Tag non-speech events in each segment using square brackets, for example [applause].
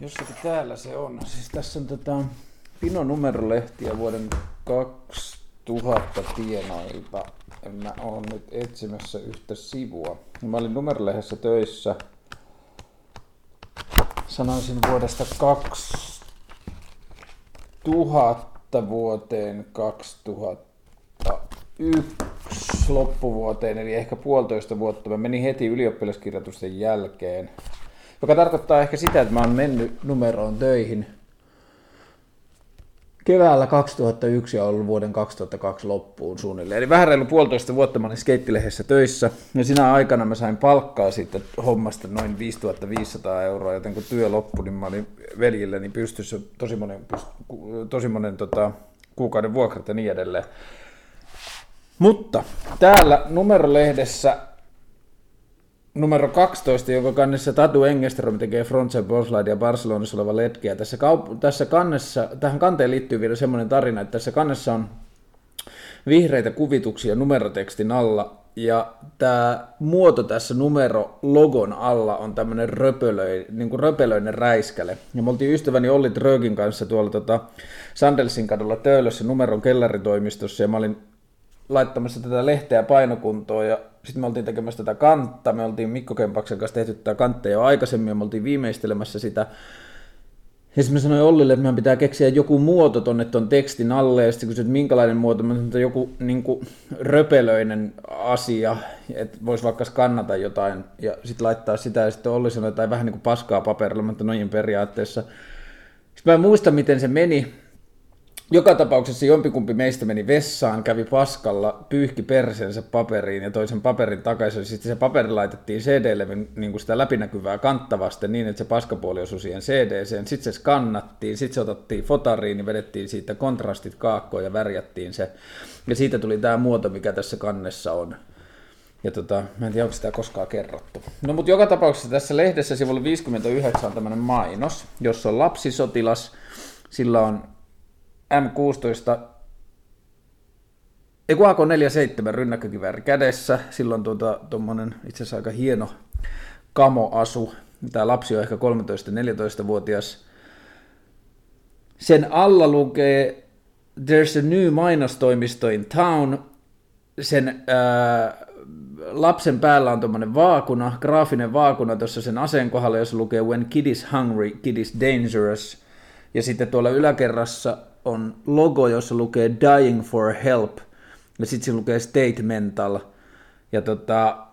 Jossakin täällä se on. Siis tässä on tota Pino numerolehtiä vuoden 2000 tienoilta. En mä oon nyt etsimässä yhtä sivua. Mä olin numerolehdessä töissä. Sanoisin vuodesta 2000 vuoteen 2001 loppuvuoteen, eli ehkä puolitoista vuotta. Mä menin heti ylioppilaskirjoitusten jälkeen. Joka tarkoittaa ehkä sitä, että mä oon mennyt numeroon töihin keväällä 2001 ja ollut vuoden 2002 loppuun suunnilleen. Eli vähän reilu puolitoista vuotta mä olin skeittilehdessä töissä, ja sinä aikana mä sain palkkaa siitä hommasta noin 5500 euroa, joten kun työ loppui, niin mä olin veljilleni pystyssä tosi monen, tosi monen tota, kuukauden vuokrat ja niin edelleen. Mutta täällä numerolehdessä numero 12, jonka kannessa Tatu Engström tekee Frontside ja Barcelonassa oleva letkeä. Tässä, kaup- tässä kannessa, tähän kanteen liittyy vielä semmoinen tarina, että tässä kannessa on vihreitä kuvituksia numerotekstin alla, ja tämä muoto tässä numero-logon alla on tämmöinen röpölöi, niin kuin röpelöinen räiskäle. Ja me oltiin ystäväni Olli Trögin kanssa tuolla tota Sandelsin kadulla Töölössä numeron kellaritoimistossa, ja mä olin laittamassa tätä lehteä painokuntoon ja sitten me oltiin tekemässä tätä kantta, me oltiin Mikko Kempaksen kanssa tehty tätä kanttia jo aikaisemmin ja me oltiin viimeistelemässä sitä. Ja sitten mä sanoin Ollille, että meidän pitää keksiä joku muoto tonne ton tekstin alle, ja sitten kysyt, minkälainen muoto, mä sanoin, että joku niin kuin, röpelöinen asia, että voisi vaikka skannata jotain, ja sitten laittaa sitä, ja sitten Olli sanoi, että vähän niin kuin paskaa paperilla, mutta noin periaatteessa. Sitten mä en muista, miten se meni, joka tapauksessa jompikumpi meistä meni vessaan, kävi paskalla, pyyhki persensä paperiin ja toisen paperin takaisin. Sitten se paperi laitettiin CD-levyn niin kuin sitä läpinäkyvää kanttavasti niin, että se paskapuoli osui siihen CD-seen. Sitten se skannattiin, sitten se otettiin fotariin, niin vedettiin siitä kontrastit kaakkoon ja värjättiin se. Ja siitä tuli tämä muoto, mikä tässä kannessa on. Ja tota, mä en tiedä, onko sitä koskaan kerrottu. No mutta joka tapauksessa tässä lehdessä sivulla 59 on tämmöinen mainos, jossa on lapsisotilas, sillä on M16, ei kun AK-47 rynnäkkökivääri kädessä, silloin tuota, tuommoinen itse asiassa aika hieno kamoasu, tämä lapsi on ehkä 13-14-vuotias. Sen alla lukee There's a new mainostoimisto in town. Sen ää, lapsen päällä on tuommoinen vaakuna, graafinen vaakuna tuossa sen aseen kohdalla, jossa lukee When kid is hungry, kid is dangerous. Ja sitten tuolla yläkerrassa on logo, jossa lukee Dying for Help, ja sitten siinä lukee Statemental. Ja tota,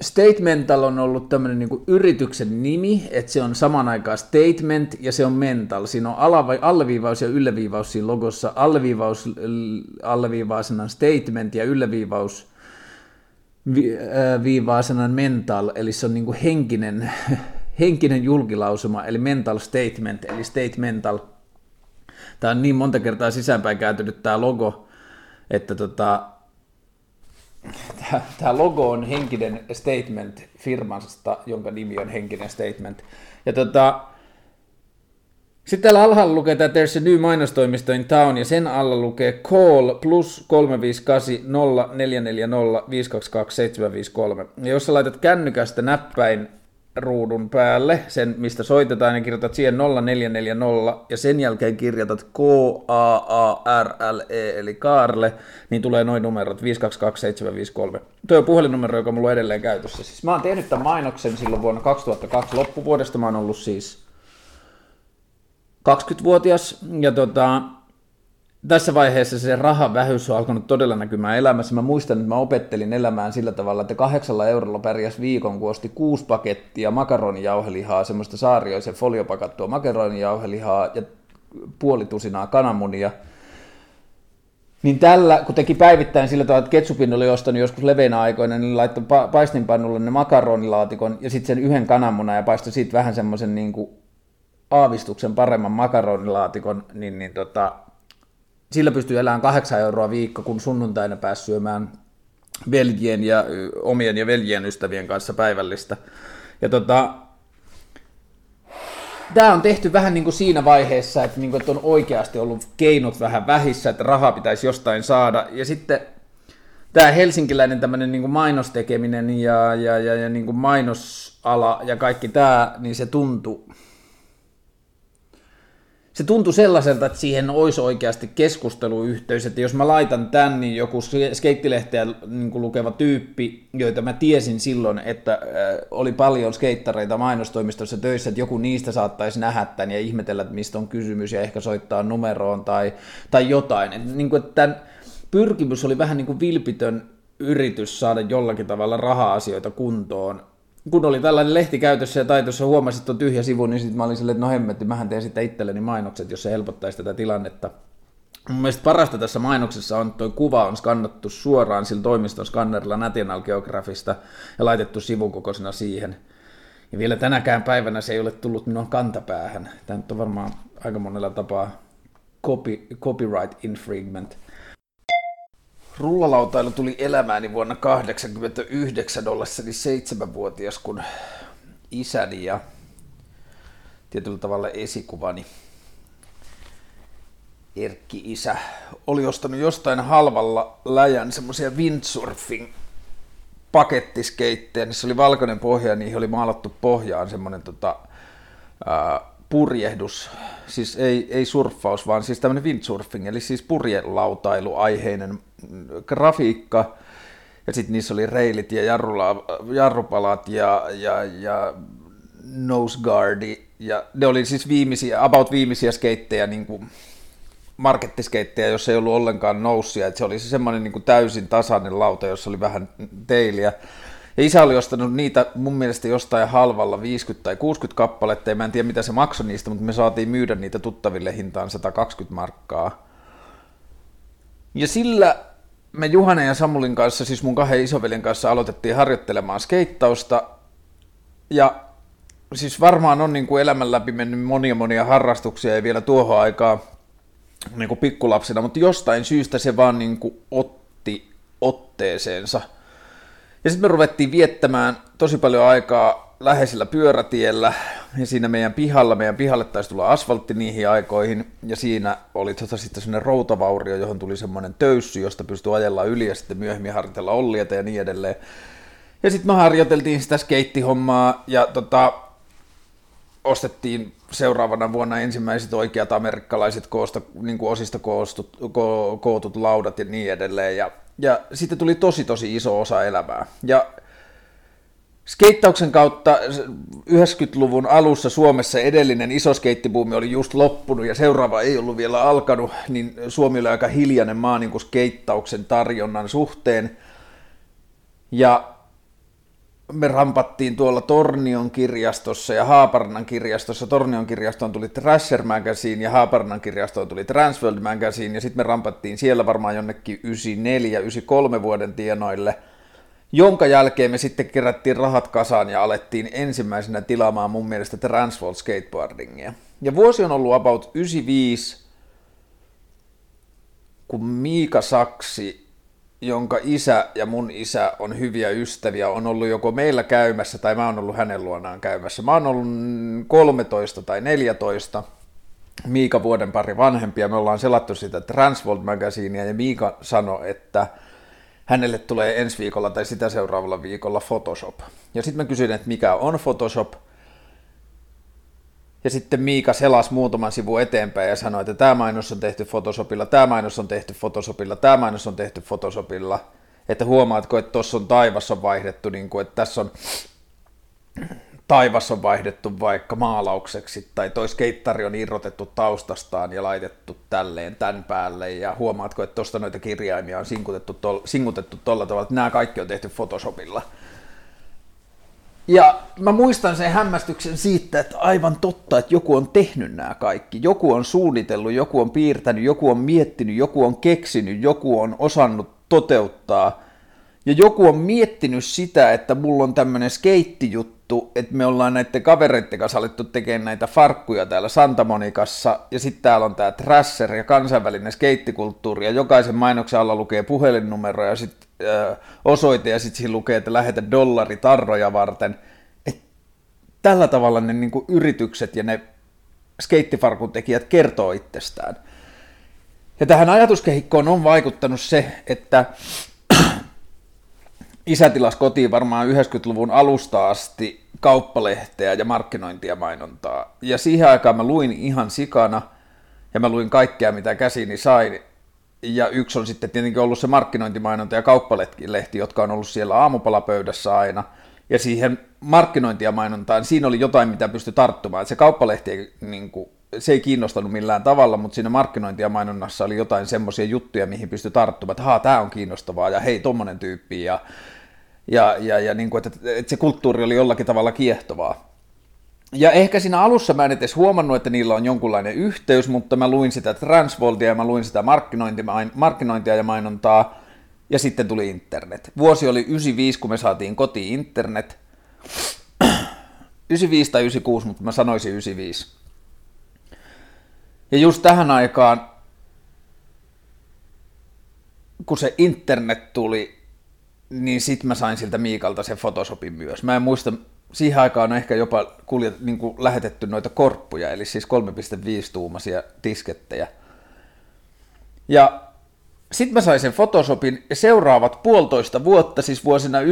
Statemental on ollut tämmöinen niin yrityksen nimi, että se on saman aikaan statement ja se on mental. Siinä on alleviivaus ja ylleviivaus siinä logossa. Alleviivaus alleviivaa sanan statement ja ylleviivaus viivaa sanan mental, eli se on niin kuin henkinen [laughs] henkinen julkilausuma, eli mental statement, eli statemental. Tämä on niin monta kertaa sisäänpäin kääntynyt tämä logo, että tota, tämä logo on henkinen statement firmasta, jonka nimi on henkinen statement. Ja tota, sitten täällä alhaalla lukee, että there's a new mainostoimisto in town, ja sen alla lukee call plus 358 0440 522 753. Ja jos sä laitat kännykästä näppäin ruudun päälle, sen mistä soitetaan, ja kirjoitat siihen 0440, ja sen jälkeen kirjoitat K-A-A-R-L-E, eli Kaarle, niin tulee noin numerot 522753. Tuo on puhelinnumero, joka mulla on edelleen käytössä. Siis mä oon tehnyt tämän mainoksen silloin vuonna 2002 loppuvuodesta, mä oon ollut siis 20-vuotias, ja tota, tässä vaiheessa se rahavähyys on alkanut todella näkymään elämässä. Mä muistan, että mä opettelin elämään sillä tavalla, että kahdeksalla eurolla pärjäs viikon, kun osti kuusi pakettia makaronijauhelihaa, semmoista saarioisen foliopakattua makaronijauhelihaa ja puoli tusinaa kananmunia. Niin tällä, kun teki päivittäin sillä tavalla, että ketsupin oli ostanut joskus leveänä aikoina, niin laittoi paistinpannulle ne makaronilaatikon ja sitten sen yhden kananmunan ja paistoi siitä vähän semmoisen niin kuin aavistuksen paremman makaronilaatikon, niin, niin tota, sillä pystyy elämään kahdeksan euroa viikko, kun sunnuntaina pääsi syömään veljien ja omien ja veljien ystävien kanssa päivällistä. Ja tota, tämä on tehty vähän niin kuin siinä vaiheessa, että, niin kuin, että on oikeasti ollut keinot vähän vähissä, että rahaa pitäisi jostain saada. Ja sitten tämä helsinkiläinen tämmöinen niin mainostekeminen ja, ja, ja, ja niin kuin mainosala ja kaikki tämä, niin se tuntui, se tuntui sellaiselta, että siihen olisi oikeasti keskusteluyhteys, että jos mä laitan tän, niin joku skeittilehteä niin lukeva tyyppi, joita mä tiesin silloin, että äh, oli paljon skeittareita mainostoimistossa töissä, että joku niistä saattaisi nähdä tämän ja ihmetellä, että mistä on kysymys ja ehkä soittaa numeroon tai, tai jotain. Että, niin kuin, että tämän pyrkimys oli vähän niin kuin vilpitön yritys saada jollakin tavalla raha-asioita kuntoon, kun oli tällainen lehti käytössä ja taitossa huomasin, että on tyhjä sivu, niin sitten mä olin silleen, että no hemmetti, mähän teen sitten itselleni mainokset, jos se helpottaisi tätä tilannetta. Mun mielestä parasta tässä mainoksessa on, että tuo kuva on skannattu suoraan sillä toimiston skannerilla National Geographista ja laitettu sivukokoisena siihen. Ja vielä tänäkään päivänä se ei ole tullut minun kantapäähän. Tämä on varmaan aika monella tapaa copy, copyright infringement. Rullalautailu tuli elämääni vuonna 1989 ollessani seitsemänvuotias, kun isäni ja tietyllä tavalla esikuvani Erkki-isä oli ostanut jostain halvalla läjän semmoisia windsurfing pakettiskeittejä, niissä oli valkoinen pohja ja niihin oli maalattu pohjaan semmoinen tota, ää, purjehdus, siis ei, ei surffaus, vaan siis tämmöinen windsurfing, eli siis purjelautailuaiheinen grafiikka, ja sitten niissä oli reilit ja jarrula, jarrupalat ja, ja, ja nose guardi, ja ne oli siis viimeisiä, about viimeisiä skeittejä, niin kuin markettiskeittejä, jossa ei ollut ollenkaan noussia, että se oli se semmoinen niin kuin täysin tasainen lauta, jossa oli vähän teiliä, ja isä oli ostanut niitä mun mielestä jostain halvalla 50 tai 60 kappaletta, ja mä en tiedä mitä se maksoi niistä, mutta me saatiin myydä niitä tuttaville hintaan 120 markkaa. Ja sillä me Juhanen ja Samulin kanssa, siis mun kahden isoveljen kanssa aloitettiin harjoittelemaan skeittausta. Ja siis varmaan on niin kuin elämän läpi mennyt monia monia harrastuksia ja vielä tuohon aikaan niin kuin pikkulapsena, mutta jostain syystä se vaan niin kuin otti otteeseensa – ja sitten me ruvettiin viettämään tosi paljon aikaa läheisellä pyörätiellä ja siinä meidän pihalla, meidän pihalle taisi tulla asfaltti niihin aikoihin ja siinä oli tota sitten semmoinen routavaurio, johon tuli semmoinen töyssy, josta pystyi ajella yli ja sitten myöhemmin harjoitella ollieta ja niin edelleen. Ja sitten me harjoiteltiin sitä skeittihommaa ja tota, ostettiin seuraavana vuonna ensimmäiset oikeat amerikkalaiset koosta, niin kuin osista koostut, ko, kootut laudat ja niin edelleen. Ja ja sitten tuli tosi tosi iso osa elämää. Ja skeittauksen kautta 90-luvun alussa Suomessa edellinen iso skeittibuumi oli just loppunut ja seuraava ei ollut vielä alkanut, niin Suomi oli aika hiljainen maa niin kuin skeittauksen tarjonnan suhteen. Ja me rampattiin tuolla Tornion kirjastossa ja Haaparnan kirjastossa. Tornion kirjastoon tuli Thrasher Magazine ja Haaparnan kirjastoon tuli Transworld Magazine ja sitten me rampattiin siellä varmaan jonnekin 94-93 vuoden tienoille, jonka jälkeen me sitten kerättiin rahat kasaan ja alettiin ensimmäisenä tilaamaan mun mielestä Transworld skateboardingia. Ja vuosi on ollut about 95, kun Miika Saksi jonka isä ja mun isä on hyviä ystäviä, on ollut joko meillä käymässä tai mä oon ollut hänen luonaan käymässä. Mä oon ollut 13 tai 14, Miika vuoden pari vanhempia, me ollaan selattu sitä Transworld Magazinea ja Miika sanoi, että hänelle tulee ensi viikolla tai sitä seuraavalla viikolla Photoshop. Ja sitten mä kysyin, että mikä on Photoshop, ja sitten Miika selasi muutaman sivun eteenpäin ja sanoi, että tämä mainos on tehty Photoshopilla, tämä mainos on tehty Photoshopilla, tämä mainos on tehty Photoshopilla. Että huomaatko, että tuossa on taivas on vaihdettu, niin kuin, että tässä on taivas on vaihdettu vaikka maalaukseksi, tai toi skeittari on irrotettu taustastaan ja laitettu tälleen tämän päälle, ja huomaatko, että tuosta noita kirjaimia on sinkutettu tolla tavalla, että nämä kaikki on tehty Photoshopilla. Ja mä muistan sen hämmästyksen siitä, että aivan totta, että joku on tehnyt nämä kaikki. Joku on suunnitellut, joku on piirtänyt, joku on miettinyt, joku on keksinyt, joku on osannut toteuttaa. Ja joku on miettinyt sitä, että mulla on tämmöinen skeittijuttu, että me ollaan näiden kavereiden kanssa alettu tekemään näitä farkkuja täällä Santa Monikassa, ja sitten täällä on tämä Trasser ja kansainvälinen skeittikulttuuri, ja jokaisen mainoksen alla lukee puhelinnumero ja sitten osoite ja sitten siinä lukee, että lähetä dollari tarroja varten. Et tällä tavalla ne niin yritykset ja ne skeittifarkun tekijät kertoo itsestään. Ja tähän ajatuskehikkoon on vaikuttanut se, että [clears throat] isä tilasi kotiin varmaan 90-luvun alusta asti kauppalehteä ja markkinointia mainontaa. Ja siihen aikaan mä luin ihan sikana, ja mä luin kaikkea, mitä käsiini sain. Ja yksi on sitten tietenkin ollut se markkinointimainonta ja kauppalehti, jotka on ollut siellä aamupalapöydässä aina. Ja siihen markkinointia mainontaan, siinä oli jotain, mitä pystyi tarttumaan. Että se kauppalehti niin kuin, se ei kiinnostanut millään tavalla, mutta siinä markkinointia mainonnassa oli jotain semmoisia juttuja, mihin pystyi tarttumaan, että haa, tämä on kiinnostavaa ja hei, tommonen tyyppi ja, ja, ja, ja niin kuin, että, että se kulttuuri oli jollakin tavalla kiehtovaa. Ja ehkä siinä alussa mä en edes huomannut, että niillä on jonkunlainen yhteys, mutta mä luin sitä Transvoltia ja mä luin sitä markkinointia ja mainontaa, ja sitten tuli internet. Vuosi oli 95, kun me saatiin kotiin internet. 95 tai 96, mutta mä sanoisin 95. Ja just tähän aikaan, kun se internet tuli, niin sit mä sain siltä Miikalta sen Photoshopin myös. Mä en muista, siihen aikaan on ehkä jopa kuljet, niin kuin lähetetty noita korppuja, eli siis 3,5-tuumaisia diskettejä. Ja sitten mä sain sen Photoshopin ja seuraavat puolitoista vuotta, siis vuosina 95-96,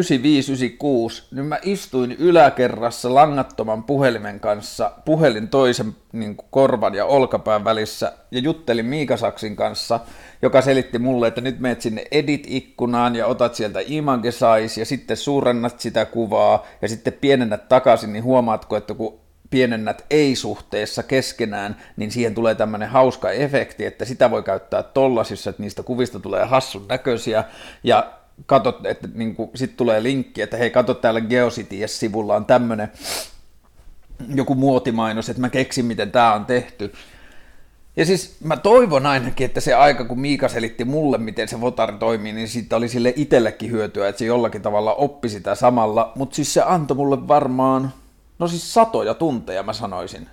niin mä istuin yläkerrassa langattoman puhelimen kanssa, puhelin toisen niin korvan ja olkapään välissä ja juttelin Miikasaksin kanssa, joka selitti mulle, että nyt meet sinne Edit-ikkunaan ja otat sieltä Image Size ja sitten suurennat sitä kuvaa ja sitten pienennät takaisin, niin huomaatko, että kun pienennät ei-suhteessa keskenään, niin siihen tulee tämmöinen hauska efekti, että sitä voi käyttää tollasissa, että niistä kuvista tulee hassun näköisiä, ja katot, että niin sitten tulee linkki, että hei, kato täällä Geocities-sivulla on tämmöinen joku muotimainos, että mä keksin, miten tämä on tehty. Ja siis mä toivon ainakin, että se aika, kun Miika selitti mulle, miten se Votar toimii, niin siitä oli sille itsellekin hyötyä, että se jollakin tavalla oppi sitä samalla, mutta siis se antoi mulle varmaan No siis satoja tunteja mä sanoisin.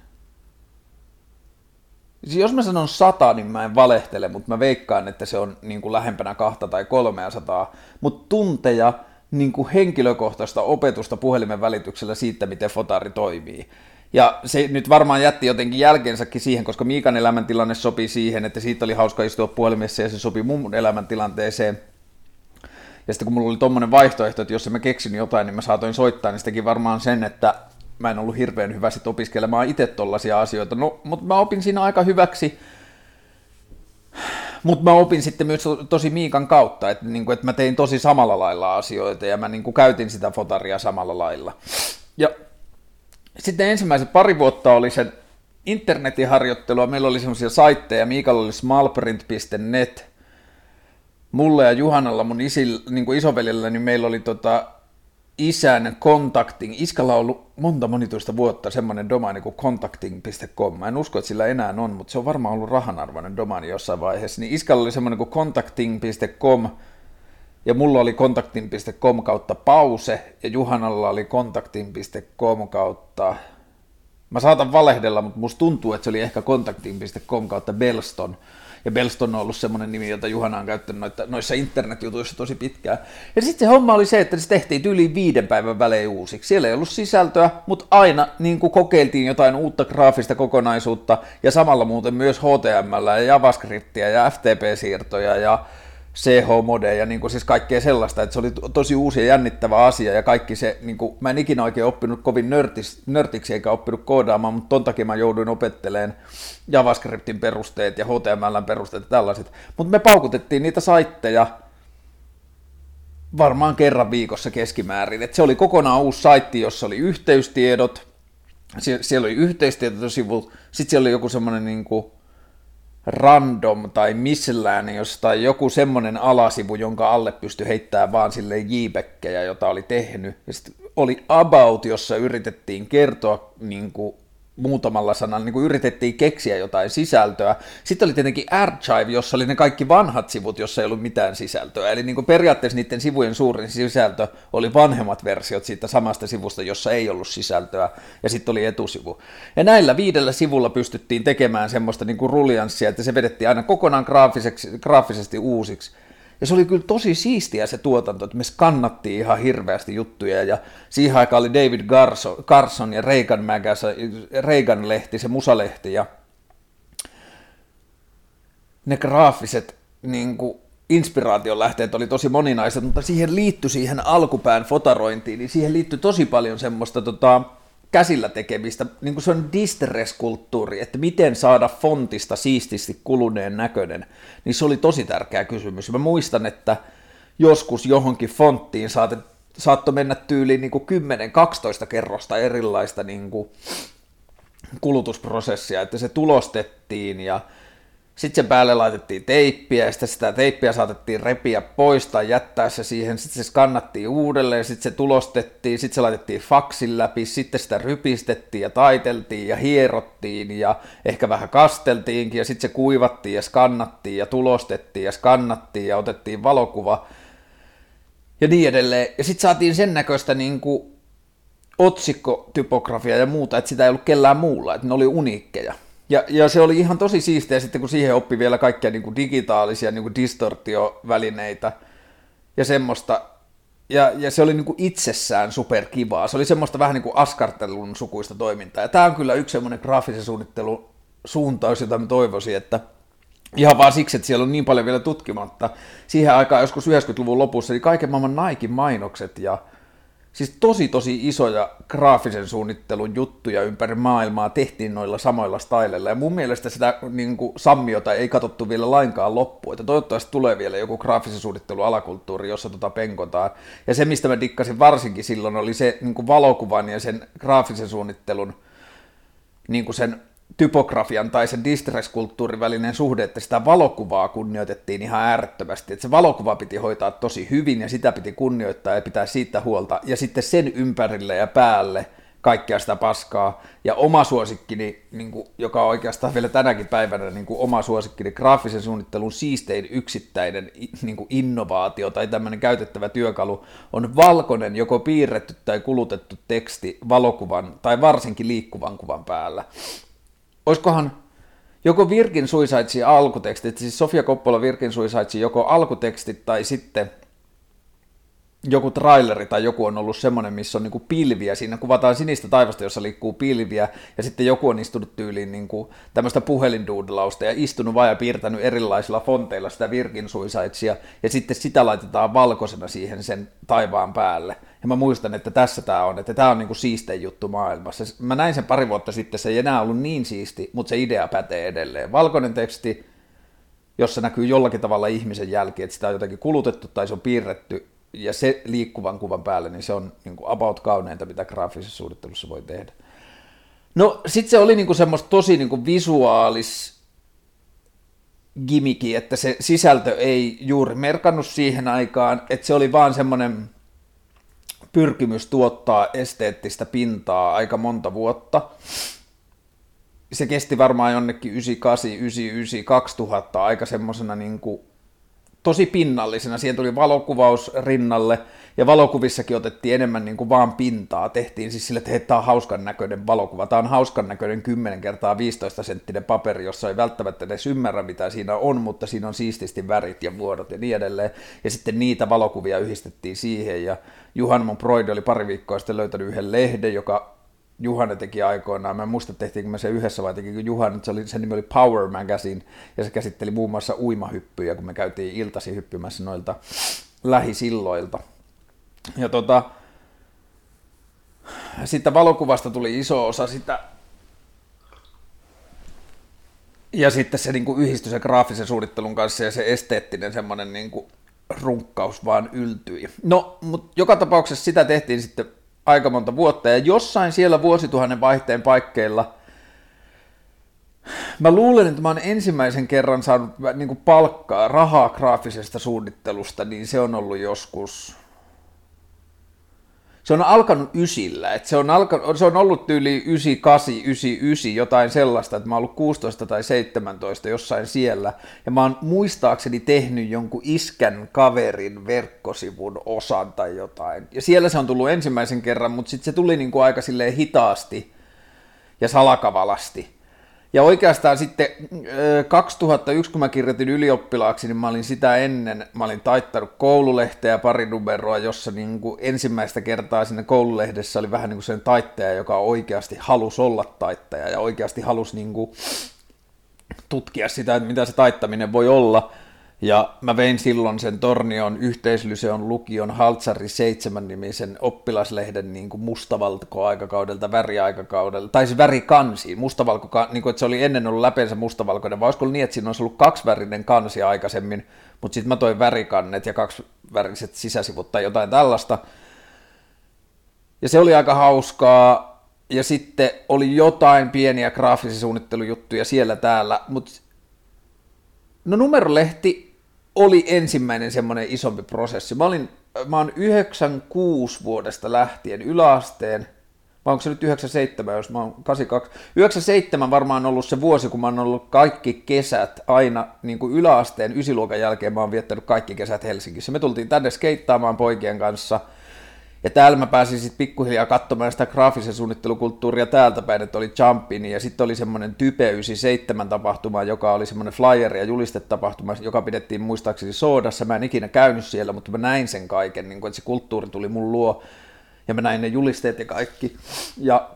Siis jos mä sanon sata, niin mä en valehtele, mutta mä veikkaan, että se on niin kuin lähempänä kahta tai kolmea sataa. Mutta tunteja niin kuin henkilökohtaista opetusta puhelimen välityksellä siitä, miten fotari toimii. Ja se nyt varmaan jätti jotenkin jälkeensäkin siihen, koska Miikan elämäntilanne sopi siihen, että siitä oli hauska istua puhelimessa ja se sopi mun elämäntilanteeseen. Ja sitten kun mulla oli tommonen vaihtoehto, että jos mä keksin jotain, niin mä saatoin soittaa, niin se teki varmaan sen, että mä en ollut hirveän hyvä sit opiskelemaan itse tollaisia asioita, no, mutta mä opin siinä aika hyväksi, mutta mä opin sitten myös tosi Miikan kautta, että, niin kuin, että mä tein tosi samalla lailla asioita ja mä niin kuin, käytin sitä fotaria samalla lailla. Ja sitten ensimmäiset pari vuotta oli sen internetin harjoittelua, meillä oli semmoisia saitteja, Miikalla oli smallprint.net, mulle ja Juhanalla, mun isil, niin kuin isovelillä, niin meillä oli tota, isän contacting, iskalla on ollut monta monituista vuotta semmoinen domaini kuin contacting.com. Mä en usko, että sillä enää on, mutta se on varmaan ollut rahanarvoinen domaini jossain vaiheessa. Niin iskalla oli semmoinen kuin contacting.com, ja mulla oli contacting.com kautta pause, ja Juhanalla oli contacting.com kautta... Mä saatan valehdella, mutta musta tuntuu, että se oli ehkä contacting.com kautta Belston ja Belston on ollut semmoinen nimi, jota Juhana on käyttänyt noita, noissa internetjutuissa tosi pitkään. Ja sitten se homma oli se, että se tehtiin yli viiden päivän välein uusiksi. Siellä ei ollut sisältöä, mutta aina niin kuin kokeiltiin jotain uutta graafista kokonaisuutta, ja samalla muuten myös HTML ja JavaScriptia ja FTP-siirtoja ja CH-modeja ja niin kuin siis kaikkea sellaista, että se oli tosi uusi ja jännittävä asia ja kaikki se, niin kuin, mä en ikinä oikein oppinut kovin nörtis, nörtiksi eikä oppinut koodaamaan, mutta ton takia mä jouduin opettelemaan JavaScriptin perusteet ja HTMLn perusteet ja tällaiset. Mutta me paukutettiin niitä saitteja varmaan kerran viikossa keskimäärin. Et se oli kokonaan uusi saitti, jossa oli yhteystiedot, Sie- siellä oli yhteystietosivu, sitten siellä oli joku semmoinen niin kuin, random tai missään jostain joku semmoinen alasivu, jonka alle pystyi heittämään vaan sille jbekkejä, jota oli tehnyt. Ja sitten oli About, jossa yritettiin kertoa niin kuin muutamalla sanalla niin kuin yritettiin keksiä jotain sisältöä. Sitten oli tietenkin Archive, jossa oli ne kaikki vanhat sivut, jossa ei ollut mitään sisältöä. Eli niin kuin periaatteessa niiden sivujen suurin sisältö oli vanhemmat versiot siitä samasta sivusta, jossa ei ollut sisältöä, ja sitten oli etusivu. Ja näillä viidellä sivulla pystyttiin tekemään semmoista niin kuin ruljanssia, että se vedettiin aina kokonaan graafisesti uusiksi. Ja se oli kyllä tosi siistiä se tuotanto, että me skannattiin ihan hirveästi juttuja ja siihen aikaan oli David Garson, Carson ja Reagan, Magazine, Reagan-lehti, se musalehti ja ne graafiset niin kuin, inspiraation lähteet oli tosi moninaiset, mutta siihen liittyi siihen alkupään fotarointiin, niin siihen liittyi tosi paljon semmoista tota, käsillä tekemistä, niin kuin se on distress-kulttuuri, että miten saada fontista siististi kuluneen näköinen, niin se oli tosi tärkeä kysymys. Mä muistan, että joskus johonkin fonttiin saatet, saattoi mennä tyyliin niin 10-12 kerrosta erilaista niin kuin kulutusprosessia, että se tulostettiin ja sitten sen päälle laitettiin teippiä, ja sitten sitä teippiä saatettiin repiä pois tai jättää se siihen, sitten se skannattiin uudelleen, sitten se tulostettiin, sitten se laitettiin faksin läpi, sitten sitä rypistettiin ja taiteltiin ja hierottiin ja ehkä vähän kasteltiinkin, ja sitten se kuivattiin ja skannattiin ja tulostettiin ja skannattiin ja otettiin valokuva ja niin edelleen. Ja sitten saatiin sen näköistä niin kuin otsikkotypografia ja muuta, että sitä ei ollut kellään muulla, että ne oli uniikkeja. Ja, ja se oli ihan tosi siistiä sitten, kun siihen oppi vielä kaikkia niin kuin digitaalisia niin kuin distortiovälineitä ja semmoista. Ja, ja se oli niin kuin itsessään superkivaa. Se oli semmoista vähän niin kuin askartelun sukuista toimintaa. Ja tämä on kyllä yksi semmoinen graafisen suunnittelun suuntaus, jota mä toivoisin, että ihan vaan siksi, että siellä on niin paljon vielä tutkimatta. Siihen aikaan joskus 90-luvun lopussa, niin kaiken maailman Nike-mainokset ja Siis tosi tosi isoja graafisen suunnittelun juttuja ympäri maailmaa tehtiin noilla samoilla styleilla, ja mun mielestä sitä niin kuin, sammiota ei katsottu vielä lainkaan loppuun, että toivottavasti tulee vielä joku graafisen suunnittelun alakulttuuri, jossa tota penkotaan. Ja se, mistä mä dikkasin varsinkin silloin, oli se niin kuin valokuvan ja sen graafisen suunnittelun niin kuin sen typografian tai sen distress-kulttuurin välinen suhde, että sitä valokuvaa kunnioitettiin ihan äärettömästi. Että se valokuva piti hoitaa tosi hyvin ja sitä piti kunnioittaa ja pitää siitä huolta. Ja sitten sen ympärille ja päälle kaikkea sitä paskaa. Ja oma suosikkini, niin kuin, joka on oikeastaan vielä tänäkin päivänä niin kuin oma suosikkini, graafisen suunnittelun siistein yksittäinen niin kuin innovaatio tai tämmöinen käytettävä työkalu, on valkoinen joko piirretty tai kulutettu teksti valokuvan tai varsinkin liikkuvan kuvan päällä olisikohan joko Virgin Suicidesin alkutekstit, siis Sofia Coppola Virgin Suicidesin joko alkutekstit tai sitten joku traileri tai joku on ollut semmoinen, missä on niinku pilviä, siinä kuvataan sinistä taivasta, jossa liikkuu pilviä, ja sitten joku on istunut tyyliin niinku tämmöistä puhelinduudlausta ja istunut vaan ja piirtänyt erilaisilla fonteilla sitä Virgin Suicidesia, ja sitten sitä laitetaan valkoisena siihen sen taivaan päälle. Ja mä muistan, että tässä tämä on, että tämä on niinku siistein juttu maailmassa. Mä näin sen pari vuotta sitten, se ei enää ollut niin siisti, mutta se idea pätee edelleen. Valkoinen teksti, jossa näkyy jollakin tavalla ihmisen jälki, että sitä on jotenkin kulutettu tai se on piirretty, ja se liikkuvan kuvan päälle, niin se on niin kuin about kauneinta, mitä graafisessa suunnittelussa voi tehdä. No sitten se oli niin kuin semmoista tosi niin kuin visuaalis gimiki, että se sisältö ei juuri merkannut siihen aikaan, että se oli vaan semmoinen pyrkimys tuottaa esteettistä pintaa aika monta vuotta. Se kesti varmaan jonnekin 98, 99, 2000 aika semmoisena niin kuin tosi pinnallisena. Siihen tuli valokuvaus rinnalle, ja valokuvissakin otettiin enemmän niin kuin vaan pintaa. Tehtiin siis sille, että hei, tämä on hauskan näköinen valokuva. Tämä on hauskan näköinen 10 kertaa 15 senttinen paperi, jossa ei välttämättä edes ymmärrä, mitä siinä on, mutta siinä on siististi värit ja vuodot ja niin edelleen. Ja sitten niitä valokuvia yhdistettiin siihen, ja Juhan mun oli pari viikkoa sitten löytänyt yhden lehden, joka Juhana teki aikoinaan. Mä en muista, tehtiinkö me se yhdessä vai tekikö Juhana, se oli, sen nimi oli Power Magazine, ja se käsitteli muun muassa uimahyppyjä, kun me käytiin iltasi hyppymässä noilta lähisilloilta. Ja tota, sitten valokuvasta tuli iso osa sitä, ja sitten se niin kuin yhdistyi sen graafisen suunnittelun kanssa ja se esteettinen semmoinen niin kuin runkkaus vaan yltyi. No, mutta joka tapauksessa sitä tehtiin sitten aika monta vuotta, ja jossain siellä vuosituhannen vaihteen paikkeilla mä luulen, että mä oon ensimmäisen kerran saanut niin kuin palkkaa, rahaa graafisesta suunnittelusta, niin se on ollut joskus se on alkanut ysillä, että se on, alkanut, se on ollut yli 98, 99, jotain sellaista, että mä oon ollut 16 tai 17 jossain siellä, ja mä oon muistaakseni tehnyt jonkun iskän kaverin verkkosivun osan tai jotain, ja siellä se on tullut ensimmäisen kerran, mutta sitten se tuli niin kuin aika silleen hitaasti ja salakavalasti, ja oikeastaan sitten 2001, kun mä kirjoitin ylioppilaaksi, niin mä olin sitä ennen, mä olin taittanut koululehteä pari numeroa, jossa niin kuin ensimmäistä kertaa sinne koululehdessä oli vähän niin kuin sen taittaja, joka oikeasti halusi olla taittaja ja oikeasti halusi niin kuin tutkia sitä, että mitä se taittaminen voi olla. Ja mä vein silloin sen Tornion yhteislyseon lukion Haltsari 7 nimisen oppilaslehden niin kuin mustavalko-aikakaudelta, väriaikakaudelta, tai siis värikansi, mustavalko, niin kuin, että se oli ennen ollut läpeensä mustavalkoinen, vai olisiko niin, että siinä olisi ollut kaksivärinen kansi aikaisemmin, mutta sitten mä toin värikannet ja kaksiväriset sisäsivut tai jotain tällaista. Ja se oli aika hauskaa, ja sitten oli jotain pieniä graafisia suunnittelujuttuja siellä täällä, mutta no numerolehti oli ensimmäinen semmoinen isompi prosessi. Mä, olin, mä oon 96 vuodesta lähtien yläasteen, vai onko se nyt 97, jos mä oon 82. 97 varmaan ollut se vuosi, kun mä oon ollut kaikki kesät aina niin kuin yläasteen ysiluokan jälkeen mä oon viettänyt kaikki kesät Helsingissä. Me tultiin tänne skeittaamaan poikien kanssa – ja täällä mä pääsin sitten pikkuhiljaa katsomaan sitä graafisen suunnittelukulttuuria täältä päin, että oli Jumpin ja sitten oli semmoinen Type 97 tapahtuma, joka oli semmoinen flyer ja julistetapahtuma, joka pidettiin muistaakseni Soodassa. Mä en ikinä käynyt siellä, mutta mä näin sen kaiken, niin kun, että se kulttuuri tuli mun luo ja mä näin ne julisteet ja kaikki. Ja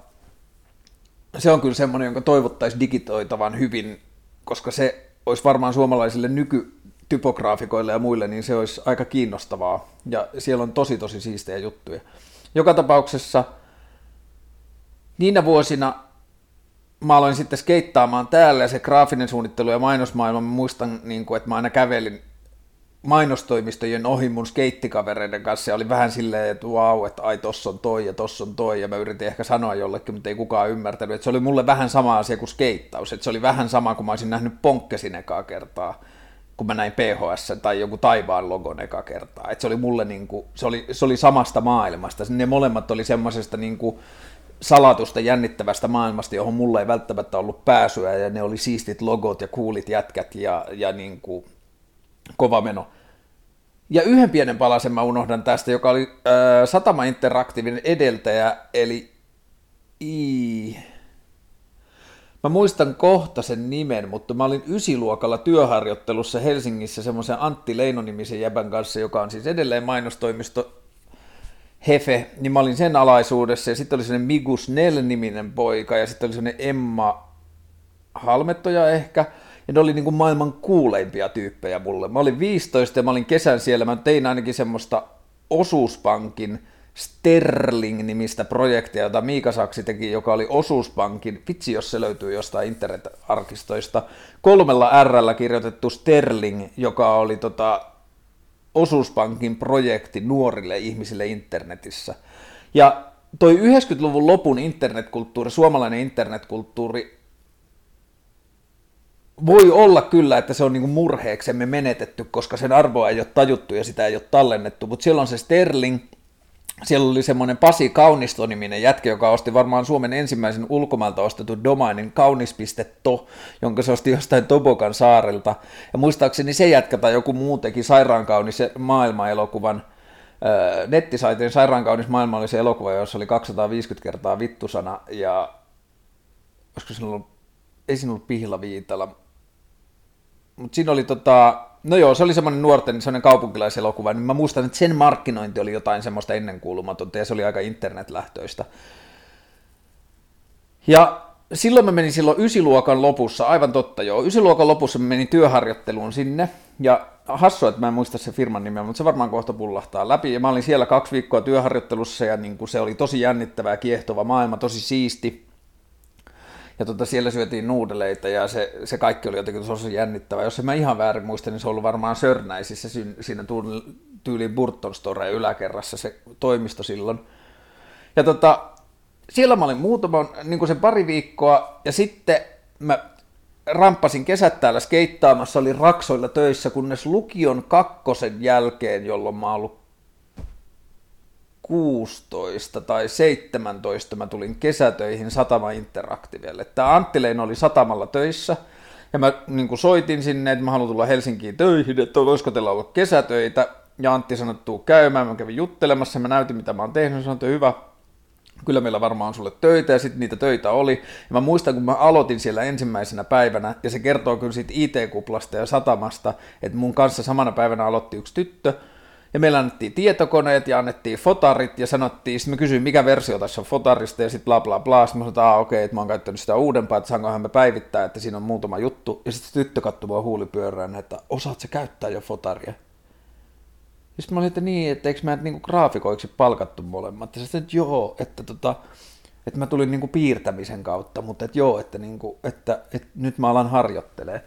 se on kyllä semmoinen, jonka toivottaisiin digitoitavan hyvin, koska se olisi varmaan suomalaisille nyky, typograafikoille ja muille, niin se olisi aika kiinnostavaa. Ja siellä on tosi tosi siistejä juttuja. Joka tapauksessa niinä vuosina mä aloin sitten skeittaamaan täällä ja se graafinen suunnittelu ja mainosmaailma, mä muistan, niin kuin, että mä aina kävelin mainostoimistojen ohi mun skeittikavereiden kanssa ja oli vähän silleen, että vau, että ai tossa on toi ja tossa on toi ja mä yritin ehkä sanoa jollekin, mutta ei kukaan ymmärtänyt, että se oli mulle vähän sama asia kuin skeittaus, että se oli vähän sama kuin mä olisin nähnyt ponkkesin ekaa kertaa kun mä näin PHS tai joku taivaan logon eka kertaa. Et se oli mulle niin kuin, se oli, se oli samasta maailmasta. Ne molemmat oli semmoisesta niin kuin salatusta, jännittävästä maailmasta, johon mulla ei välttämättä ollut pääsyä, ja ne oli siistit logot ja kuulit jätkät ja, ja niin kuin kova meno. Ja yhden pienen palasen mä unohdan tästä, joka oli äh, Satama Interaktiivinen edeltäjä, eli I... Mä muistan kohta sen nimen, mutta mä olin ysiluokalla työharjoittelussa Helsingissä semmoisen Antti Leino-nimisen jäbän kanssa, joka on siis edelleen mainostoimisto Hefe, niin mä olin sen alaisuudessa ja sitten oli semmoinen Migus Nell-niminen poika ja sitten oli semmoinen Emma Halmettoja ehkä, ja ne oli niin kuin maailman kuuleimpia tyyppejä mulle. Mä olin 15 ja mä olin kesän siellä, mä tein ainakin semmoista osuuspankin Sterling-nimistä projektia, jota Miika Saksi teki, joka oli osuuspankin, vitsi jos se löytyy jostain internet-arkistoista, kolmella r kirjoitettu Sterling, joka oli tota, osuuspankin projekti nuorille ihmisille internetissä. Ja toi 90-luvun lopun internetkulttuuri, suomalainen internetkulttuuri, voi olla kyllä, että se on niinku murheeksemme menetetty, koska sen arvoa ei ole tajuttu ja sitä ei ole tallennettu, mutta siellä on se Sterling, siellä oli semmoinen Pasi Kaunisto-niminen jätkä, joka osti varmaan Suomen ensimmäisen ulkomailta ostetun domainin kaunis.to, jonka se osti jostain Tobokan saarelta. Ja muistaakseni se jätkä tai joku muu teki sairaankaunis maailma-elokuvan, nettisaitin sairaankaunis maailma oli se elokuva, jossa oli 250 kertaa vittusana, ja olisiko siinä ollut, ei siinä ollut Pihla Viitala, mutta siinä oli tota, No joo, se oli semmoinen nuorten semmoinen kaupunkilaiselokuva, niin mä muistan, että sen markkinointi oli jotain semmoista ennenkuulumatonta ja se oli aika internetlähtöistä. Ja silloin mä menin silloin ysiluokan lopussa, aivan totta joo, ysiluokan lopussa mä menin työharjoitteluun sinne, ja hassua, että mä en muista se firman nimeä, mutta se varmaan kohta pullahtaa läpi, ja mä olin siellä kaksi viikkoa työharjoittelussa, ja niin kuin se oli tosi jännittävä ja kiehtova maailma, tosi siisti, ja tota, siellä syötiin nuudeleita ja se, se kaikki oli jotenkin tosi jännittävää. Jos en mä ihan väärin muista, niin se on ollut varmaan Sörnäisissä siinä tyyliin Burton Store yläkerrassa se toimisto silloin. Ja tota, siellä mä olin muutaman, niin kuin sen pari viikkoa, ja sitten mä ramppasin kesät täällä skeittaamassa, oli Raksoilla töissä, kunnes lukion kakkosen jälkeen, jolloin mä oon ollut 16 tai 17 mä tulin kesätöihin Satama Interactivelle. Tämä Antti Leino oli Satamalla töissä, ja mä niin soitin sinne, että mä haluan tulla Helsinkiin töihin, että voisiko teillä olla kesätöitä. Ja Antti sanoi, että käymään, mä kävin juttelemassa, mä näytin mitä mä oon tehnyt, sanoin, että hyvä, kyllä meillä varmaan on sulle töitä, ja sitten niitä töitä oli. Ja mä muistan, kun mä aloitin siellä ensimmäisenä päivänä, ja se kertoo kyllä siitä IT-kuplasta ja satamasta, että mun kanssa samana päivänä aloitti yksi tyttö, Ja meillä annettiin tietokoneet ja annettiin fotarit ja sanottiin, sitten mä kysyin, mikä versio tässä on fotarista ja sitten bla bla bla. Sitten mä sanoin, että okei, okay, että mä oon käyttänyt sitä uudempaa, että saankohan me päivittää, että siinä on muutama juttu. Ja sitten tyttö katsoi mua huulipyörään, että osaat se käyttää jo fotaria. Ja sitten mä olin, että niin, että eikö mä niinku graafikoiksi palkattu molemmat. Ja sitten, että joo, että tota, että mä tulin niinku piirtämisen kautta, mutta että joo, että, niinku, että, että nyt mä alan harjoittelee.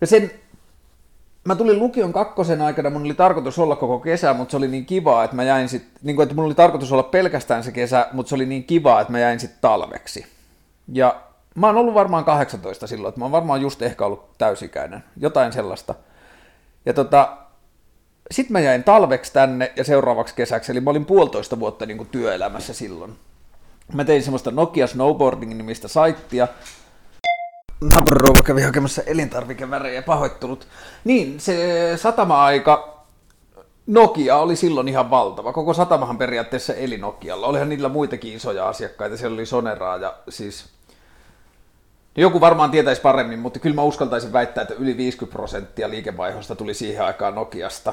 Ja sen, mä tulin lukion kakkosen aikana, mun oli tarkoitus olla koko kesä, mutta se oli niin kivaa, että mä jäin sit, niin kuin, että mun oli tarkoitus olla pelkästään se kesä, mutta se oli niin kivaa, että mä jäin sitten talveksi. Ja mä oon ollut varmaan 18 silloin, että mä oon varmaan just ehkä ollut täysikäinen, jotain sellaista. Ja tota, sitten mä jäin talveksi tänne ja seuraavaksi kesäksi, eli mä olin puolitoista vuotta niin kuin työelämässä silloin. Mä tein semmoista Nokia Snowboarding nimistä saittia. Naapurirouva kävi hakemassa elintarvikevärejä pahoittelut. Niin, se satama-aika Nokia oli silloin ihan valtava. Koko satamahan periaatteessa eli Nokialla. Olihan niillä muitakin isoja asiakkaita. Siellä oli Soneraa ja siis... Joku varmaan tietäisi paremmin, mutta kyllä mä uskaltaisin väittää, että yli 50 prosenttia liikevaihosta tuli siihen aikaan Nokiasta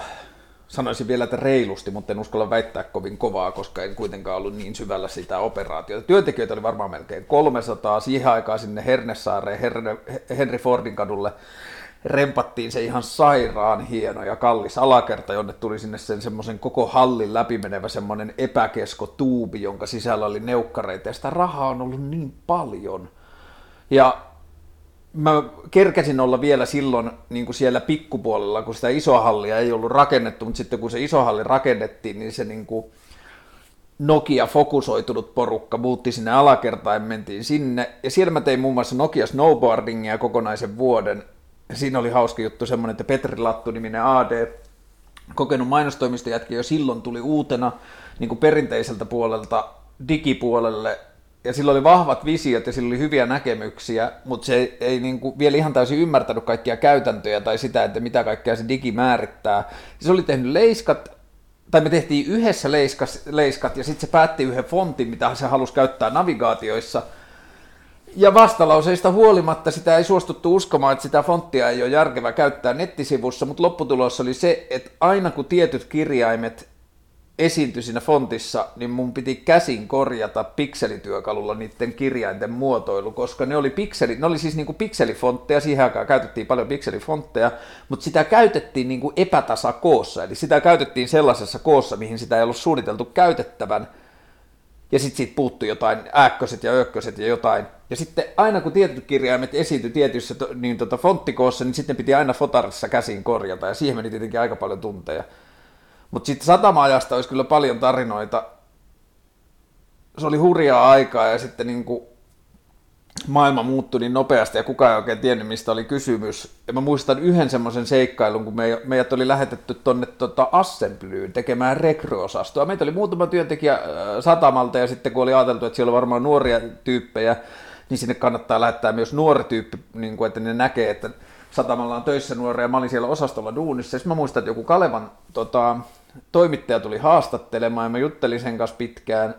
sanoisin vielä, että reilusti, mutta en uskalla väittää kovin kovaa, koska en kuitenkaan ollut niin syvällä sitä operaatiota. Työntekijöitä oli varmaan melkein 300. Siihen aikaan sinne Hernesaareen, Henry Fordin kadulle rempattiin se ihan sairaan hieno ja kallis alakerta, jonne tuli sinne sen semmoisen koko hallin läpimenevä semmoinen epäkesko tuubi, jonka sisällä oli neukkareita, ja sitä rahaa on ollut niin paljon. Ja mä kerkäsin olla vielä silloin niin kuin siellä pikkupuolella, kun sitä isoa hallia ei ollut rakennettu, mutta sitten kun se iso halli rakennettiin, niin se niin kuin Nokia fokusoitunut porukka muutti sinne alakertaan, mentiin sinne, ja siellä mä tein muun muassa Nokia snowboardingia kokonaisen vuoden. Siinä oli hauska juttu semmoinen, että Petri Lattu-niminen AD, kokenut mainostoimistojätkä jo silloin tuli uutena niin kuin perinteiseltä puolelta digipuolelle ja sillä oli vahvat visiot ja sillä oli hyviä näkemyksiä, mutta se ei, niin kuin vielä ihan täysin ymmärtänyt kaikkia käytäntöjä tai sitä, että mitä kaikkea se digi määrittää. Se oli tehnyt leiskat, tai me tehtiin yhdessä leiskas, leiskat ja sitten se päätti yhden fontin, mitä se halusi käyttää navigaatioissa. Ja vastalauseista huolimatta sitä ei suostuttu uskomaan, että sitä fonttia ei ole järkevä käyttää nettisivussa, mutta lopputulos oli se, että aina kun tietyt kirjaimet esiintyi siinä fontissa, niin mun piti käsin korjata pikselityökalulla niiden kirjainten muotoilu, koska ne oli, pikseli, ne oli siis niinku pikselifontteja, siihen aikaan käytettiin paljon pikselifontteja, mutta sitä käytettiin niinku epätasakoossa, eli sitä käytettiin sellaisessa koossa, mihin sitä ei ollut suunniteltu käytettävän, ja sitten siitä puuttui jotain ääkköset ja ökköset ja jotain. Ja sitten aina kun tietyt kirjaimet esiintyi tietyissä niin tota fonttikoossa, niin sitten piti aina fotarissa käsin korjata, ja siihen meni tietenkin aika paljon tunteja. Mutta sitten satama-ajasta olisi kyllä paljon tarinoita. Se oli hurjaa aikaa ja sitten niin kuin maailma muuttui niin nopeasti ja kukaan ei oikein tiennyt, mistä oli kysymys. Ja mä muistan yhden semmoisen seikkailun, kun meidät oli lähetetty tonne tota Assemblyyn tekemään rekryosastoa. Meitä oli muutama työntekijä äh, satamalta ja sitten kun oli ajateltu, että siellä on varmaan nuoria tyyppejä, niin sinne kannattaa lähettää myös nuori tyyppi, niin kuin, että ne näkee, että satamalla on töissä nuoria. Mä olin siellä osastolla duunissa. Sitten mä muistan, että joku Kalevan tota, toimittaja tuli haastattelemaan ja mä juttelin sen kanssa pitkään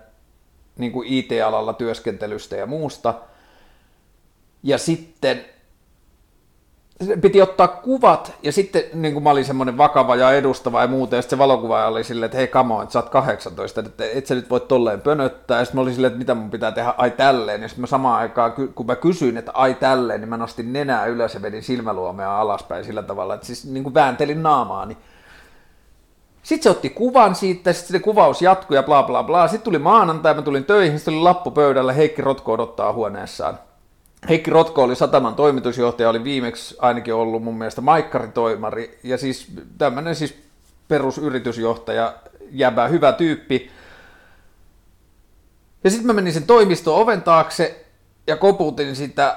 niin kuin IT-alalla työskentelystä ja muusta. Ja sitten piti ottaa kuvat, ja sitten niin kuin mä olin semmoinen vakava ja edustava ja muuta, ja sitten se valokuvaaja oli silleen, että hei kamo, että sä oot 18, että et sä nyt voi tolleen pönöttää, ja sitten mä olin silleen, että mitä mun pitää tehdä, ai tälleen, ja sitten mä samaan aikaan, kun mä kysyin, että ai tälleen, niin mä nostin nenää ylös ja vedin silmäluomea alaspäin sillä tavalla, että siis niin kuin vääntelin naamaani. Sitten se otti kuvan siitä, sitten se kuvaus jatkui ja bla bla bla. Sitten tuli maanantai, mä tulin töihin, sitten tuli lappu pöydällä, Heikki Rotko odottaa huoneessaan. Heikki Rotko oli Sataman toimitusjohtaja, oli viimeksi ainakin ollut mun mielestä maikkaritoimari, ja siis tämmöinen siis perusyritysjohtaja, jäbä, hyvä tyyppi. Ja sitten mä menin sen toimiston oven taakse ja koputin sitä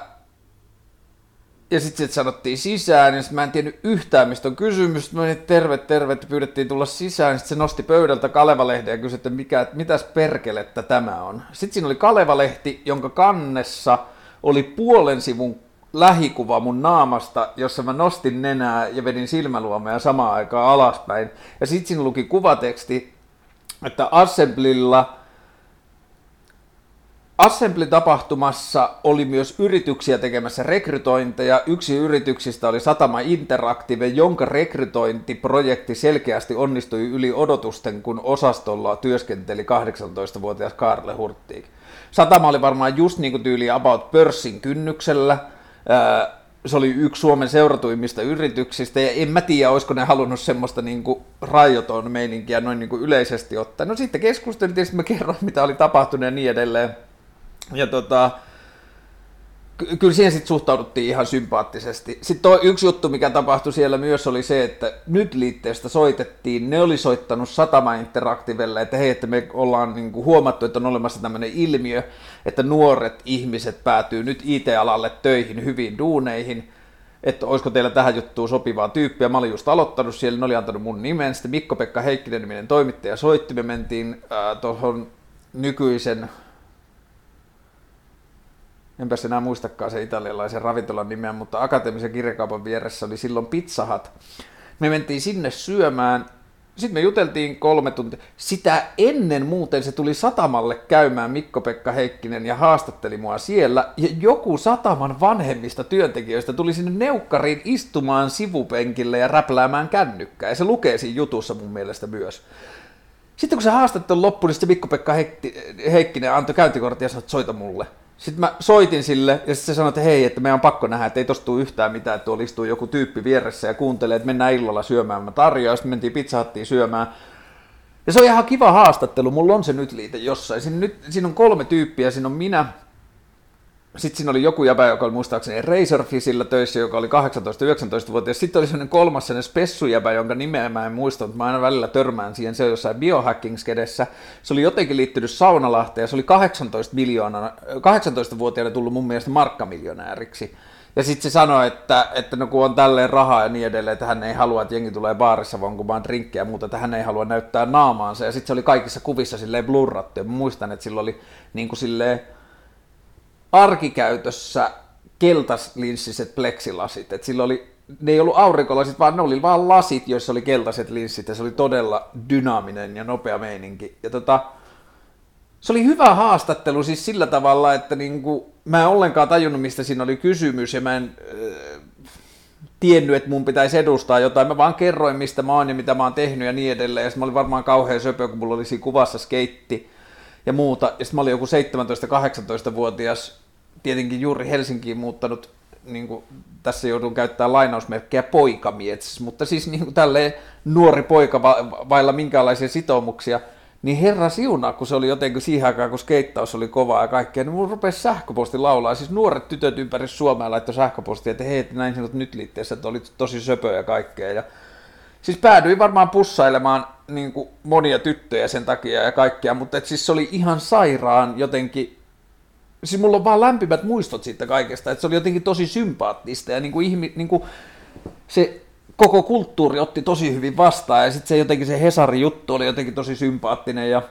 ja sitten sit sanottiin sisään, ja sit mä en tiennyt yhtään, mistä on kysymys. Mä menin, terve, terve, että pyydettiin tulla sisään. Sitten se nosti pöydältä Kaleva-lehden ja kysyi, että mikä, mitäs perkelettä tämä on. Sitten siinä oli Kaleva-lehti, jonka kannessa oli puolen sivun lähikuva mun naamasta, jossa mä nostin nenää ja vedin silmäluomea samaan aikaan alaspäin. Ja sitten siinä luki kuvateksti, että Assemblylla Assembly-tapahtumassa oli myös yrityksiä tekemässä rekrytointeja. Yksi yrityksistä oli Satama Interactive, jonka rekrytointiprojekti selkeästi onnistui yli odotusten, kun osastolla työskenteli 18-vuotias Karle Hurtig. Satama oli varmaan just niin kuin tyyli About pörssin kynnyksellä. Se oli yksi Suomen seuratuimmista yrityksistä, ja en mä tiedä, olisiko ne halunnut semmoista niin kuin rajoton meininkiä noin niin kuin yleisesti ottaen. No sitten keskusteltiin, sitten mä kerroin, mitä oli tapahtunut ja niin edelleen. Ja tota, ky- kyllä siihen sitten suhtauduttiin ihan sympaattisesti. Sitten toi yksi juttu, mikä tapahtui siellä myös, oli se, että nyt liitteestä soitettiin, ne oli soittanut Satama Interactivelle, että hei, että me ollaan niinku huomattu, että on olemassa tämmöinen ilmiö, että nuoret ihmiset päätyy nyt IT-alalle töihin hyviin duuneihin, että olisiko teillä tähän juttuun sopivaa tyyppiä. Mä olin just aloittanut siellä, ne oli antanut mun nimen, sitten Mikko-Pekka Heikkinen niminen toimittaja soitti, me mentiin äh, tuohon nykyisen enpä enää muistakaan se italialaisen ravintolan nimeä, mutta akateemisen kirjakaupan vieressä oli silloin Pizza Hut. Me mentiin sinne syömään, sitten me juteltiin kolme tuntia. Sitä ennen muuten se tuli Satamalle käymään Mikko-Pekka Heikkinen ja haastatteli mua siellä. Ja joku Sataman vanhemmista työntekijöistä tuli sinne neukkariin istumaan sivupenkille ja räpläämään kännykkää. Ja se lukee siinä jutussa mun mielestä myös. Sitten kun se haastattelu loppui, niin sitten Mikko-Pekka Heikkinen antoi käyntikortin ja sanoi, että soita mulle. Sitten mä soitin sille ja sitten se sanoi, että hei, että meidän on pakko nähdä, että ei tostu yhtään mitään, että tuolla istuu joku tyyppi vieressä ja kuuntelee, että mennään illalla syömään. Mä tarjoan, sitten mentiin pizzahottiin syömään. Ja se on ihan kiva haastattelu, mulla on se nyt liite jossain. Siinä, nyt, siinä on kolme tyyppiä, siinä on minä, sitten siinä oli joku jäbä, joka oli muistaakseni Razorfishillä töissä, joka oli 18-19-vuotias. Sitten oli sellainen kolmas sellainen spessujäbä, jonka nimeä mä en muista, mutta mä aina välillä törmään siihen. Se on jossain biohacking-skedessä. Se oli jotenkin liittynyt Saunalahteen se oli 18 miljoonaa, 18-vuotiaana tullut mun mielestä markkamiljonääriksi. Ja sitten se sanoi, että, että no kun on tälleen rahaa ja niin edelleen, että hän ei halua, että jengi tulee baarissa vaan drinkkejä ja muuta, että hän ei halua näyttää naamaansa. Ja sitten se oli kaikissa kuvissa silleen blurrattu. Ja muistan, että sillä oli niin kuin silleen, arkikäytössä keltaslinssiset pleksilasit. Et sillä oli, ne ei ollut aurinkolasit, vaan ne oli vaan lasit, joissa oli keltaiset linssit ja se oli todella dynaaminen ja nopea meininki. Ja tota, se oli hyvä haastattelu siis sillä tavalla, että niinku, mä en ollenkaan tajunnut, mistä siinä oli kysymys ja mä en äh, tiennyt, että mun pitäisi edustaa jotain. Mä vaan kerroin, mistä mä oon ja mitä mä oon tehnyt ja niin edelleen. Ja mä olin varmaan kauhean söpö, kun mulla oli siinä kuvassa skeitti ja muuta. Ja sitten mä olin joku 17-18-vuotias, tietenkin juuri Helsinkiin muuttanut, niin kuin tässä joudun käyttämään lainausmerkkejä poikamiets, mutta siis niin kuin tälleen nuori poika va- vailla minkäänlaisia sitoumuksia, niin herra siunaa, kun se oli jotenkin siihen aikaan, kun skeittaus oli kovaa ja kaikkea, niin mun rupesi sähköposti laulaa. Siis nuoret tytöt ympäri Suomea laittoi sähköpostia, että hei, näin sinut nyt liitteessä, että oli tosi söpö ja kaikkea. Ja siis päädyin varmaan pussailemaan niin kuin monia tyttöjä sen takia ja kaikkea, mutta et siis se oli ihan sairaan jotenkin, siis mulla on vaan lämpimät muistot siitä kaikesta, että se oli jotenkin tosi sympaattista ja niin kuin ihmi, niin kuin se koko kulttuuri otti tosi hyvin vastaan ja sitten se jotenkin se Hesari-juttu oli jotenkin tosi sympaattinen ja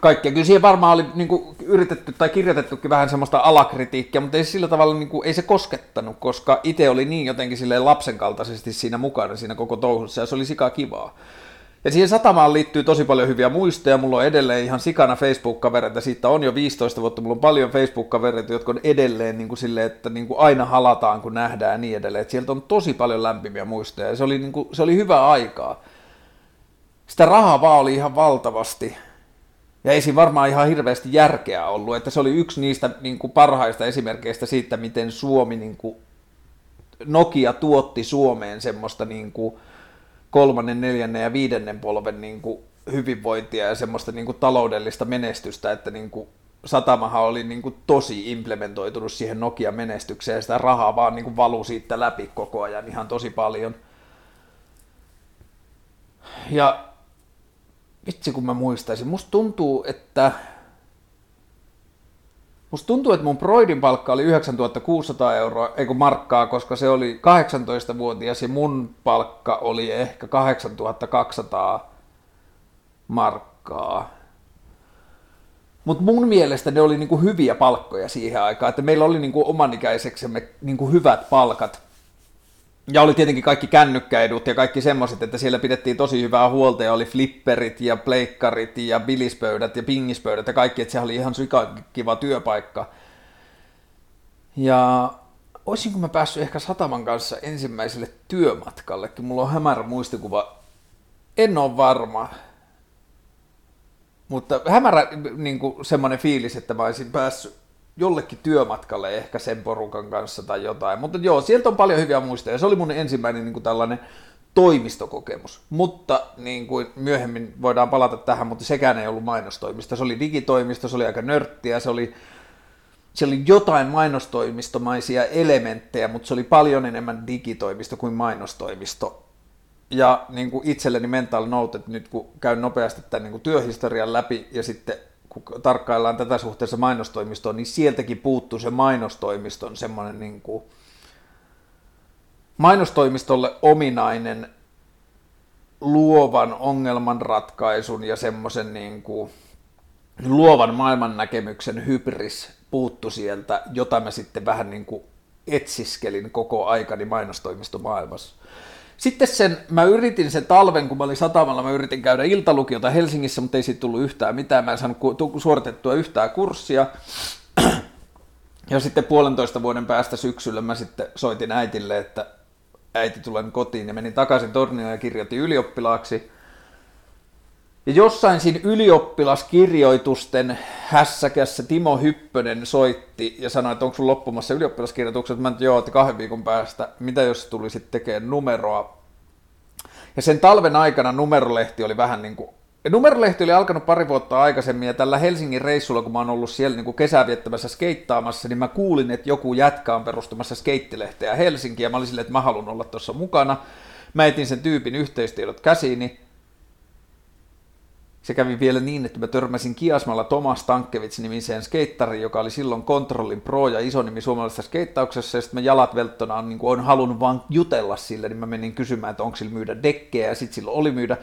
kaikkea. Kyllä siihen varmaan oli niin kuin, yritetty tai kirjoitettukin vähän semmoista alakritiikkiä, mutta ei sillä tavalla niin kuin, ei se koskettanut, koska itse oli niin jotenkin silleen lapsen kaltaisesti siinä mukana siinä koko touhussa ja se oli sika kivaa. Ja siihen satamaan liittyy tosi paljon hyviä muistoja. Mulla on edelleen ihan sikana Facebook-kavereita. Siitä on jo 15 vuotta. Mulla on paljon Facebook-kavereita, jotka on edelleen niin kuin silleen, että niin kuin aina halataan, kun nähdään ja niin edelleen. Et sieltä on tosi paljon lämpimiä muistoja. Ja se oli, niin kuin, se oli hyvää aikaa. Sitä rahaa vaan oli ihan valtavasti. Ja ei siinä varmaan ihan hirveästi järkeä ollut. Että se oli yksi niistä niin kuin parhaista esimerkkeistä siitä, miten Suomi, niin kuin Nokia tuotti Suomeen semmoista niin kuin, kolmannen, neljännen ja viidennen polven niin kuin hyvinvointia ja semmoista niin kuin taloudellista menestystä, että niin kuin Satamahan oli niin kuin tosi implementoitunut siihen Nokia-menestykseen ja sitä rahaa vaan niin kuin valui siitä läpi koko ajan ihan tosi paljon. Ja vitsi kun mä muistaisin, musta tuntuu, että Musta tuntuu, että mun Broidin palkka oli 9600 euroa, ei kun markkaa, koska se oli 18-vuotias ja mun palkka oli ehkä 8200 markkaa. Mutta mun mielestä ne oli niinku hyviä palkkoja siihen aikaan, että meillä oli niinku omanikäiseksemme niinku hyvät palkat. Ja oli tietenkin kaikki kännykkäedut ja kaikki semmoiset, että siellä pidettiin tosi hyvää huolta ja oli flipperit ja pleikkarit ja bilispöydät ja pingispöydät ja kaikki, että se oli ihan kiva työpaikka. Ja olisinko mä päässyt ehkä Sataman kanssa ensimmäiselle työmatkallekin, mulla on hämärä muistikuva, en ole varma, mutta hämärä niin kuin semmoinen fiilis, että mä olisin päässyt jollekin työmatkalle ehkä sen porukan kanssa tai jotain. Mutta joo, sieltä on paljon hyviä muistoja. Se oli mun ensimmäinen niin kuin tällainen toimistokokemus. Mutta niin kuin myöhemmin voidaan palata tähän, mutta sekään ei ollut mainostoimisto. Se oli digitoimisto, se oli aika nörttiä, se oli, se oli jotain mainostoimistomaisia elementtejä, mutta se oli paljon enemmän digitoimisto kuin mainostoimisto. Ja niin kuin itselleni mental note, että nyt kun käyn nopeasti tämän niin kuin työhistorian läpi ja sitten kun tarkkaillaan tätä suhteessa mainostoimistoon, niin sieltäkin puuttuu se mainostoimiston semmoinen niin kuin mainostoimistolle ominainen luovan ongelmanratkaisun ja semmoisen niin kuin luovan maailmannäkemyksen hybris puuttu sieltä, jota mä sitten vähän niin kuin etsiskelin koko aikani mainostoimistomaailmassa. Sitten sen, mä yritin sen talven, kun mä olin satamalla, mä yritin käydä iltalukiota Helsingissä, mutta ei siitä tullut yhtään mitään. Mä en saanut suoritettua yhtään kurssia. Ja sitten puolentoista vuoden päästä syksyllä mä sitten soitin äitille, että äiti tulen kotiin ja menin takaisin Tornioon ja kirjoitin ylioppilaaksi. Ja jossain siinä ylioppilaskirjoitusten hässäkässä Timo Hyppönen soitti ja sanoi, että onko sun loppumassa ylioppilaskirjoitukset. Mä että joo, että kahden viikon päästä. Mitä jos tulisit tekemään numeroa? Ja sen talven aikana numerolehti oli vähän niin kuin ja numerolehti oli alkanut pari vuotta aikaisemmin ja tällä Helsingin reissulla, kun mä oon ollut siellä niin kesää viettämässä skeittaamassa, niin mä kuulin, että joku jätkä on perustamassa skeittilehteä Helsinkiin ja mä olin silleen, että mä haluan olla tuossa mukana. Mä etin sen tyypin yhteistiedot käsiini se kävi vielä niin, että mä törmäsin Kiasmalla Tomas Tankkevits nimiseen skeittariin, joka oli silloin Kontrollin pro ja iso nimi suomalaisessa skeittauksessa, ja sitten mä jalat velttona on, niin on halunnut vaan jutella sille, niin mä menin kysymään, että onko sillä myydä dekkejä, ja sitten sillä oli myydä.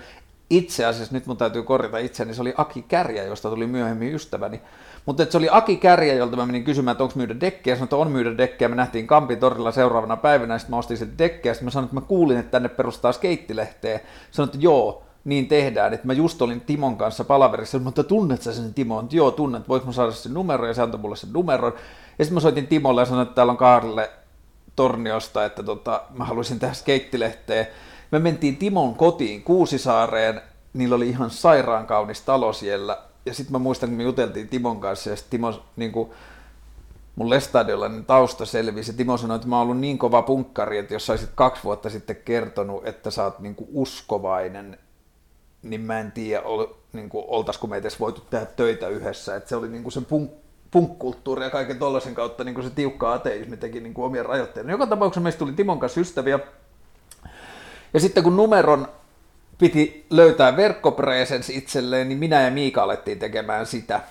Itse asiassa, nyt mun täytyy korjata itseäni, se oli Aki Kärjä, josta tuli myöhemmin ystäväni. Mutta se oli Aki Kärjä, jolta mä menin kysymään, että onko myydä dekkejä, sanoin, että on myydä dekkejä. Me nähtiin Kampin torilla seuraavana päivänä, sitten mä ostin sitten dekkejä, sitten mä sanoin, että mä kuulin, että tänne perustaa skeittilehteä. Sanoin, että joo, niin tehdään. Että mä just olin Timon kanssa palaverissa, mutta tunnet sä sen Timon? Joo, tunnet, voit mä saada sen numero, ja se antoi mulle sen numeron. Ja sitten mä soitin Timolle ja sanoin, että täällä on Kaarille Torniosta, että tota, mä haluaisin tehdä skeittilehteä. Me mentiin Timon kotiin Kuusisaareen, niillä oli ihan sairaan kaunis talo siellä. Ja sitten mä muistan, kun me juteltiin Timon kanssa, ja sitten Timo niin kuin, mun lestadiolainen tausta selvisi. Timo sanoi, että mä oon ollut niin kova punkkari, että jos saisit kaksi vuotta sitten kertonut, että sä oot niin kuin uskovainen niin mä en tiedä, ol, niin kuin, oltaisiko me edes voitu tehdä töitä yhdessä. että se oli niin kuin sen punk, punkkulttuuri ja kaiken tollaisen kautta niin kuin se tiukka ateismi teki niin kuin omia rajoitteita. Joka tapauksessa meistä tuli Timon kanssa ystäviä. Ja sitten kun numeron piti löytää verkkopresens itselleen, niin minä ja Miika alettiin tekemään sitä.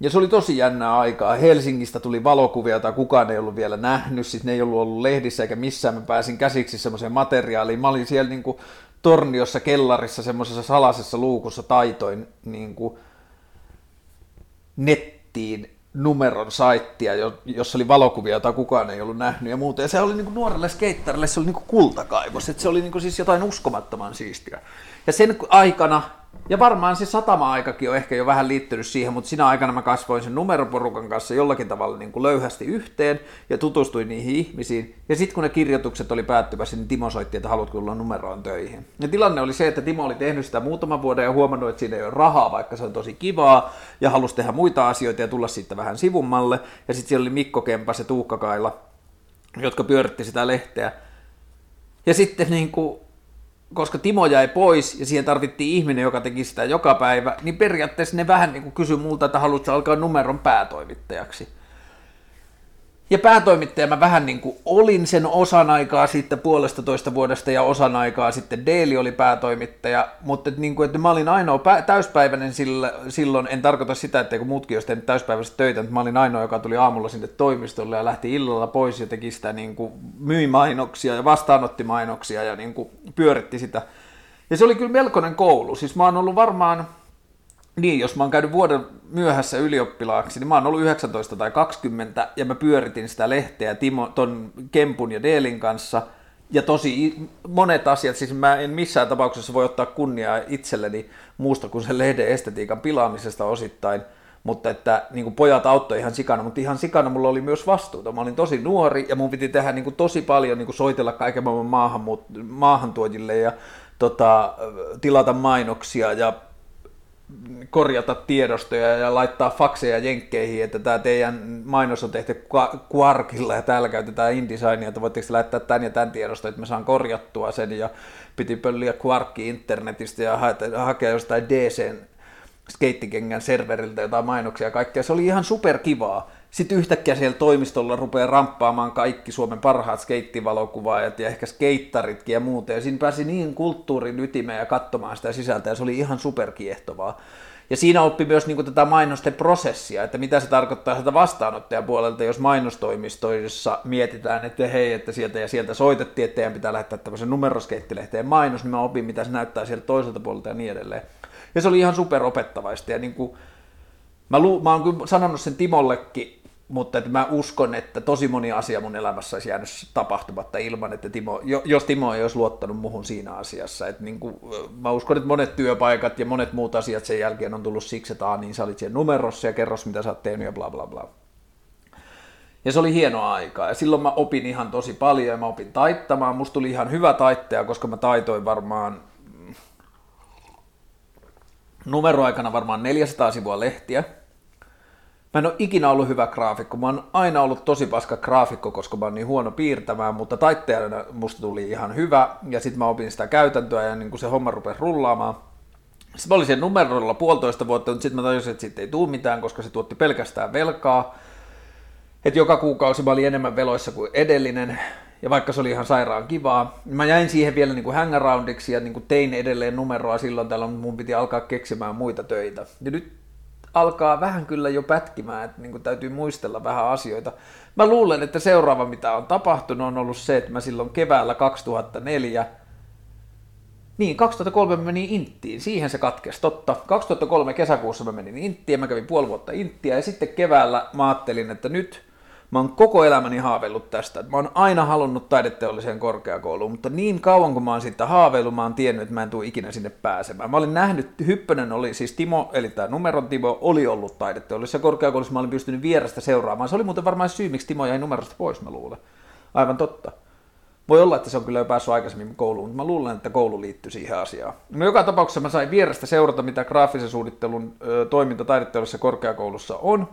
Ja se oli tosi jännää aikaa. Helsingistä tuli valokuvia, joita kukaan ei ollut vielä nähnyt, siis ne ei ollut ollut lehdissä eikä missään. Mä pääsin käsiksi semmoiseen materiaaliin. Mä olin siellä niin kuin torniossa kellarissa semmoisessa salaisessa luukussa taitoin niin kuin nettiin numeron saittia, jossa oli valokuvia, joita kukaan ei ollut nähnyt ja muuta. Ja se oli niin kuin nuorelle skeittarille se oli niin kuin kultakaivos, että se oli niin kuin siis jotain uskomattoman siistiä. Ja sen aikana ja varmaan se satama-aikakin on ehkä jo vähän liittynyt siihen, mutta siinä aikana mä kasvoin sen numeroporukan kanssa jollakin tavalla niin kuin löyhästi yhteen ja tutustuin niihin ihmisiin. Ja sitten kun ne kirjoitukset oli päättymässä, niin Timo soitti, että haluatko tulla numeroon töihin. Ja tilanne oli se, että Timo oli tehnyt sitä muutaman vuoden ja huomannut, että siinä ei ole rahaa, vaikka se on tosi kivaa, ja halusi tehdä muita asioita ja tulla siitä vähän sivummalle. Ja sitten siellä oli Mikko Kempas ja Tuukka Kaila, jotka pyöritti sitä lehteä. Ja sitten niin kuin koska Timo jäi pois ja siihen tarvittiin ihminen, joka teki sitä joka päivä, niin periaatteessa ne vähän niin kysyi multa, että haluatko alkaa numeron päätoimittajaksi. Ja päätoimittaja mä vähän niin kuin olin sen osan aikaa sitten puolesta toista vuodesta ja osan aikaa sitten Deeli oli päätoimittaja, mutta että, niin kuin, että mä olin ainoa pä- täyspäiväinen sillä, silloin, en tarkoita sitä, että kun muutkin olisi tehnyt täyspäiväisesti töitä, mutta mä olin ainoa, joka tuli aamulla sinne toimistolle ja lähti illalla pois ja teki sitä niin kuin myi mainoksia ja vastaanotti mainoksia ja niin kuin pyöritti sitä. Ja se oli kyllä melkoinen koulu, siis mä oon ollut varmaan niin, jos mä oon käynyt vuoden myöhässä ylioppilaaksi, niin mä oon ollut 19 tai 20 ja mä pyöritin sitä lehteä Timo, ton Kempun ja Deelin kanssa ja tosi monet asiat, siis mä en missään tapauksessa voi ottaa kunniaa itselleni muusta kuin sen lehden estetiikan pilaamisesta osittain, mutta että niin kuin pojat auttoi ihan sikana, mutta ihan sikana mulla oli myös vastuuta. Mä olin tosi nuori ja mun piti tehdä niin kuin tosi paljon niin kuin soitella kaiken maailman maahanmuut- maahantuojille ja tota, tilata mainoksia ja korjata tiedostoja ja laittaa fakseja jenkkeihin, että tämä teidän mainos on tehty Quarkilla ja täällä käytetään InDesignia, että voitteko laittaa tämän ja tämän tiedoston, että mä saan korjattua sen ja piti pölliä Quarkki internetistä ja hakea jostain DCn skeittikengän serveriltä jotain mainoksia ja kaikkea. Se oli ihan superkivaa. Sitten yhtäkkiä siellä toimistolla rupeaa ramppaamaan kaikki Suomen parhaat skeittivalokuvaajat ja ehkä skeittaritkin ja muuta. Ja siinä pääsi niin kulttuurin ytimeen ja katsomaan sitä sisältöä ja se oli ihan superkiehtovaa. Ja siinä oppi myös niin kuin tätä mainosten prosessia, että mitä se tarkoittaa sieltä vastaanottajapuolelta, jos mainostoimistoissa mietitään, että hei, että sieltä ja sieltä soitettiin, että teidän pitää lähettää tämmöisen numeroskeittilehteen mainos, niin mä opin, mitä se näyttää sieltä toiselta puolelta ja niin edelleen. Ja se oli ihan superopettavaista ja niin kuin, mä, lu, mä oon kyllä sanonut sen Timollekin, mutta että mä uskon, että tosi moni asia mun elämässä olisi jäänyt tapahtumatta ilman, että Timo, jos Timo ei olisi luottanut muhun siinä asiassa. Että niin kuin, mä uskon, että monet työpaikat ja monet muut asiat sen jälkeen on tullut siksi, että niin sä olit siellä numerossa ja kerros mitä sä oot tehnyt ja bla bla bla. Ja se oli hienoa aikaa. Ja silloin mä opin ihan tosi paljon ja mä opin taittamaan. Musta tuli ihan hyvä taittaja, koska mä taitoin varmaan numeroaikana varmaan 400 sivua lehtiä. Mä en ole ikinä ollut hyvä graafikko, mä oon aina ollut tosi paska graafikko, koska mä oon niin huono piirtämään, mutta taitteena musta tuli ihan hyvä, ja sitten mä opin sitä käytäntöä, ja niin kun se homma rupesi rullaamaan. Sitten mä olin siellä numerolla puolitoista vuotta, mutta sitten mä tajusin, että siitä ei tule mitään, koska se tuotti pelkästään velkaa. Että joka kuukausi mä olin enemmän veloissa kuin edellinen, ja vaikka se oli ihan sairaan kivaa, mä jäin siihen vielä niin kuin hangaroundiksi ja niin kuin tein edelleen numeroa silloin tällä, mun piti alkaa keksimään muita töitä. Ja nyt alkaa vähän kyllä jo pätkimään, että niin täytyy muistella vähän asioita. Mä luulen, että seuraava mitä on tapahtunut on ollut se, että mä silloin keväällä 2004 niin, 2003 mä menin Inttiin, siihen se katkesi, totta. 2003 kesäkuussa mä menin Inttiin, mä kävin puoli vuotta Inttiä ja sitten keväällä mä ajattelin, että nyt Mä oon koko elämäni haaveillut tästä. Mä oon aina halunnut taideteolliseen korkeakouluun, mutta niin kauan kun mä oon siitä haaveillut, mä oon tiennyt, että mä en tule ikinä sinne pääsemään. Mä olin nähnyt, Hyppönen oli, siis Timo, eli tämä numeron Timo, oli ollut taideteollisessa korkeakoulussa, mä olin pystynyt vierestä seuraamaan. Se oli muuten varmaan syy, miksi Timo jäi numerosta pois, mä luulen. Aivan totta. Voi olla, että se on kyllä jo päässyt aikaisemmin kouluun, mutta mä luulen, että koulu liittyy siihen asiaan. No, joka tapauksessa mä sain vierestä seurata, mitä graafisen suunnittelun toiminta taideteollisessa korkeakoulussa on.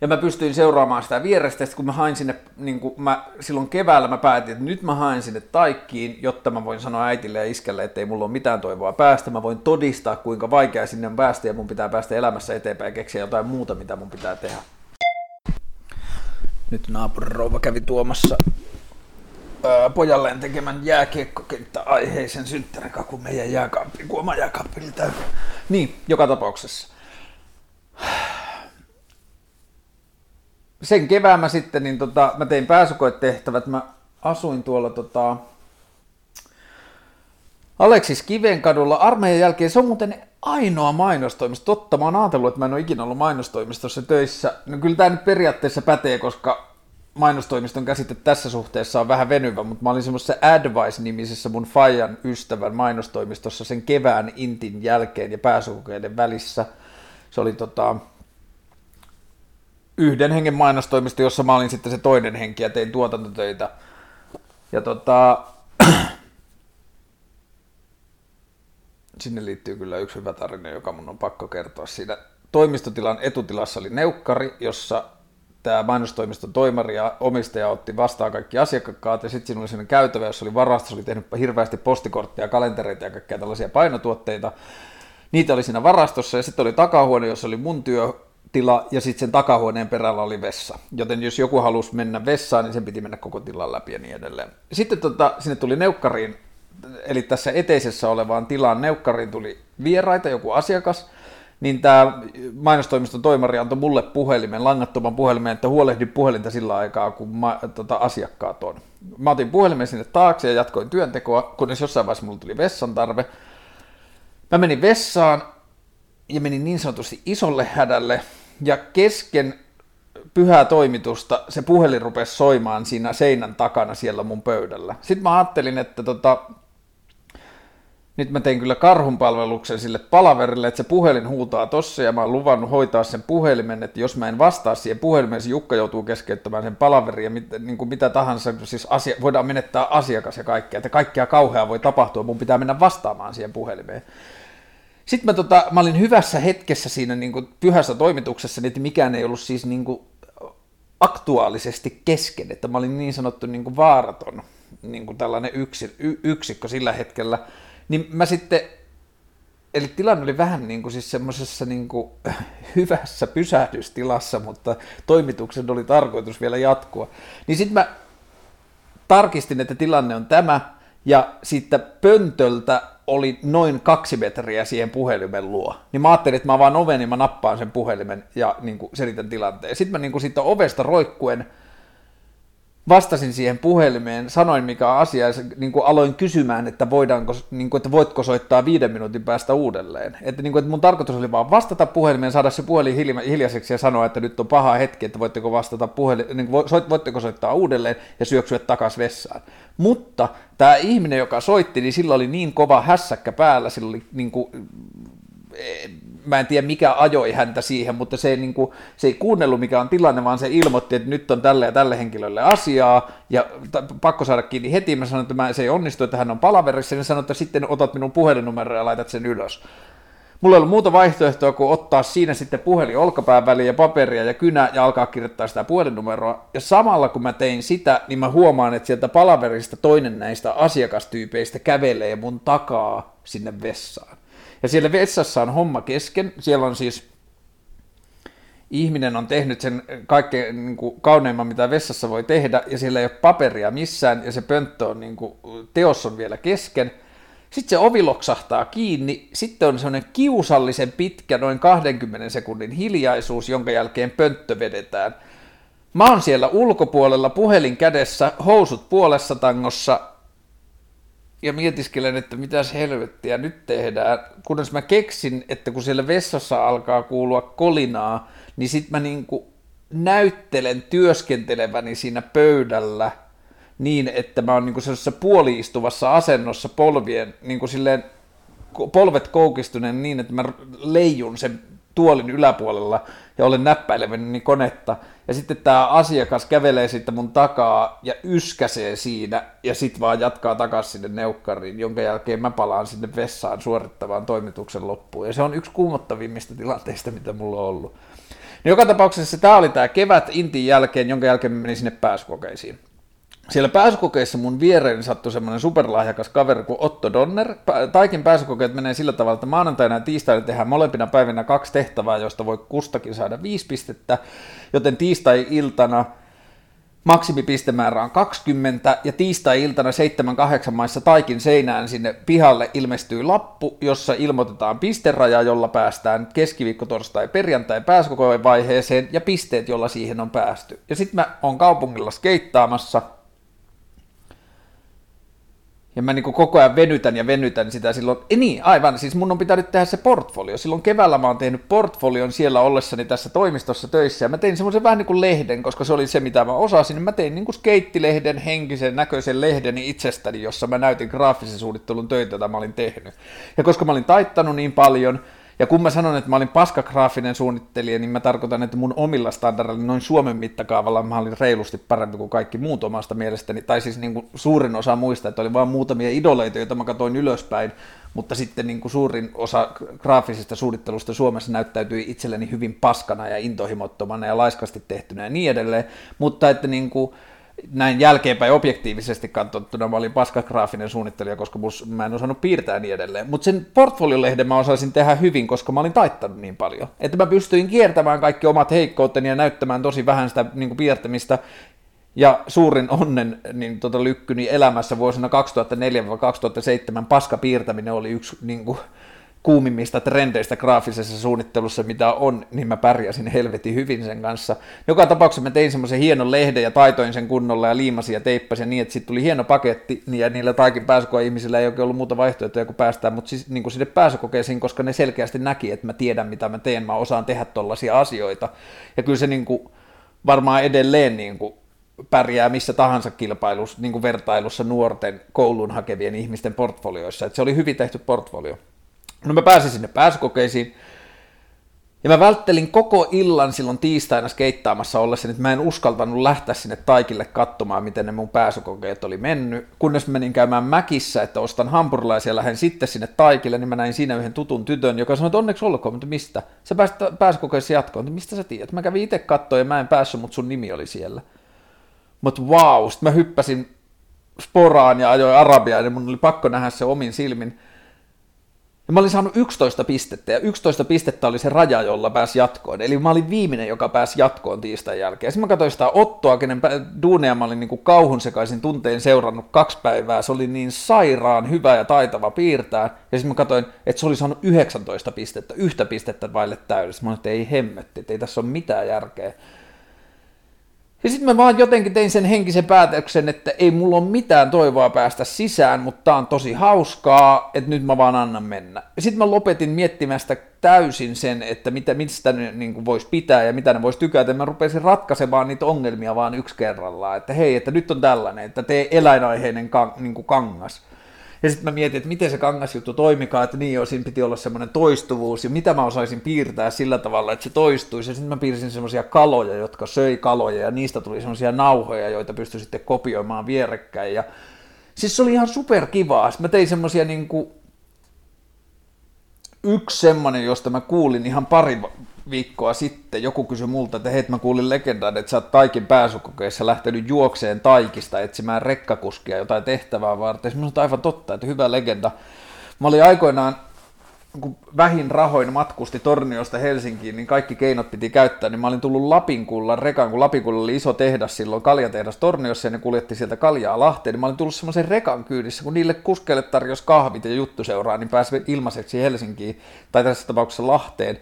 Ja mä pystyin seuraamaan sitä vierestä, kun mä hain sinne, niin kun mä, silloin keväällä mä päätin, että nyt mä haen sinne taikkiin, jotta mä voin sanoa äitille ja iskelle, että ei mulla ole mitään toivoa päästä. Mä voin todistaa, kuinka vaikea sinne on päästä ja mun pitää päästä elämässä eteenpäin ja keksiä jotain muuta, mitä mun pitää tehdä. Nyt naapurirouva kävi tuomassa ää, pojalleen tekemän jääkiekkokenttä aiheisen synttärikakun meidän jääkaappiin, kun oma jääkaappi Niin, joka tapauksessa sen kevään mä sitten, niin tota, mä tein pääsykoetehtävät, mä asuin tuolla tota, Aleksis Kivenkadulla armeijan jälkeen. Se on muuten ainoa mainostoimisto. Totta, mä oon ajatellut, että mä en ole ikinä ollut mainostoimistossa töissä. No kyllä tämä nyt periaatteessa pätee, koska mainostoimiston käsite tässä suhteessa on vähän venyvä, mutta mä olin semmoisessa Advice-nimisessä mun Fajan ystävän mainostoimistossa sen kevään intin jälkeen ja pääsykokeiden välissä. Se oli tota, yhden hengen mainostoimisto, jossa mä olin sitten se toinen henki ja tein tuotantotöitä. Ja tota, [clears throat] sinne liittyy kyllä yksi hyvä tarina, joka mun on pakko kertoa. Siinä toimistotilan etutilassa oli neukkari, jossa tämä mainostoimiston toimari ja omistaja otti vastaan kaikki asiakkaat ja sitten siinä oli sellainen käytävä, jossa oli varasto, oli tehnyt hirveästi postikortteja, kalentereita ja kaikkea tällaisia painotuotteita. Niitä oli siinä varastossa ja sitten oli takahuone, jossa oli mun työ, tila ja sitten sen takahuoneen perällä oli vessa. Joten jos joku halusi mennä vessaan, niin sen piti mennä koko tilan läpi ja niin edelleen. Sitten tota, sinne tuli neukkariin, eli tässä eteisessä olevaan tilaan neukkariin tuli vieraita, joku asiakas, niin tämä mainostoimiston toimari antoi mulle puhelimen, langattoman puhelimen, että huolehdi puhelinta sillä aikaa, kun ma, tota, asiakkaat on. Mä otin puhelimen sinne taakse ja jatkoin työntekoa, kunnes jossain vaiheessa mulla tuli vessan tarve. Mä menin vessaan ja menin niin sanotusti isolle hädälle, ja kesken pyhää toimitusta, se puhelin rupesi soimaan siinä seinän takana siellä mun pöydällä. Sitten mä ajattelin, että tota, nyt mä tein kyllä karhunpalveluksen sille palaverille, että se puhelin huutaa tossa ja mä oon luvannut hoitaa sen puhelimen, että jos mä en vastaa siihen puhelimeen, se Jukka joutuu keskeyttämään sen palaverin ja mit, niin kuin mitä tahansa, siis asia, voidaan menettää asiakas ja kaikkea, että kaikkea kauheaa voi tapahtua, mun pitää mennä vastaamaan siihen puhelimeen. Sitten mä, tota, mä olin hyvässä hetkessä siinä niin kuin pyhässä toimituksessa, niin että mikään ei ollut siis niin kuin aktuaalisesti kesken, että mä olin niin sanottu niin kuin vaaraton niin kuin tällainen yksi, y, yksikkö sillä hetkellä, niin mä sitten, eli tilanne oli vähän niin kuin siis semmoisessa niin kuin [laughs] hyvässä pysähdystilassa, mutta toimituksen oli tarkoitus vielä jatkua. Niin sitten mä tarkistin, että tilanne on tämä, ja sitten pöntöltä oli noin kaksi metriä siihen puhelimen luo. Niin mä ajattelin, että mä vaan oven, niin mä nappaan sen puhelimen ja niin kuin selitän tilanteen. Sitten mä niin kuin siitä ovesta roikkuen vastasin siihen puhelimeen, sanoin mikä asia ja niin kuin aloin kysymään, että, voidaanko, niin kuin, että voitko soittaa viiden minuutin päästä uudelleen. Että, niin kuin, että mun tarkoitus oli vaan vastata puhelimeen, saada se puhelin hiljaiseksi ja sanoa, että nyt on paha hetki, että voitteko vastata puhelin, niin kuin, voitteko soittaa uudelleen ja syöksyä takaisin vessaan. Mutta tämä ihminen, joka soitti, niin sillä oli niin kova hässäkkä päällä, sillä oli niin kuin, mä en tiedä mikä ajoi häntä siihen, mutta se ei, niin kuin, se ei kuunnellut mikä on tilanne, vaan se ilmoitti, että nyt on tälle ja tälle henkilölle asiaa, ja t- pakko saada kiinni heti, mä sanoin, että mä, se ei onnistu, että hän on palaverissa, ja sanoin, että sitten otat minun puhelinnumero ja laitat sen ylös. Mulla ei ollut muuta vaihtoehtoa kuin ottaa siinä sitten puhelin olkapään väliin ja paperia ja kynä ja alkaa kirjoittaa sitä puhelinnumeroa. Ja samalla kun mä tein sitä, niin mä huomaan, että sieltä palaverista toinen näistä asiakastyypeistä kävelee mun takaa sinne vessaan. Ja siellä vessassa on homma kesken. Siellä on siis ihminen on tehnyt sen kaikkein niin kuin, kauneimman, mitä vessassa voi tehdä, ja siellä ei ole paperia missään, ja se pönttö on, niin kuin, teos on vielä kesken. Sitten se ovi loksahtaa kiinni, sitten on sellainen kiusallisen pitkä, noin 20 sekunnin hiljaisuus, jonka jälkeen pönttö vedetään. Mä oon siellä ulkopuolella puhelin kädessä, housut puolessa tangossa, ja mietiskelen, että mitäs helvettiä nyt tehdään, kunnes mä keksin, että kun siellä vessassa alkaa kuulua kolinaa, niin sit mä niinku näyttelen työskenteleväni siinä pöydällä niin, että mä oon niinku sellaisessa puoliistuvassa asennossa polvien, niinku silleen polvet koukistuneen niin, että mä leijun sen tuolin yläpuolella ja olen näppäileväni konetta. Ja sitten tämä asiakas kävelee sitten mun takaa ja yskäsee siinä ja sitten vaan jatkaa takaisin sinne neukkariin, jonka jälkeen mä palaan sinne vessaan suorittavaan toimituksen loppuun. Ja se on yksi kuumottavimmista tilanteista, mitä mulla on ollut. No joka tapauksessa tämä oli tämä kevät Intin jälkeen, jonka jälkeen menin sinne pääsykokeisiin siellä pääsykokeissa mun viereen sattui semmoinen superlahjakas kaveri kuin Otto Donner. Taikin pääsykokeet menee sillä tavalla, että maanantaina ja tiistaina tehdään molempina päivinä kaksi tehtävää, joista voi kustakin saada viisi pistettä, joten tiistai-iltana maksimipistemäärä on 20 ja tiistai-iltana 7-8 maissa taikin seinään sinne pihalle ilmestyy lappu, jossa ilmoitetaan pisteraja, jolla päästään keskiviikko, torstai, perjantai pääsykokojen vaiheeseen ja pisteet, jolla siihen on päästy. Ja sitten mä oon kaupungilla skeittaamassa – ja mä niin koko ajan venytän ja venytän sitä silloin. E niin, aivan, siis mun on pitänyt tehdä se portfolio. Silloin keväällä mä oon tehnyt portfolion siellä ollessani tässä toimistossa töissä. Ja mä tein semmoisen vähän niin kuin lehden, koska se oli se, mitä mä osasin. Mä tein niin kuin skeittilehden, henkisen näköisen lehden itsestäni, jossa mä näytin graafisen suunnittelun töitä, joita mä olin tehnyt. Ja koska mä olin taittanut niin paljon, ja kun mä sanon, että mä olin paskagraafinen suunnittelija, niin mä tarkoitan, että mun omilla standardilla noin Suomen mittakaavalla mä olin reilusti parempi kuin kaikki muut omasta mielestäni. Tai siis niin kuin suurin osa muista, että oli vain muutamia idoleita, joita mä katsoin ylöspäin, mutta sitten niin kuin suurin osa graafisesta suunnittelusta Suomessa näyttäytyi itselleni hyvin paskana ja intohimottomana ja laiskasti tehtynä ja niin edelleen. Mutta että niin kuin, näin jälkeenpäin objektiivisesti katsottuna mä olin paskagraafinen suunnittelija, koska mus, mä en osannut piirtää niin edelleen. Mutta sen portfoliolehden mä osaisin tehdä hyvin, koska mä olin taittanut niin paljon. Että mä pystyin kiertämään kaikki omat heikkouteni ja näyttämään tosi vähän sitä niin kuin piirtämistä. Ja suurin onnen niin tota, lykkyni elämässä vuosina 2004-2007 paskapiirtäminen oli yksi niin kuin, kuumimmista trendeistä graafisessa suunnittelussa, mitä on, niin mä pärjäsin helvetin hyvin sen kanssa. Joka tapauksessa mä tein semmoisen hienon lehden ja taitoin sen kunnolla ja liimasin ja teippasin niin, että sitten tuli hieno paketti niin ja niillä taikin pääsykoe ihmisillä ei oikein ollut muuta vaihtoehtoja kuin päästään, mutta siis, niin kuin sinne pääsykokeisiin, koska ne selkeästi näki, että mä tiedän mitä mä teen, mä osaan tehdä tollaisia asioita. Ja kyllä se niin kuin, varmaan edelleen niin kuin pärjää missä tahansa kilpailussa, niin kuin vertailussa nuorten koulun hakevien ihmisten portfolioissa. että se oli hyvin tehty portfolio. No mä pääsin sinne pääsykokeisiin, ja mä välttelin koko illan silloin tiistaina skeittaamassa ollessa, että mä en uskaltanut lähteä sinne taikille katsomaan, miten ne mun pääsykokeet oli mennyt. Kunnes menin käymään Mäkissä, että ostan hampurilaisia ja lähden sitten sinne taikille, niin mä näin siinä yhden tutun tytön, joka sanoi, että onneksi olkoon, mutta mistä? Sä pääsit pääsykokeessa jatkoon, että mistä sä tiedät? Mä kävin itse katsoa ja mä en päässyt, mutta sun nimi oli siellä. Mutta wow, sitten mä hyppäsin sporaan ja ajoin Arabiaan, ja mun oli pakko nähdä se omin silmin. Ja mä olin saanut 11 pistettä, ja 11 pistettä oli se raja, jolla pääsi jatkoon. Eli mä olin viimeinen, joka pääsi jatkoon tiistain jälkeen. Sitten mä katsoin sitä Ottoa, kenen duuneja mä olin niin kuin kauhun sekaisin tunteen seurannut kaksi päivää. Se oli niin sairaan hyvä ja taitava piirtää. Ja sitten mä katsoin, että se oli saanut 19 pistettä, yhtä pistettä vaille täydessä. Mä olin, että ei hemmetti, että ei tässä ole mitään järkeä. Ja sitten mä vaan jotenkin tein sen henkisen päätöksen, että ei mulla ole mitään toivoa päästä sisään, mutta tää on tosi hauskaa, että nyt mä vaan annan mennä. Ja sitten mä lopetin miettimästä täysin sen, että mitä, mistä ne niin voisi pitää ja mitä ne voisi tykätä. Mä rupesin ratkaisemaan niitä ongelmia vaan yksi kerrallaan, että hei, että nyt on tällainen, että tee eläinaiheinen kang, niin kangas. Ja sitten mä mietin, että miten se kangasjuttu toimikaan, että niin jo, siinä piti olla semmoinen toistuvuus, ja mitä mä osaisin piirtää sillä tavalla, että se toistuisi. Ja sitten mä piirsin semmoisia kaloja, jotka söi kaloja, ja niistä tuli semmoisia nauhoja, joita pystyi sitten kopioimaan vierekkäin. Ja siis se oli ihan superkivaa. Sitten mä tein semmoisia niin kuin... Yksi semmoinen, josta mä kuulin ihan pari viikkoa sitten joku kysyi multa, että hei, mä kuulin legendan, että sä oot Taikin pääsykokeessa lähtenyt juokseen Taikista etsimään rekkakuskia jotain tehtävää varten. Se on aivan totta, että hyvä legenda. Mä olin aikoinaan, kun vähin rahoin matkusti Torniosta Helsinkiin, niin kaikki keinot piti käyttää, niin mä olin tullut Lapinkullan rekan, kun Lapinkulla oli iso tehdas silloin, kaljatehdas Torniossa, ja ne kuljetti sieltä kaljaa Lahteen, niin mä olin tullut semmoisen rekan kyydissä, kun niille kuskeille tarjosi kahvit ja juttuseuraa, niin pääsi ilmaiseksi Helsinkiin, tai tässä tapauksessa Lahteen.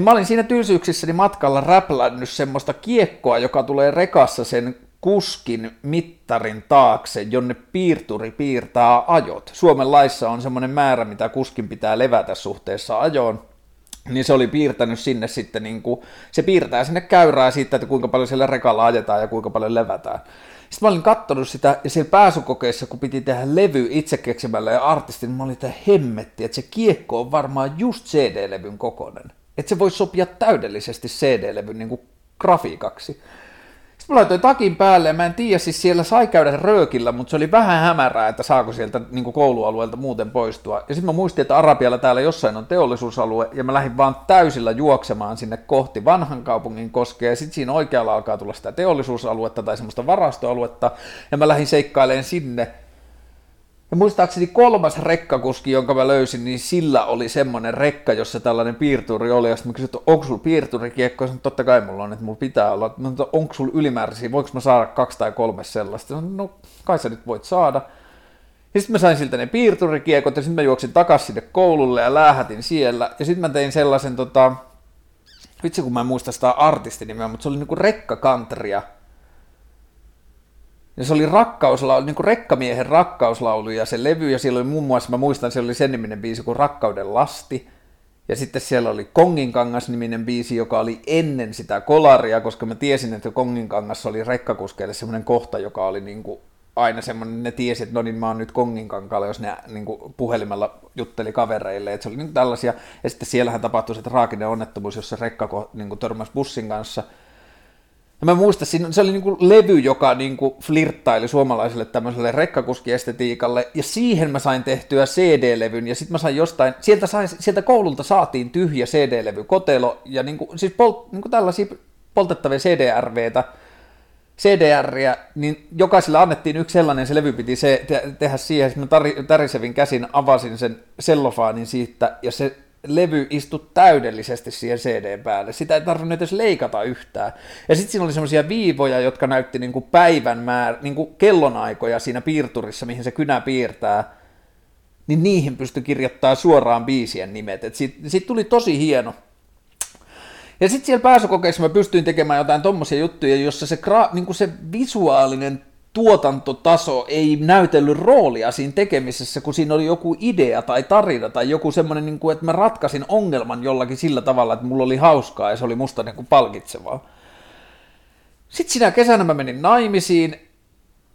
Niin mä olin siinä tylsyyksissäni matkalla räplännyt semmoista kiekkoa, joka tulee rekassa sen kuskin mittarin taakse, jonne piirturi piirtää ajot. Suomen laissa on semmoinen määrä, mitä kuskin pitää levätä suhteessa ajoon, niin se oli piirtänyt sinne sitten, niin kuin, se piirtää sinne käyrää siitä, että kuinka paljon siellä rekalla ajetaan ja kuinka paljon levätään. Sitten mä olin katsonut sitä, ja siellä pääsykokeessa, kun piti tehdä levy itse keksimällä ja artistin, niin mä olin, että hemmetti, että se kiekko on varmaan just CD-levyn kokonen että se voisi sopia täydellisesti CD-levyn niin kuin grafiikaksi. Sitten mä laitoin takin päälle ja mä en tiedä, siis siellä sai käydä röökillä, mutta se oli vähän hämärää, että saako sieltä niin kuin koulualueelta muuten poistua. Ja sitten mä muistin, että Arabialla täällä jossain on teollisuusalue ja mä lähdin vaan täysillä juoksemaan sinne kohti vanhan kaupungin koskea ja sitten siinä oikealla alkaa tulla sitä teollisuusaluetta tai semmoista varastoaluetta ja mä lähdin seikkailemaan sinne ja muistaakseni kolmas rekkakuski, jonka mä löysin, niin sillä oli semmoinen rekka, jossa tällainen piirturi oli. Ja sitten mä kysyin, että onko sulla piirturikiekko? Ja totta kai mulla on, että mulla pitää olla. Mä sanoin, onko sulla ylimääräisiä, voinko mä saada kaksi tai kolme sellaista? Sanoin, no kai sä nyt voit saada. Ja sitten mä sain siltä ne piirturikiekot ja sitten mä juoksin takaisin sinne koululle ja läähätin siellä. Ja sitten mä tein sellaisen, tota, vitsi kun mä en muista sitä artistinimeä, mutta se oli niinku rekkakantria ja se oli rakkauslaulu, niin kuin rekkamiehen rakkauslaulu ja se levy, ja siellä oli muun muassa, mä muistan, se oli sen niminen biisi kuin Rakkauden lasti. Ja sitten siellä oli Konginkangas-niminen biisi, joka oli ennen sitä kolaria, koska mä tiesin, että Konginkangas oli rekkakuskeille semmoinen kohta, joka oli niin kuin aina semmoinen, ne tiesi, että no niin mä oon nyt Konginkankaalla, jos ne niin kuin puhelimella jutteli kavereille, että se oli niin tällaisia. Ja sitten siellähän tapahtui se traaginen onnettomuus, jossa rekka niin törmäsi bussin kanssa – ja mä muistan, se oli niinku levy, joka niinku flirttaili suomalaiselle tämmöiselle rekkakuskiestetiikalle, ja siihen mä sain tehtyä CD-levyn, ja sitten mä sain jostain, sieltä, sain, sieltä koululta saatiin tyhjä CD-levy, kotelo, ja niinku, siis pol, niinku tällaisia poltettavia CDRVtä, CDRiä, niin jokaiselle annettiin yksi sellainen, se levy piti se, te, tehdä siihen, mä tärisevin käsin avasin sen sellofaanin siitä, ja se levy istui täydellisesti siihen CD päälle. Sitä ei tarvinnut edes leikata yhtään. Ja sitten siinä oli semmoisia viivoja, jotka näytti niinku päivän määrä, niinku kellonaikoja siinä piirturissa, mihin se kynä piirtää. Niin niihin pystyi kirjoittamaan suoraan biisien nimet. Siitä sit tuli tosi hieno. Ja sitten siellä pääsykokeissa mä pystyin tekemään jotain tommosia juttuja, jossa se, gra, niin se visuaalinen tuotantotaso ei näytellyt roolia siinä tekemisessä, kun siinä oli joku idea tai tarina tai joku semmoinen, niin kuin, että mä ratkaisin ongelman jollakin sillä tavalla, että mulla oli hauskaa ja se oli musta niin kuin palkitsevaa. Sitten sinä kesänä mä menin naimisiin,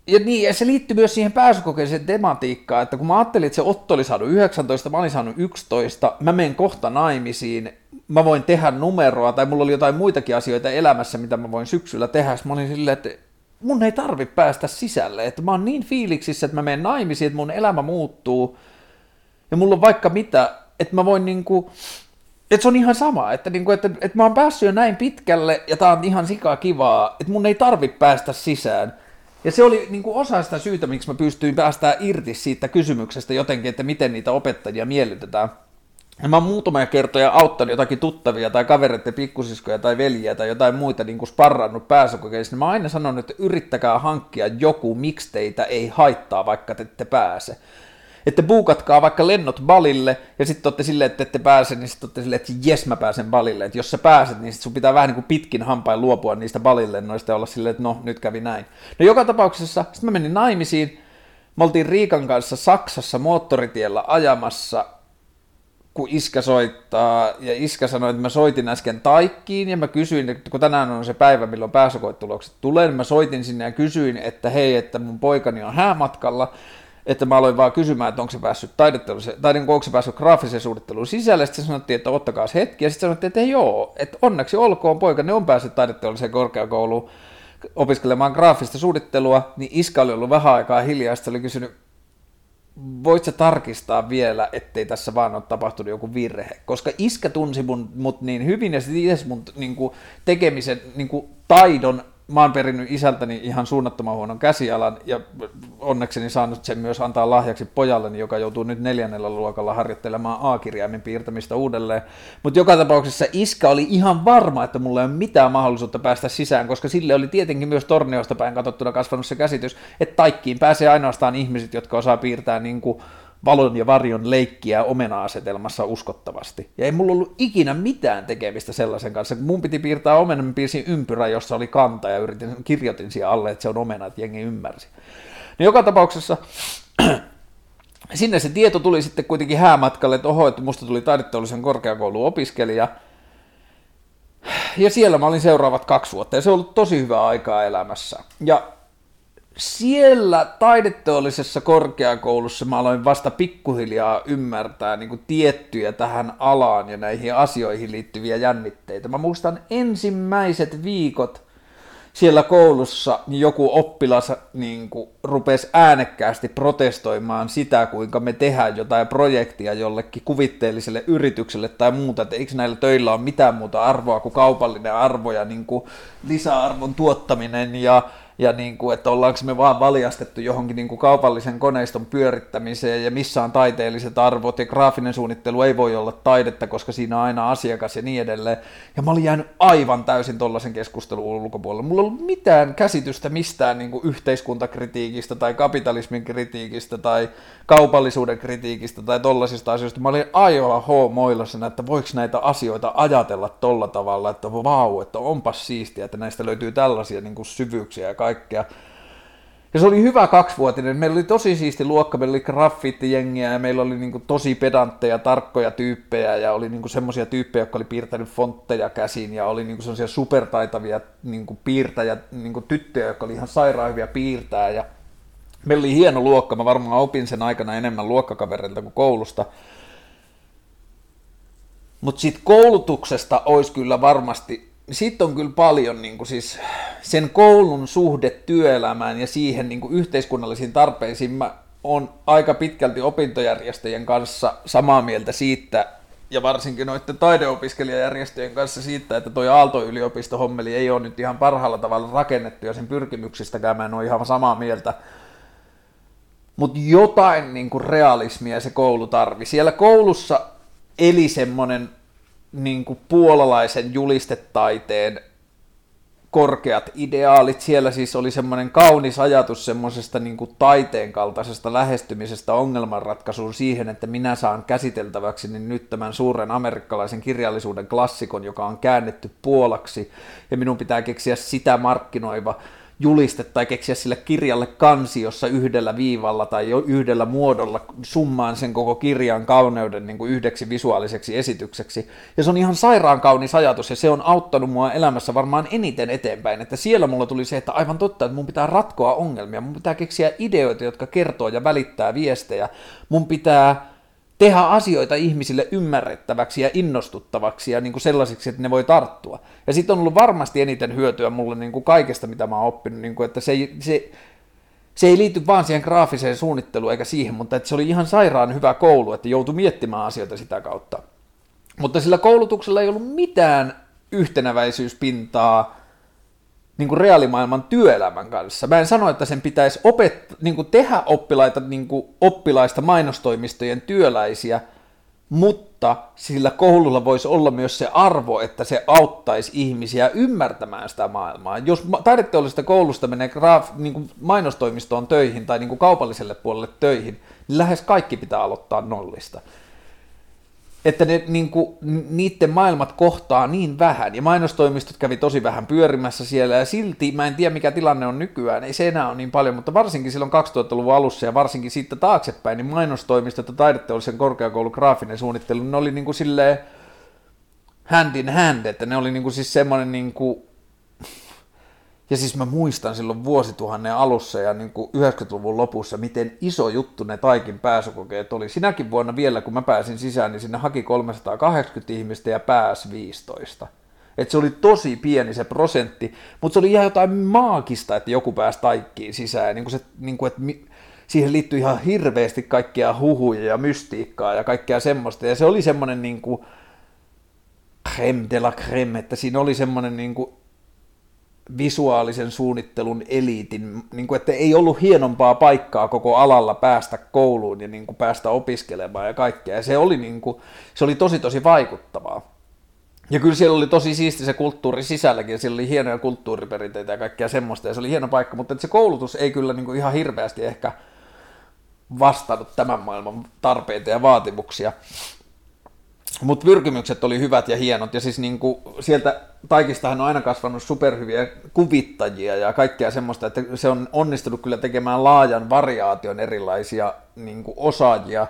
ja niin, ja se liittyy myös siihen pääsykokeeseen tematiikkaan, että kun mä ajattelin, että se Otto oli saanut 19, mä olin saanut 11, mä menen kohta naimisiin, mä voin tehdä numeroa, tai mulla oli jotain muitakin asioita elämässä, mitä mä voin syksyllä tehdä, mä olin silleen, että mun ei tarvi päästä sisälle, että mä oon niin fiiliksissä, että mä menen naimisiin, että mun elämä muuttuu, ja mulla on vaikka mitä, että mä voin niinku, että se on ihan sama, että, niinku, että, että mä oon päässyt jo näin pitkälle, ja tää on ihan sikaa kivaa, että mun ei tarvi päästä sisään, ja se oli niin kuin osa sitä syytä, miksi mä pystyin päästään irti siitä kysymyksestä jotenkin, että miten niitä opettajia miellytetään. Mä oon muutamia kertoja auttanut jotakin tuttavia tai kavereiden pikkusiskoja tai veljiä tai jotain muita niin kuin sparrannut pääsykokeissa, niin mä oon aina sanonut, että yrittäkää hankkia joku, miksi teitä ei haittaa, vaikka te ette pääse. Että buukatkaa vaikka lennot balille, ja sitten olette silleen, että ette pääse, niin sitten olette silleen, että jes mä pääsen balille, että jos sä pääset, niin sit sun pitää vähän niin kuin pitkin hampain luopua niistä balillennoista ja olla silleen, että no, nyt kävi näin. No joka tapauksessa, sitten mä menin naimisiin, me oltiin Riikan kanssa Saksassa moottoritiellä ajamassa, kun iskä soittaa, ja iskä sanoi, että mä soitin äsken Taikkiin, ja mä kysyin, että kun tänään on se päivä, milloin pääsykoetulokset tulee, niin mä soitin sinne ja kysyin, että hei, että mun poikani on häämatkalla, että mä aloin vaan kysymään, että onko se päässyt taidetteelliseen, tai niin onko se päässyt graafiseen suunnitteluun sisälle, sitten sanottiin, että ottakaa hetki, ja sitten sanottiin, että joo, että onneksi olkoon, poika, ne on päässyt taidetteelliseen korkeakouluun opiskelemaan graafista suunnittelua, niin iska oli ollut vähän aikaa hiljaa, sitten oli kysynyt, voit sä tarkistaa vielä, ettei tässä vaan ole tapahtunut joku virhe, koska iskä tunsi mun, mut niin hyvin ja sitten mun niin kuin, tekemisen niin kuin, taidon mä oon perinnyt isältäni ihan suunnattoman huonon käsialan ja onnekseni saanut sen myös antaa lahjaksi pojalleni, joka joutuu nyt neljännellä luokalla harjoittelemaan A-kirjaimen piirtämistä uudelleen. Mutta joka tapauksessa iskä oli ihan varma, että mulla ei ole mitään mahdollisuutta päästä sisään, koska sille oli tietenkin myös torneosta päin katsottuna kasvanut se käsitys, että taikkiin pääsee ainoastaan ihmiset, jotka osaa piirtää niin kuin valon ja varjon leikkiä omena-asetelmassa uskottavasti. Ja ei mulla ollut ikinä mitään tekemistä sellaisen kanssa. Mun piti piirtää omenan, piirsin ympyrä, jossa oli kanta ja yritin, kirjoitin siihen alle, että se on omena, että jengi ymmärsi. No joka tapauksessa [clears throat] sinne se tieto tuli sitten kuitenkin häämatkalle, että oho, että musta tuli taideteollisen korkeakoulun opiskelija. Ja siellä mä olin seuraavat kaksi vuotta ja se on ollut tosi hyvää aikaa elämässä. Ja siellä taideteollisessa korkeakoulussa mä aloin vasta pikkuhiljaa ymmärtää niin kuin tiettyjä tähän alaan ja näihin asioihin liittyviä jännitteitä. Mä muistan ensimmäiset viikot siellä koulussa niin joku oppilas niin kuin, rupesi äänekkäästi protestoimaan sitä, kuinka me tehdään jotain projektia jollekin kuvitteelliselle yritykselle tai muuta, että eikö näillä töillä ole mitään muuta arvoa kuin kaupallinen arvo ja niin kuin, lisäarvon tuottaminen ja ja niin kuin, että ollaanko me vaan valjastettu johonkin niin kuin kaupallisen koneiston pyörittämiseen ja missä on taiteelliset arvot ja graafinen suunnittelu ei voi olla taidetta, koska siinä on aina asiakas ja niin edelleen. Ja mä olin jäänyt aivan täysin tuollaisen keskustelun ulkopuolelle. Mulla ei ollut mitään käsitystä mistään niin kuin yhteiskuntakritiikistä tai kapitalismin kritiikistä tai kaupallisuuden kritiikistä tai tollaisista asioista. Mä olin aivan hoomoilla että voiko näitä asioita ajatella tolla tavalla, että vau, että onpas siistiä, että näistä löytyy tällaisia niin kuin syvyyksiä ja kaikkea. Ja se oli hyvä kaksivuotinen. Meillä oli tosi siisti luokka, meillä oli graffiti-jengiä ja meillä oli niinku tosi pedantteja, tarkkoja tyyppejä ja oli niinku semmoisia tyyppejä, jotka oli piirtänyt fontteja käsin ja oli niinku semmoisia supertaitavia niinku piirtäjä, niinku tyttöjä, jotka oli ihan sairaan hyviä piirtää ja meillä oli hieno luokka, mä varmaan opin sen aikana enemmän luokkakavereilta kuin koulusta. Mutta sitten koulutuksesta olisi kyllä varmasti sitten on kyllä paljon niin kuin siis sen koulun suhde työelämään ja siihen niin kuin yhteiskunnallisiin tarpeisiin. Mä on aika pitkälti opintojärjestöjen kanssa samaa mieltä siitä, ja varsinkin noiden taideopiskelijajärjestöjen kanssa siitä, että toi Aalto-yliopisto-hommeli ei ole nyt ihan parhaalla tavalla rakennettu, ja sen pyrkimyksistäkään mä en ole ihan samaa mieltä. Mutta jotain niin kuin realismia se koulu tarvi. Siellä koulussa eli semmoinen niin kuin puolalaisen julistetaiteen korkeat ideaalit. Siellä siis oli semmoinen kaunis ajatus semmoisesta niin kuin taiteen kaltaisesta lähestymisestä ongelmanratkaisuun siihen, että minä saan käsiteltäväksi niin nyt tämän suuren amerikkalaisen kirjallisuuden klassikon, joka on käännetty puolaksi, ja minun pitää keksiä sitä markkinoiva juliste tai keksiä sille kirjalle kansi, jossa yhdellä viivalla tai jo yhdellä muodolla summaan sen koko kirjan kauneuden niin kuin yhdeksi visuaaliseksi esitykseksi. Ja se on ihan sairaan kaunis ajatus ja se on auttanut mua elämässä varmaan eniten eteenpäin, että siellä mulla tuli se, että aivan totta, että mun pitää ratkoa ongelmia, mun pitää keksiä ideoita, jotka kertoo ja välittää viestejä, mun pitää tehdä asioita ihmisille ymmärrettäväksi ja innostuttavaksi ja niin kuin sellaisiksi, että ne voi tarttua. Ja sitten on ollut varmasti eniten hyötyä mulle niin kuin kaikesta, mitä mä oon oppinut, niin kuin, että se ei, se, se ei liity vaan siihen graafiseen suunnitteluun eikä siihen, mutta että se oli ihan sairaan hyvä koulu, että joutui miettimään asioita sitä kautta. Mutta sillä koulutuksella ei ollut mitään yhtenäväisyyspintaa niin kuin reaalimaailman työelämän kanssa. Mä en sano, että sen pitäisi opet, niin kuin tehdä oppilaita niin kuin oppilaista mainostoimistojen työläisiä, mutta sillä koululla voisi olla myös se arvo, että se auttaisi ihmisiä ymmärtämään sitä maailmaa. Jos taideteollisesta koulusta menee graaf, niin kuin mainostoimistoon töihin tai niin kuin kaupalliselle puolelle töihin, niin lähes kaikki pitää aloittaa nollista että ne, niin kuin, niiden maailmat kohtaa niin vähän, ja mainostoimistot kävi tosi vähän pyörimässä siellä, ja silti mä en tiedä mikä tilanne on nykyään, ei se enää ole niin paljon, mutta varsinkin silloin 2000-luvun alussa ja varsinkin siitä taaksepäin, niin mainostoimistot ja taideteollisen korkeakoulun graafinen suunnittelu, ne oli niin kuin silleen hand in hand, että ne oli niin kuin siis semmoinen niin kuin ja siis mä muistan silloin vuosituhannen alussa ja niin kuin 90-luvun lopussa, miten iso juttu ne taikin pääsykokeet oli. Sinäkin vuonna vielä, kun mä pääsin sisään, niin sinne haki 380 ihmistä ja pääs 15. Et se oli tosi pieni se prosentti, mutta se oli ihan jotain maagista, että joku pääsi taikkiin sisään. Niin kuin se, niin kuin, että siihen liittyi ihan hirveästi kaikkia huhuja ja mystiikkaa ja kaikkea semmoista. Ja se oli semmoinen niin kuin creme de la creme, että siinä oli semmoinen niin kuin visuaalisen suunnittelun eliitin, niin kuin, että ei ollut hienompaa paikkaa koko alalla päästä kouluun ja niin kuin, päästä opiskelemaan ja kaikkea. Ja se oli, niin kuin, se oli tosi tosi vaikuttavaa. Ja kyllä siellä oli tosi siisti se kulttuuri sisälläkin, siellä oli hienoja kulttuuriperinteitä ja kaikkea semmoista, ja se oli hieno paikka, mutta se koulutus ei kyllä niin kuin ihan hirveästi ehkä vastannut tämän maailman tarpeita ja vaatimuksia. Mutta pyrkimykset oli hyvät ja hienot, ja siis niinku, sieltä Taikistahan on aina kasvanut superhyviä kuvittajia ja kaikkea semmoista, että se on onnistunut kyllä tekemään laajan variaation erilaisia niinku, osaajia,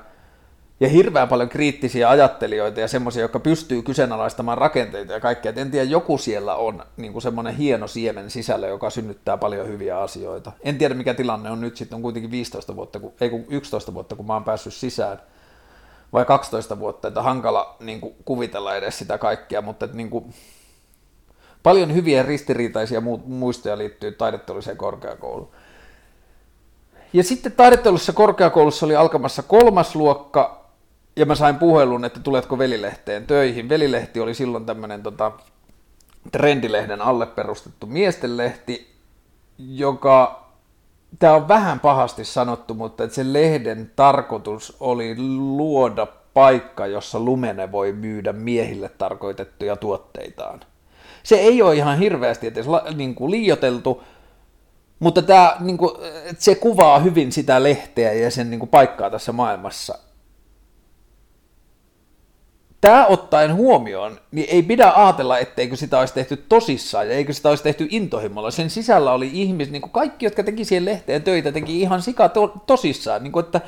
ja hirveän paljon kriittisiä ajattelijoita ja semmoisia, jotka pystyy kyseenalaistamaan rakenteita ja kaikkea. Et en tiedä, joku siellä on niin semmoinen hieno siemen sisällä, joka synnyttää paljon hyviä asioita. En tiedä, mikä tilanne on nyt, sitten on kuitenkin 15 vuotta, kun, ei kun 11 vuotta, kun mä oon päässyt sisään vai 12 vuotta, että hankala niin kuin, kuvitella edes sitä kaikkea, mutta että, niin kuin, paljon hyviä ristiriitaisia muistoja liittyy taideteolliseen korkeakouluun. Ja sitten taideteollisessa korkeakoulussa oli alkamassa kolmas luokka, ja mä sain puhelun, että tuletko velilehteen töihin. Velilehti oli silloin tämmöinen tota, trendilehden alle perustettu miestenlehti, joka tämä on vähän pahasti sanottu, mutta että sen lehden tarkoitus oli luoda paikka, jossa Lumene voi myydä miehille tarkoitettuja tuotteitaan. Se ei ole ihan hirveästi edes niin kuin liioteltu, mutta tämä, niin kuin, se kuvaa hyvin sitä lehteä ja sen niin kuin, paikkaa tässä maailmassa tämä ottaen huomioon, niin ei pidä ajatella, etteikö sitä olisi tehty tosissaan ja eikö sitä olisi tehty intohimolla. Sen sisällä oli ihmiset, niin kuin kaikki, jotka teki siihen lehteen töitä, teki ihan sika to- tosissaan. Niin kuin, että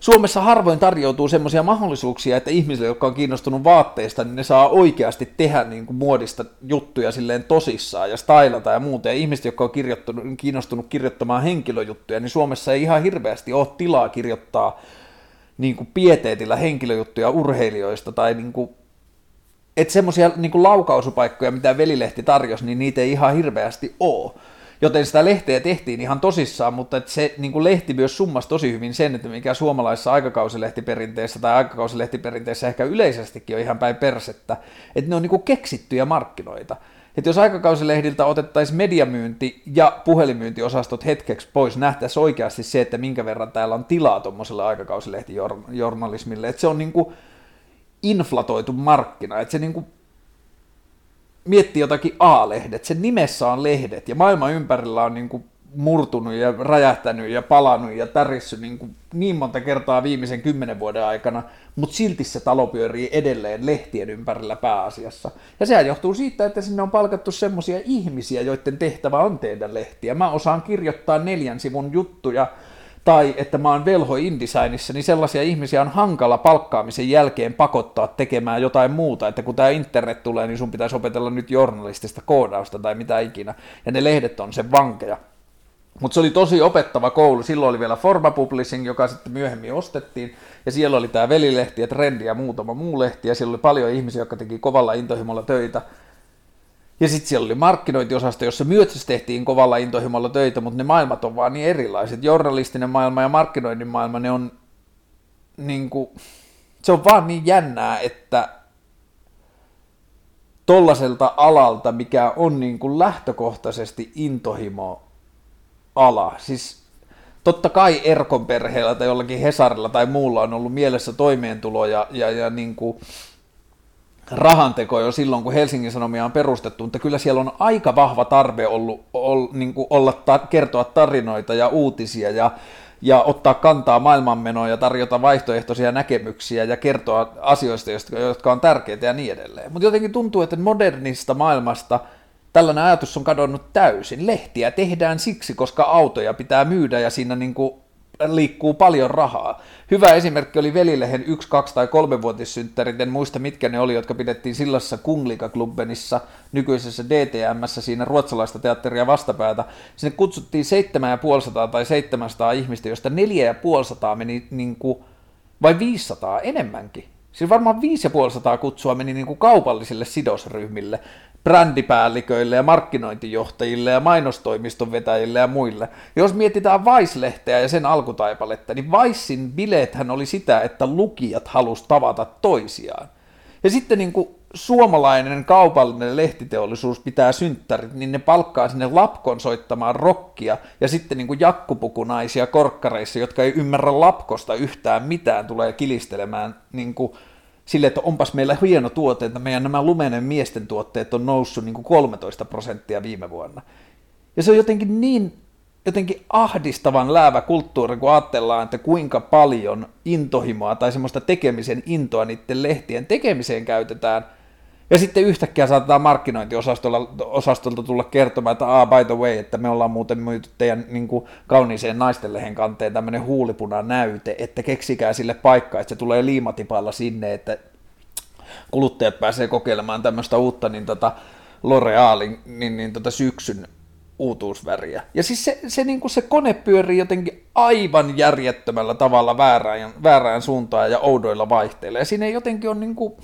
Suomessa harvoin tarjoutuu semmoisia mahdollisuuksia, että ihmisille, jotka on kiinnostunut vaatteista, niin ne saa oikeasti tehdä niin kuin muodista juttuja silleen tosissaan ja stylata ja muuta. Ja ihmiset, jotka on kiinnostunut kirjoittamaan henkilöjuttuja, niin Suomessa ei ihan hirveästi ole tilaa kirjoittaa niin kuin pieteetillä henkilöjuttuja urheilijoista tai niin kuin, että semmoisia niin laukaisupaikkoja, mitä velilehti tarjosi, niin niitä ei ihan hirveästi ole. Joten sitä lehteä tehtiin ihan tosissaan, mutta että se niin kuin lehti myös summasi tosi hyvin sen, että mikä suomalaisessa aikakausilehtiperinteessä tai aikakausilehtiperinteessä ehkä yleisestikin on ihan päin persettä, että ne on niin kuin keksittyjä markkinoita. Että jos aikakausilehdiltä otettaisiin mediamyynti ja puhelimyyntiosastot hetkeksi pois, nähtäisiin oikeasti se, että minkä verran täällä on tilaa tuommoiselle aikakausilehtijournalismille. Että se on niin kuin inflatoitu markkina, että se niin kuin miettii jotakin A-lehdet, sen nimessä on lehdet. Ja maailman ympärillä on niin kuin murtunut ja räjähtänyt ja palannut ja tärissyt niin, kuin niin monta kertaa viimeisen kymmenen vuoden aikana, mutta silti se talo pyörii edelleen lehtien ympärillä pääasiassa. Ja sehän johtuu siitä, että sinne on palkattu semmoisia ihmisiä, joiden tehtävä on tehdä lehtiä. Mä osaan kirjoittaa neljän sivun juttuja, tai että mä oon velho InDesignissa, niin sellaisia ihmisiä on hankala palkkaamisen jälkeen pakottaa tekemään jotain muuta, että kun tämä internet tulee, niin sun pitäisi opetella nyt journalistista koodausta tai mitä ikinä, ja ne lehdet on sen vankeja. Mutta se oli tosi opettava koulu. Silloin oli vielä Forma Publishing, joka sitten myöhemmin ostettiin. Ja siellä oli tämä velilehti ja trendi ja muutama muu lehti. Ja siellä oli paljon ihmisiä, jotka teki kovalla intohimolla töitä. Ja sitten siellä oli markkinointiosasto, jossa myös tehtiin kovalla intohimolla töitä, mutta ne maailmat on vaan niin erilaiset. Journalistinen maailma ja markkinoinnin maailma, ne on niin kuin, se on vaan niin jännää, että tollaselta alalta, mikä on niin kuin lähtökohtaisesti intohimo ala. Siis totta kai Erkon perheellä tai jollakin Hesarilla tai muulla on ollut mielessä toimeentulo ja, ja, ja niin kuin rahanteko jo silloin, kun Helsingin Sanomia on perustettu, mutta kyllä siellä on aika vahva tarve ollut, ol, niin kuin olla ta, kertoa tarinoita ja uutisia ja, ja ottaa kantaa maailmanmenoon ja tarjota vaihtoehtoisia näkemyksiä ja kertoa asioista, jotka on tärkeitä ja niin edelleen. Mutta jotenkin tuntuu, että modernista maailmasta – tällainen ajatus on kadonnut täysin. Lehtiä tehdään siksi, koska autoja pitää myydä ja siinä niin kuin liikkuu paljon rahaa. Hyvä esimerkki oli Velilehen 1, 2 tai 3 vuotissynttärit, en muista mitkä ne oli, jotka pidettiin sillassa Kunglika-klubbenissa, nykyisessä DTMssä, siinä ruotsalaista teatteria vastapäätä. Sinne kutsuttiin 7500 tai 700 ihmistä, josta 4500 meni niin kuin, vai 500 enemmänkin. Siis varmaan 5500 kutsua meni niin kuin kaupallisille sidosryhmille brändipäälliköille ja markkinointijohtajille ja mainostoimiston vetäjille ja muille. Jos mietitään Vice-lehteä ja sen alkutaipaletta, niin Vicein bileethän oli sitä, että lukijat halusivat tavata toisiaan. Ja sitten niin kuin suomalainen kaupallinen lehtiteollisuus pitää synttärit, niin ne palkkaa sinne lapkon soittamaan rokkia ja sitten niin kuin jakkupukunaisia korkkareissa, jotka ei ymmärrä lapkosta yhtään mitään, tulee kilistelemään niin kuin sille, että onpas meillä hieno tuote, että meidän nämä lumenen miesten tuotteet on noussut niin kuin 13 prosenttia viime vuonna. Ja se on jotenkin niin jotenkin ahdistavan läävä kulttuuri, kun ajatellaan, että kuinka paljon intohimoa tai semmoista tekemisen intoa niiden lehtien tekemiseen käytetään – ja sitten yhtäkkiä saatetaan markkinointiosastolta tulla kertomaan, että ah, by the way, että me ollaan muuten myyty teidän niin kuin, kauniiseen naistenlehen kanteen tämmöinen huulipuna näyte, että keksikää sille paikka, että se tulee liimatipalla sinne, että kuluttajat pääsee kokeilemaan tämmöistä uutta niin tota, L'Orealin niin, niin, tota, syksyn uutuusväriä. Ja siis se, se, niin kuin se kone pyörii jotenkin aivan järjettömällä tavalla väärään, väärään suuntaan ja oudoilla vaihteilla. Ja siinä ei jotenkin ole niin kuin,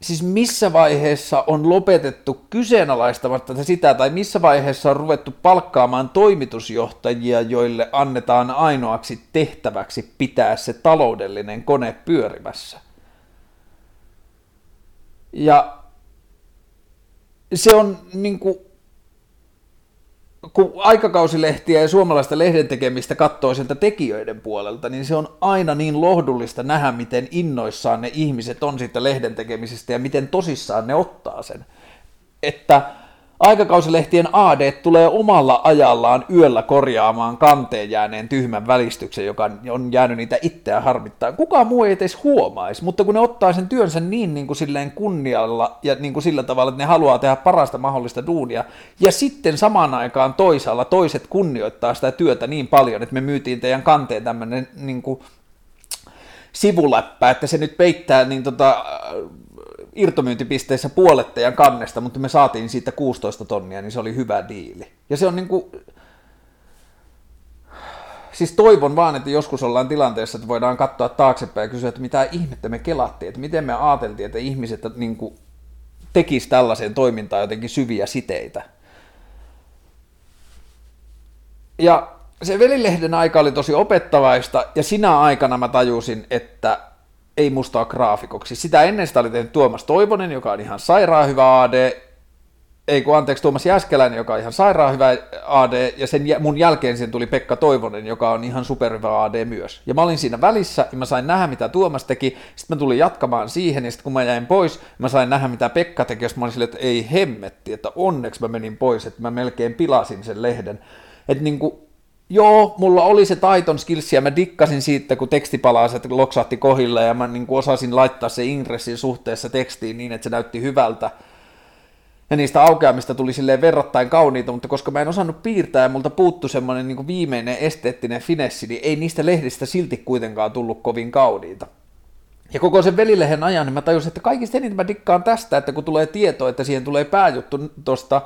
siis missä vaiheessa on lopetettu kyseenalaistamatta sitä, tai missä vaiheessa on ruvettu palkkaamaan toimitusjohtajia, joille annetaan ainoaksi tehtäväksi pitää se taloudellinen kone pyörimässä. Ja se on niin kuin, kun aikakausilehtiä ja suomalaista lehden tekemistä katsoo sieltä tekijöiden puolelta, niin se on aina niin lohdullista nähdä, miten innoissaan ne ihmiset on siitä lehden tekemisestä ja miten tosissaan ne ottaa sen. Että Aikakausilehtien AD tulee omalla ajallaan yöllä korjaamaan kanteen jääneen tyhmän välistyksen, joka on jäänyt niitä itseä harmittaa. Kukaan muu ei edes huomaisi, mutta kun ne ottaa sen työnsä niin, niin kuin silleen kunnialla ja niin kuin sillä tavalla, että ne haluaa tehdä parasta mahdollista duunia, ja sitten samaan aikaan toisaalla toiset kunnioittaa sitä työtä niin paljon, että me myytiin teidän kanteen tämmöinen niin sivuläppä, että se nyt peittää niin tota, irtomyyntipisteissä puolet teidän kannesta, mutta me saatiin siitä 16 tonnia, niin se oli hyvä diili. Ja se on niin kuin, siis toivon vaan, että joskus ollaan tilanteessa, että voidaan katsoa taaksepäin ja kysyä, että mitä ihmettä me kelattiin, että miten me ajateltiin, että ihmiset niin kuin tekisi tällaiseen toimintaan jotenkin syviä siteitä. Ja se velilehden aika oli tosi opettavaista, ja sinä aikana mä tajusin, että ei mustaa graafikoksi. Sitä ennen sitä oli tehnyt Tuomas Toivonen, joka on ihan sairaan hyvä AD, ei kun anteeksi, Tuomas Jäskeläinen, joka on ihan sairaan hyvä AD, ja sen mun jälkeen siihen tuli Pekka Toivonen, joka on ihan superhyvä AD myös. Ja mä olin siinä välissä, ja mä sain nähdä, mitä Tuomas teki, sitten mä tulin jatkamaan siihen, ja sitten kun mä jäin pois, mä sain nähdä, mitä Pekka teki, ja mä olin silleen, että ei hemmetti, että onneksi mä menin pois, että mä melkein pilasin sen lehden. Että niinku, joo, mulla oli se taiton skillsi ja mä dikkasin siitä, kun tekstipalaiset loksahti kohille ja mä niin kuin osasin laittaa se ingressin suhteessa tekstiin niin, että se näytti hyvältä. Ja niistä aukeamista tuli silleen verrattain kauniita, mutta koska mä en osannut piirtää ja multa puuttu semmoinen niin viimeinen esteettinen finessi, niin ei niistä lehdistä silti kuitenkaan tullut kovin kauniita. Ja koko sen velilehen ajan niin mä tajusin, että kaikista eniten mä dikkaan tästä, että kun tulee tieto, että siihen tulee pääjuttu tuosta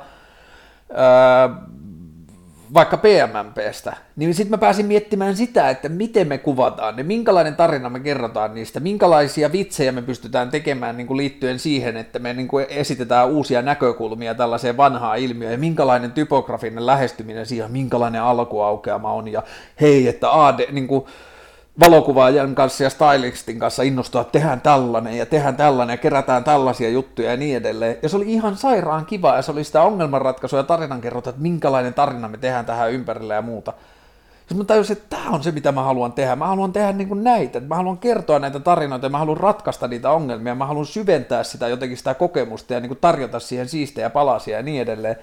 vaikka PMMPstä, niin sitten mä pääsin miettimään sitä, että miten me kuvataan ne, minkälainen tarina me kerrotaan niistä, minkälaisia vitsejä me pystytään tekemään niin kuin liittyen siihen, että me niin kuin esitetään uusia näkökulmia tällaiseen vanhaan ilmiöön, ja minkälainen typografinen lähestyminen siihen, minkälainen alkuaukeama on, ja hei, että AD, niin kuin, valokuvaajan kanssa ja stylistin kanssa innostua, että tehdään tällainen ja tehdään tällainen ja kerätään tällaisia juttuja ja niin edelleen. Ja se oli ihan sairaan kiva ja se oli sitä ongelmanratkaisua ja tarinankerrota, että minkälainen tarina me tehdään tähän ympärille ja muuta. Ja mä tajusin, että tämä on se, mitä mä haluan tehdä. Mä haluan tehdä niin kuin näitä. Mä haluan kertoa näitä tarinoita ja mä haluan ratkaista niitä ongelmia. Mä haluan syventää sitä jotenkin sitä kokemusta ja niin kuin tarjota siihen siistejä palasia ja niin edelleen.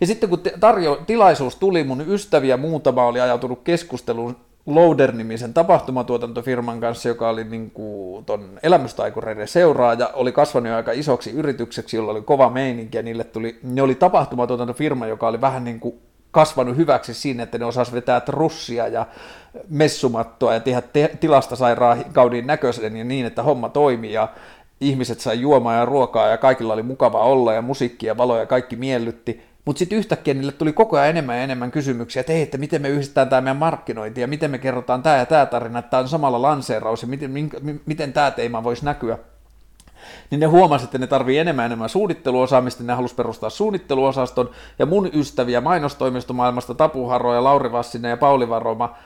Ja sitten kun tarjo- tilaisuus tuli, mun ystäviä muutama oli ajautunut keskusteluun Loader-nimisen tapahtumatuotantofirman kanssa, joka oli niin kuin ton elämystaikureiden seuraaja, oli kasvanut aika isoksi yritykseksi, jolla oli kova meininki, ja niille tuli, ne oli tapahtumatuotantofirma, joka oli vähän niin kuin kasvanut hyväksi siinä, että ne osasi vetää trussia ja messumattoa ja tehdä te- tilasta sairaan kaudin näköisen ja niin, että homma toimii ja ihmiset sai juomaa ja ruokaa ja kaikilla oli mukava olla ja musiikkia ja valoja ja kaikki miellytti. Mutta sitten yhtäkkiä niille tuli koko ajan enemmän ja enemmän kysymyksiä, että hei, että miten me yhdistetään tämä meidän markkinointi ja miten me kerrotaan tämä ja tämä tarina, että tämä on samalla lanseeraus ja miten, minkä, miten tämä teema voisi näkyä. Niin ne huomasivat, että ne tarvii enemmän ja enemmän suunnitteluosaamista, ne halusi perustaa suunnitteluosaston, ja mun ystäviä mainostoimistomaailmasta Tapu Haro ja Lauri Vassinen ja Pauli Varoma,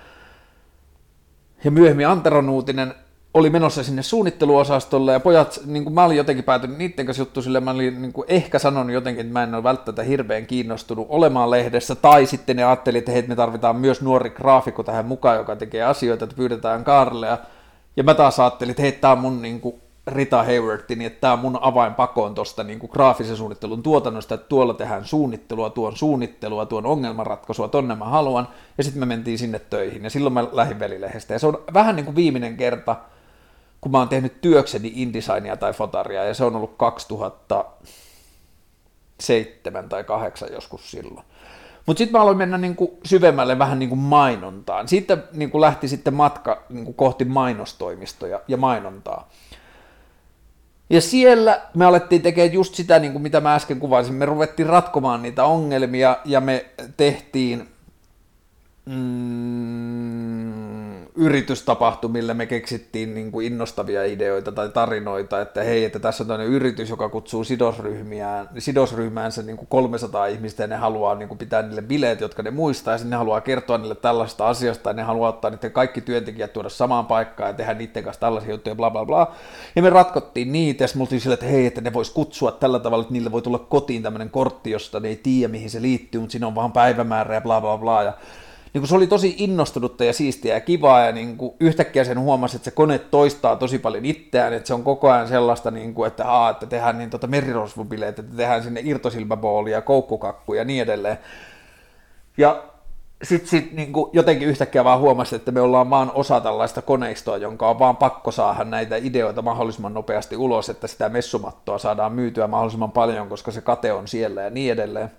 ja myöhemmin Antero Nuutinen oli menossa sinne suunnitteluosastolle ja pojat, niin kuin mä olin jotenkin päätynyt niiden kanssa juttu sille, mä olin niin kuin ehkä sanonut jotenkin, että mä en ole välttämättä hirveän kiinnostunut olemaan lehdessä, tai sitten ne ajatteli, että hei, me tarvitaan myös nuori graafikko tähän mukaan, joka tekee asioita, että pyydetään Karlea, ja mä taas ajattelin, että hei, tämä on mun niin kuin, Rita Haywardin, niin että tämä on mun avain pakoon tuosta niin graafisen suunnittelun tuotannosta, että tuolla tehdään suunnittelua, tuon suunnittelua, tuon ongelmanratkaisua, tonne mä haluan, ja sitten me mentiin sinne töihin, ja silloin mä lähdin velilehdestä, ja se on vähän niin kuin viimeinen kerta, kun mä oon tehnyt työkseni InDesignia tai fotaria, ja se on ollut 2007 tai 2008 joskus silloin. Mutta sitten mä aloin mennä niinku syvemmälle vähän niinku mainontaan. Siitä niinku lähti sitten matka niinku kohti mainostoimistoja ja mainontaa. Ja siellä me alettiin tekemään just sitä, niin kuin mitä mä äsken kuvasin. Me ruvettiin ratkomaan niitä ongelmia ja me tehtiin mm, yritystapahtumille me keksittiin niin kuin innostavia ideoita tai tarinoita, että hei, että tässä on toinen yritys, joka kutsuu sidosryhmiään, sidosryhmäänsä niin kuin 300 ihmistä ja ne haluaa niin kuin pitää niille bileet, jotka ne muistaa ja ne haluaa kertoa niille tällaista asiasta ja ne haluaa ottaa niiden kaikki työntekijät tuoda samaan paikkaan ja tehdä niiden kanssa tällaisia juttuja, bla bla bla. Ja me ratkottiin niitä ja me oltiin sille, että hei, että ne vois kutsua tällä tavalla, että niille voi tulla kotiin tämmöinen kortti, josta ne ei tiedä mihin se liittyy, mutta siinä on vaan päivämäärä ja bla bla bla. Ja niin kuin se oli tosi innostunutta ja siistiä ja kivaa, ja niin kuin yhtäkkiä sen huomasi, että se kone toistaa tosi paljon itseään, että se on koko ajan sellaista, niin kuin, että, aa, että tehdään niin tota merirosvubileet, että tehdään sinne irtosilmäboolia, koukkukakku ja niin edelleen. Ja sitten sit, niin kuin jotenkin yhtäkkiä vaan huomasi, että me ollaan vaan osa tällaista koneistoa, jonka on vaan pakko saada näitä ideoita mahdollisimman nopeasti ulos, että sitä messumattoa saadaan myytyä mahdollisimman paljon, koska se kate on siellä ja niin edelleen.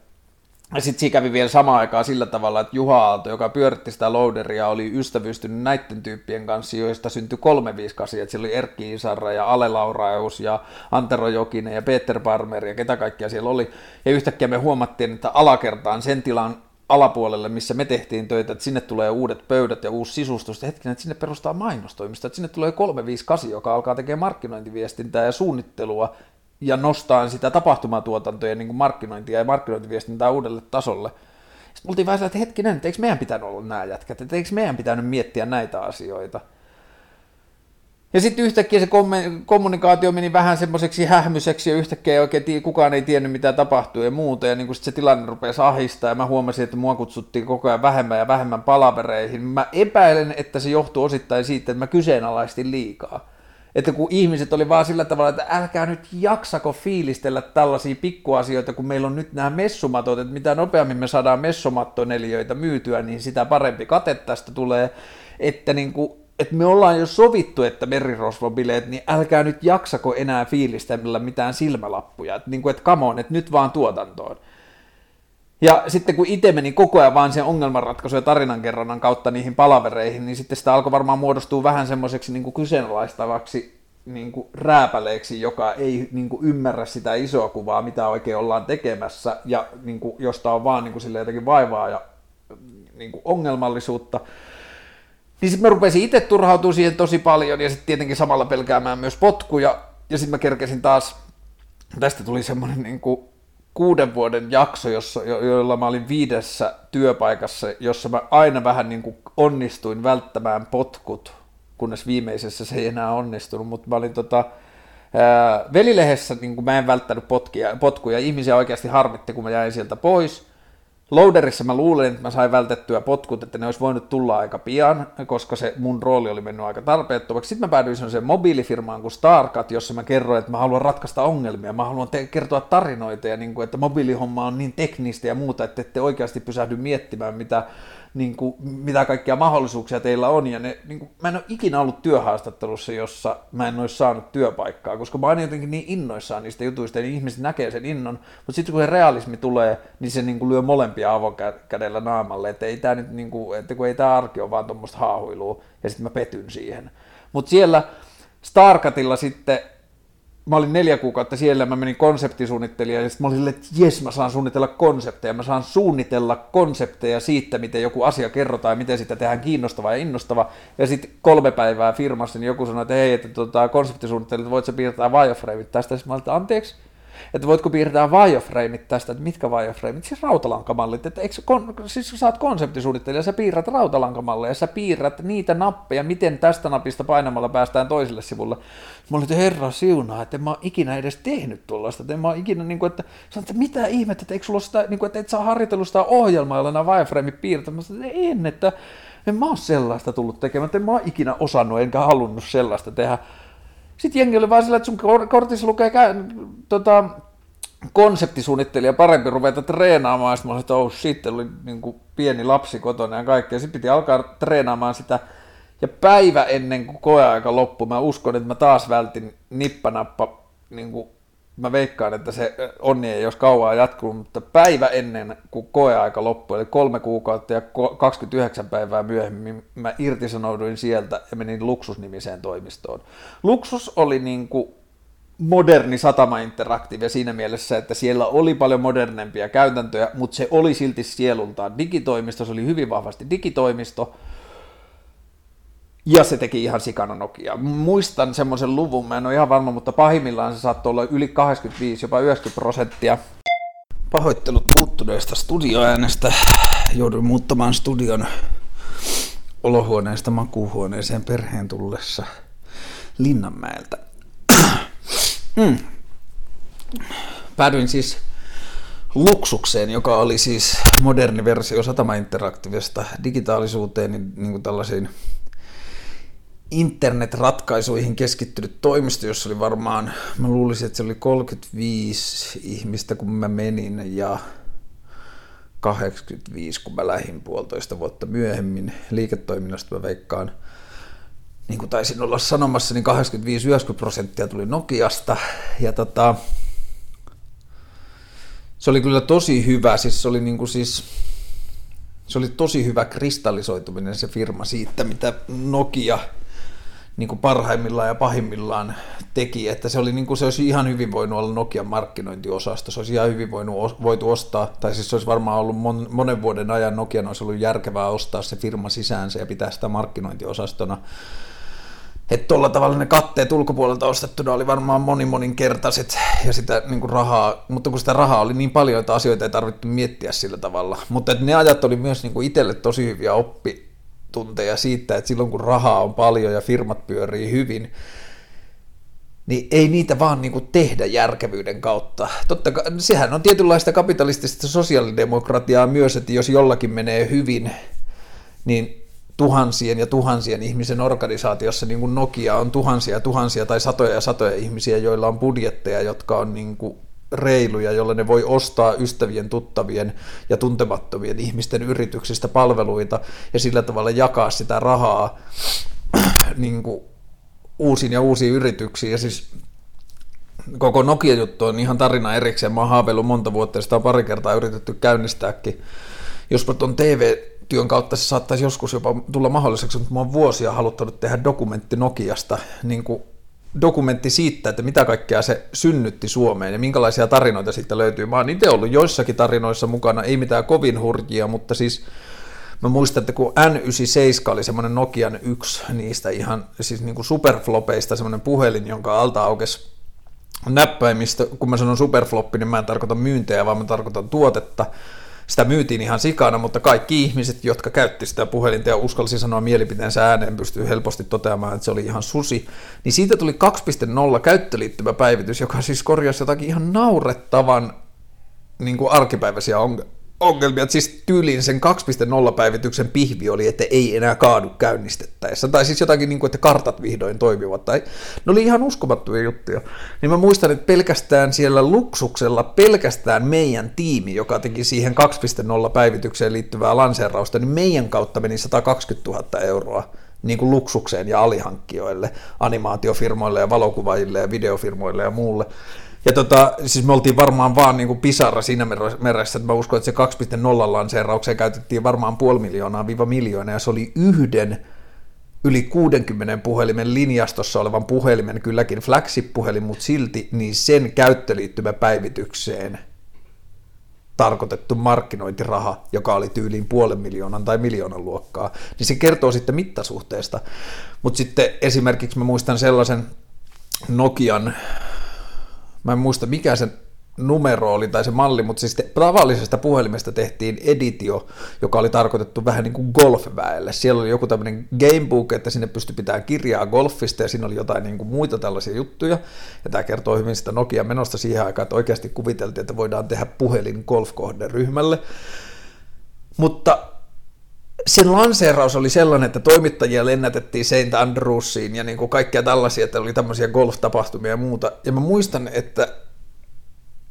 Sitten kävi vielä samaan aikaan sillä tavalla, että Juha Aalto, joka pyöritti sitä loaderia, oli ystävystynyt näiden tyyppien kanssa, joista syntyi 358, että siellä oli Erkki Isarra ja Ale Lauraeus ja Antero Jokinen ja Peter Parmer ja ketä kaikkia siellä oli. Ja yhtäkkiä me huomattiin, että alakertaan sen tilan alapuolelle, missä me tehtiin töitä, että sinne tulee uudet pöydät ja uusi sisustus, hetkinen, että sinne perustaa mainostoimista, että sinne tulee 358, joka alkaa tekemään markkinointiviestintää ja suunnittelua ja nostaa sitä tapahtumatuotantoja niin kuin markkinointia ja markkinointiviestintää uudelle tasolle. Sitten oltiin vähän että hetkinen, että eikö meidän pitänyt olla nämä jätkät, että eikö meidän pitänyt miettiä näitä asioita. Ja sitten yhtäkkiä se kommunikaatio meni vähän semmoiseksi hähmyseksi ja yhtäkkiä ei oikein kukaan ei tiennyt mitä tapahtuu ja muuta. Ja niin kun sit se tilanne rupesi ahistaa ja mä huomasin, että mua kutsuttiin koko ajan vähemmän ja vähemmän palavereihin. Mä epäilen, että se johtuu osittain siitä, että mä kyseenalaistin liikaa. Että kun ihmiset oli vaan sillä tavalla, että älkää nyt jaksako fiilistellä tällaisia pikkuasioita, kun meillä on nyt nämä messumatot, että mitä nopeammin me saadaan messumattoneliöitä myytyä, niin sitä parempi kate tästä tulee. Että niin kuin että me ollaan jo sovittu, että merirosvobileet, niin älkää nyt jaksako enää fiilistellä mitään silmälappuja, että niin kuin, että come on, että nyt vaan tuotantoon. Ja sitten kun itse meni koko ajan vaan sen ongelmanratkaisu ja tarinankerronnan kautta niihin palavereihin, niin sitten sitä alkoi varmaan muodostua vähän semmoiseksi niin kuin kyseenalaistavaksi niin kuin rääpäleeksi, joka ei niin kuin ymmärrä sitä isoa kuvaa, mitä oikein ollaan tekemässä, ja niin kuin, josta on vaan niin kuin, jotenkin vaivaa ja niin kuin ongelmallisuutta. Niin sitten mä rupesin itse turhautumaan siihen tosi paljon ja sitten tietenkin samalla pelkäämään myös potkuja. Ja sitten mä kerkesin taas, tästä tuli semmoinen niin kuin kuuden vuoden jakso, jossa, jo, jolla mä olin viidessä työpaikassa, jossa mä aina vähän niin kuin onnistuin välttämään potkut, kunnes viimeisessä se ei enää onnistunut, mutta mä olin tota, ää, velilehdessä niin kuin mä en välttänyt potkia, potkuja, ihmisiä oikeasti harmitti, kun mä jäin sieltä pois, Loaderissa mä luulen, että mä sain vältettyä potkut, että ne olisi voinut tulla aika pian, koska se mun rooli oli mennyt aika tarpeettomaksi. Sitten mä päädyin sellaiseen mobiilifirmaan kuin Starkat, jossa mä kerroin, että mä haluan ratkaista ongelmia, mä haluan te- kertoa tarinoita ja niin kuin, että mobiilihomma on niin teknistä ja muuta, että ette oikeasti pysähdy miettimään, mitä niin kuin, mitä kaikkia mahdollisuuksia teillä on. Ja ne, niin kuin, mä en ole ikinä ollut työhaastattelussa, jossa mä en olisi saanut työpaikkaa, koska mä oon jotenkin niin innoissaan niistä jutuista, niin ihmiset näkee sen innon. Mutta sitten kun se realismi tulee, niin se niin kuin, lyö molempia avokädellä naamalle, että ei tämä nyt, niin kuin, että kun ei tämä arki ole vaan tuommoista haahuilua, ja sitten mä petyn siihen. Mutta siellä Starkatilla sitten mä olin neljä kuukautta siellä, mä menin konseptisuunnittelijaksi, ja sitten mä olin että jes, mä saan suunnitella konsepteja, mä saan suunnitella konsepteja siitä, miten joku asia kerrotaan ja miten sitä tehdään kiinnostava ja innostava. Ja sitten kolme päivää firmassa, niin joku sanoi, että hei, että tota, konseptisuunnittelijat, voit sä piirtää wireframeit tästä? Sitten mä olin, että anteeksi, että voitko piirtää wireframeit tästä, että mitkä wireframeit, siis rautalankamallit, että eikö, kon, siis sä saat konseptisuunnittelija, sä piirrät rautalankamalleja, sä piirrät niitä nappeja, miten tästä napista painamalla päästään toiselle sivulle. Mä olin, että herra siunaa, että en mä oon ikinä edes tehnyt tuollaista, että en mä oon ikinä, niin kuin, että, sanon, että mitä ihmettä, että eikö sulla sitä, niin kuin, että et saa harjoitellut sitä ohjelmaa, jolla nämä wireframeit piirtää. Mä sanoin, että en, että en mä oo sellaista tullut tekemään, että en mä oon ikinä osannut enkä halunnut sellaista tehdä. Sitten jengi oli vaan sillä, että sun kortissa lukee kä- tota, konseptisuunnittelija parempi ruveta treenaamaan. Sitten mä olin, että oh shit, oli niin kuin pieni lapsi kotona ja kaikkea. Sitten piti alkaa treenaamaan sitä. Ja päivä ennen kuin koeaika loppui, mä uskon, että mä taas vältin nippanappa niin kuin mä veikkaan, että se onni ei jos kauan jatkunut, mutta päivä ennen kuin koeaika loppui, eli kolme kuukautta ja 29 päivää myöhemmin, mä irtisanouduin sieltä ja menin Luksusnimiseen toimistoon. Luksus oli niin kuin moderni satama interaktiivi siinä mielessä, että siellä oli paljon modernempia käytäntöjä, mutta se oli silti sielultaan digitoimisto, se oli hyvin vahvasti digitoimisto, ja se teki ihan sikana Nokia. Muistan semmoisen luvun, mä en ole ihan varma, mutta pahimmillaan se saattoi olla yli 85, jopa 90 prosenttia. Pahoittelut muuttuneesta studioäänestä. Jouduin muuttamaan studion olohuoneesta makuuhuoneeseen perheen tullessa Linnanmäeltä. [clears throat] mm. Päädyin siis luksukseen, joka oli siis moderni versio Satama Interactivesta digitaalisuuteen, niin, niin kuin tällaisiin internetratkaisuihin keskittynyt toimisto, jossa oli varmaan, mä luulisin, että se oli 35 ihmistä, kun mä menin, ja 85, kun mä lähdin puolitoista vuotta myöhemmin liiketoiminnasta, mä veikkaan, niin kuin taisin olla sanomassa, niin 85-90 prosenttia tuli Nokiasta, ja tota, se oli kyllä tosi hyvä, siis se oli niin kuin siis, se oli tosi hyvä kristallisoituminen se firma siitä, mitä Nokia – niin kuin parhaimmillaan ja pahimmillaan teki, että se, oli, niin kuin, se olisi ihan hyvin voinut olla Nokian markkinointiosasto, se olisi ihan hyvin voinut, voitu ostaa, tai siis se olisi varmaan ollut mon, monen vuoden ajan Nokian olisi ollut järkevää ostaa se firma sisäänsä ja pitää sitä markkinointiosastona. Että tuolla tavalla ne katteet ulkopuolelta ostettuna oli varmaan monimoninkertaiset ja sitä niin kuin rahaa, mutta kun sitä rahaa oli niin paljon, että asioita ei tarvittu miettiä sillä tavalla. Mutta ne ajat oli myös niin kuin itselle tosi hyviä oppi, tunteja siitä, että silloin kun rahaa on paljon ja firmat pyörii hyvin, niin ei niitä vaan niin kuin tehdä järkevyyden kautta. Totta kai, sehän on tietynlaista kapitalistista sosiaalidemokratiaa myös, että jos jollakin menee hyvin, niin tuhansien ja tuhansien ihmisen organisaatiossa, niin kuin Nokia on tuhansia ja tuhansia tai satoja ja satoja ihmisiä, joilla on budjetteja, jotka on niin kuin reiluja, jolla ne voi ostaa ystävien, tuttavien ja tuntemattomien ihmisten yrityksistä palveluita ja sillä tavalla jakaa sitä rahaa [clears throat] niin kuin uusiin ja uusiin yrityksiin. Ja siis koko Nokia-juttu on ihan tarina erikseen. Mä oon monta vuotta ja sitä on pari kertaa yritetty käynnistääkin. Jospa tuon TV-työn kautta se saattaisi joskus jopa tulla mahdolliseksi, mutta mä oon vuosia haluttanut tehdä dokumentti Nokiasta, niin kuin dokumentti siitä, että mitä kaikkea se synnytti Suomeen ja minkälaisia tarinoita siitä löytyy. Mä oon itse ollut joissakin tarinoissa mukana, ei mitään kovin hurjia, mutta siis Mä muistan, että kun N97 oli semmoinen Nokian yksi niistä ihan siis niin kuin superflopeista, semmoinen puhelin, jonka alta aukesi näppäimistä. Kun mä sanon superfloppi, niin mä en tarkoita myyntejä, vaan mä tarkoitan tuotetta. Sitä myytiin ihan sikana, mutta kaikki ihmiset, jotka käytti sitä puhelinta ja uskalsi sanoa mielipiteensä ääneen, pystyy helposti toteamaan, että se oli ihan susi. Niin siitä tuli 2.0 käyttöliittymä päivitys, joka siis korjasi jotakin ihan naurettavan niin kuin arkipäiväisiä ongelmia ongelmia, että siis tyyliin sen 2.0 päivityksen pihvi oli, että ei enää kaadu käynnistettäessä, tai siis jotakin niin kuin, että kartat vihdoin toimivat, tai ne oli ihan uskomattuja juttuja. Niin mä muistan, että pelkästään siellä luksuksella, pelkästään meidän tiimi, joka teki siihen 2.0 päivitykseen liittyvää lanseerausta, niin meidän kautta meni 120 000 euroa niin kuin luksukseen ja alihankkijoille, animaatiofirmoille ja valokuvaajille ja videofirmoille ja muulle. Ja tota, siis me oltiin varmaan vaan niin kuin pisara siinä meressä, että mä uskon, että se 2.0 lanseeraukseen käytettiin varmaan puoli miljoonaa viiva miljoonaa, ja se oli yhden yli 60 puhelimen linjastossa olevan puhelimen, kylläkin flagship-puhelin, mutta silti, niin sen käyttöliittymä päivitykseen tarkoitettu markkinointiraha, joka oli tyyliin puolen miljoonan tai miljoonan luokkaa, niin se kertoo sitten mittasuhteesta. Mutta sitten esimerkiksi mä muistan sellaisen Nokian mä en muista mikä se numero oli tai se malli, mutta siis tavallisesta puhelimesta tehtiin editio, joka oli tarkoitettu vähän niin kuin golfväelle. Siellä oli joku tämmöinen gamebook, että sinne pystyi pitämään kirjaa golfista ja siinä oli jotain niin kuin muita tällaisia juttuja. Ja tämä kertoo hyvin sitä Nokia menosta siihen aikaan, että oikeasti kuviteltiin, että voidaan tehdä puhelin golfkohderyhmälle. Mutta sen lanseeraus oli sellainen, että toimittajia lennätettiin St. Andrewsiin ja niin kuin kaikkea tällaisia, että oli tämmöisiä golf-tapahtumia ja muuta. Ja mä muistan, että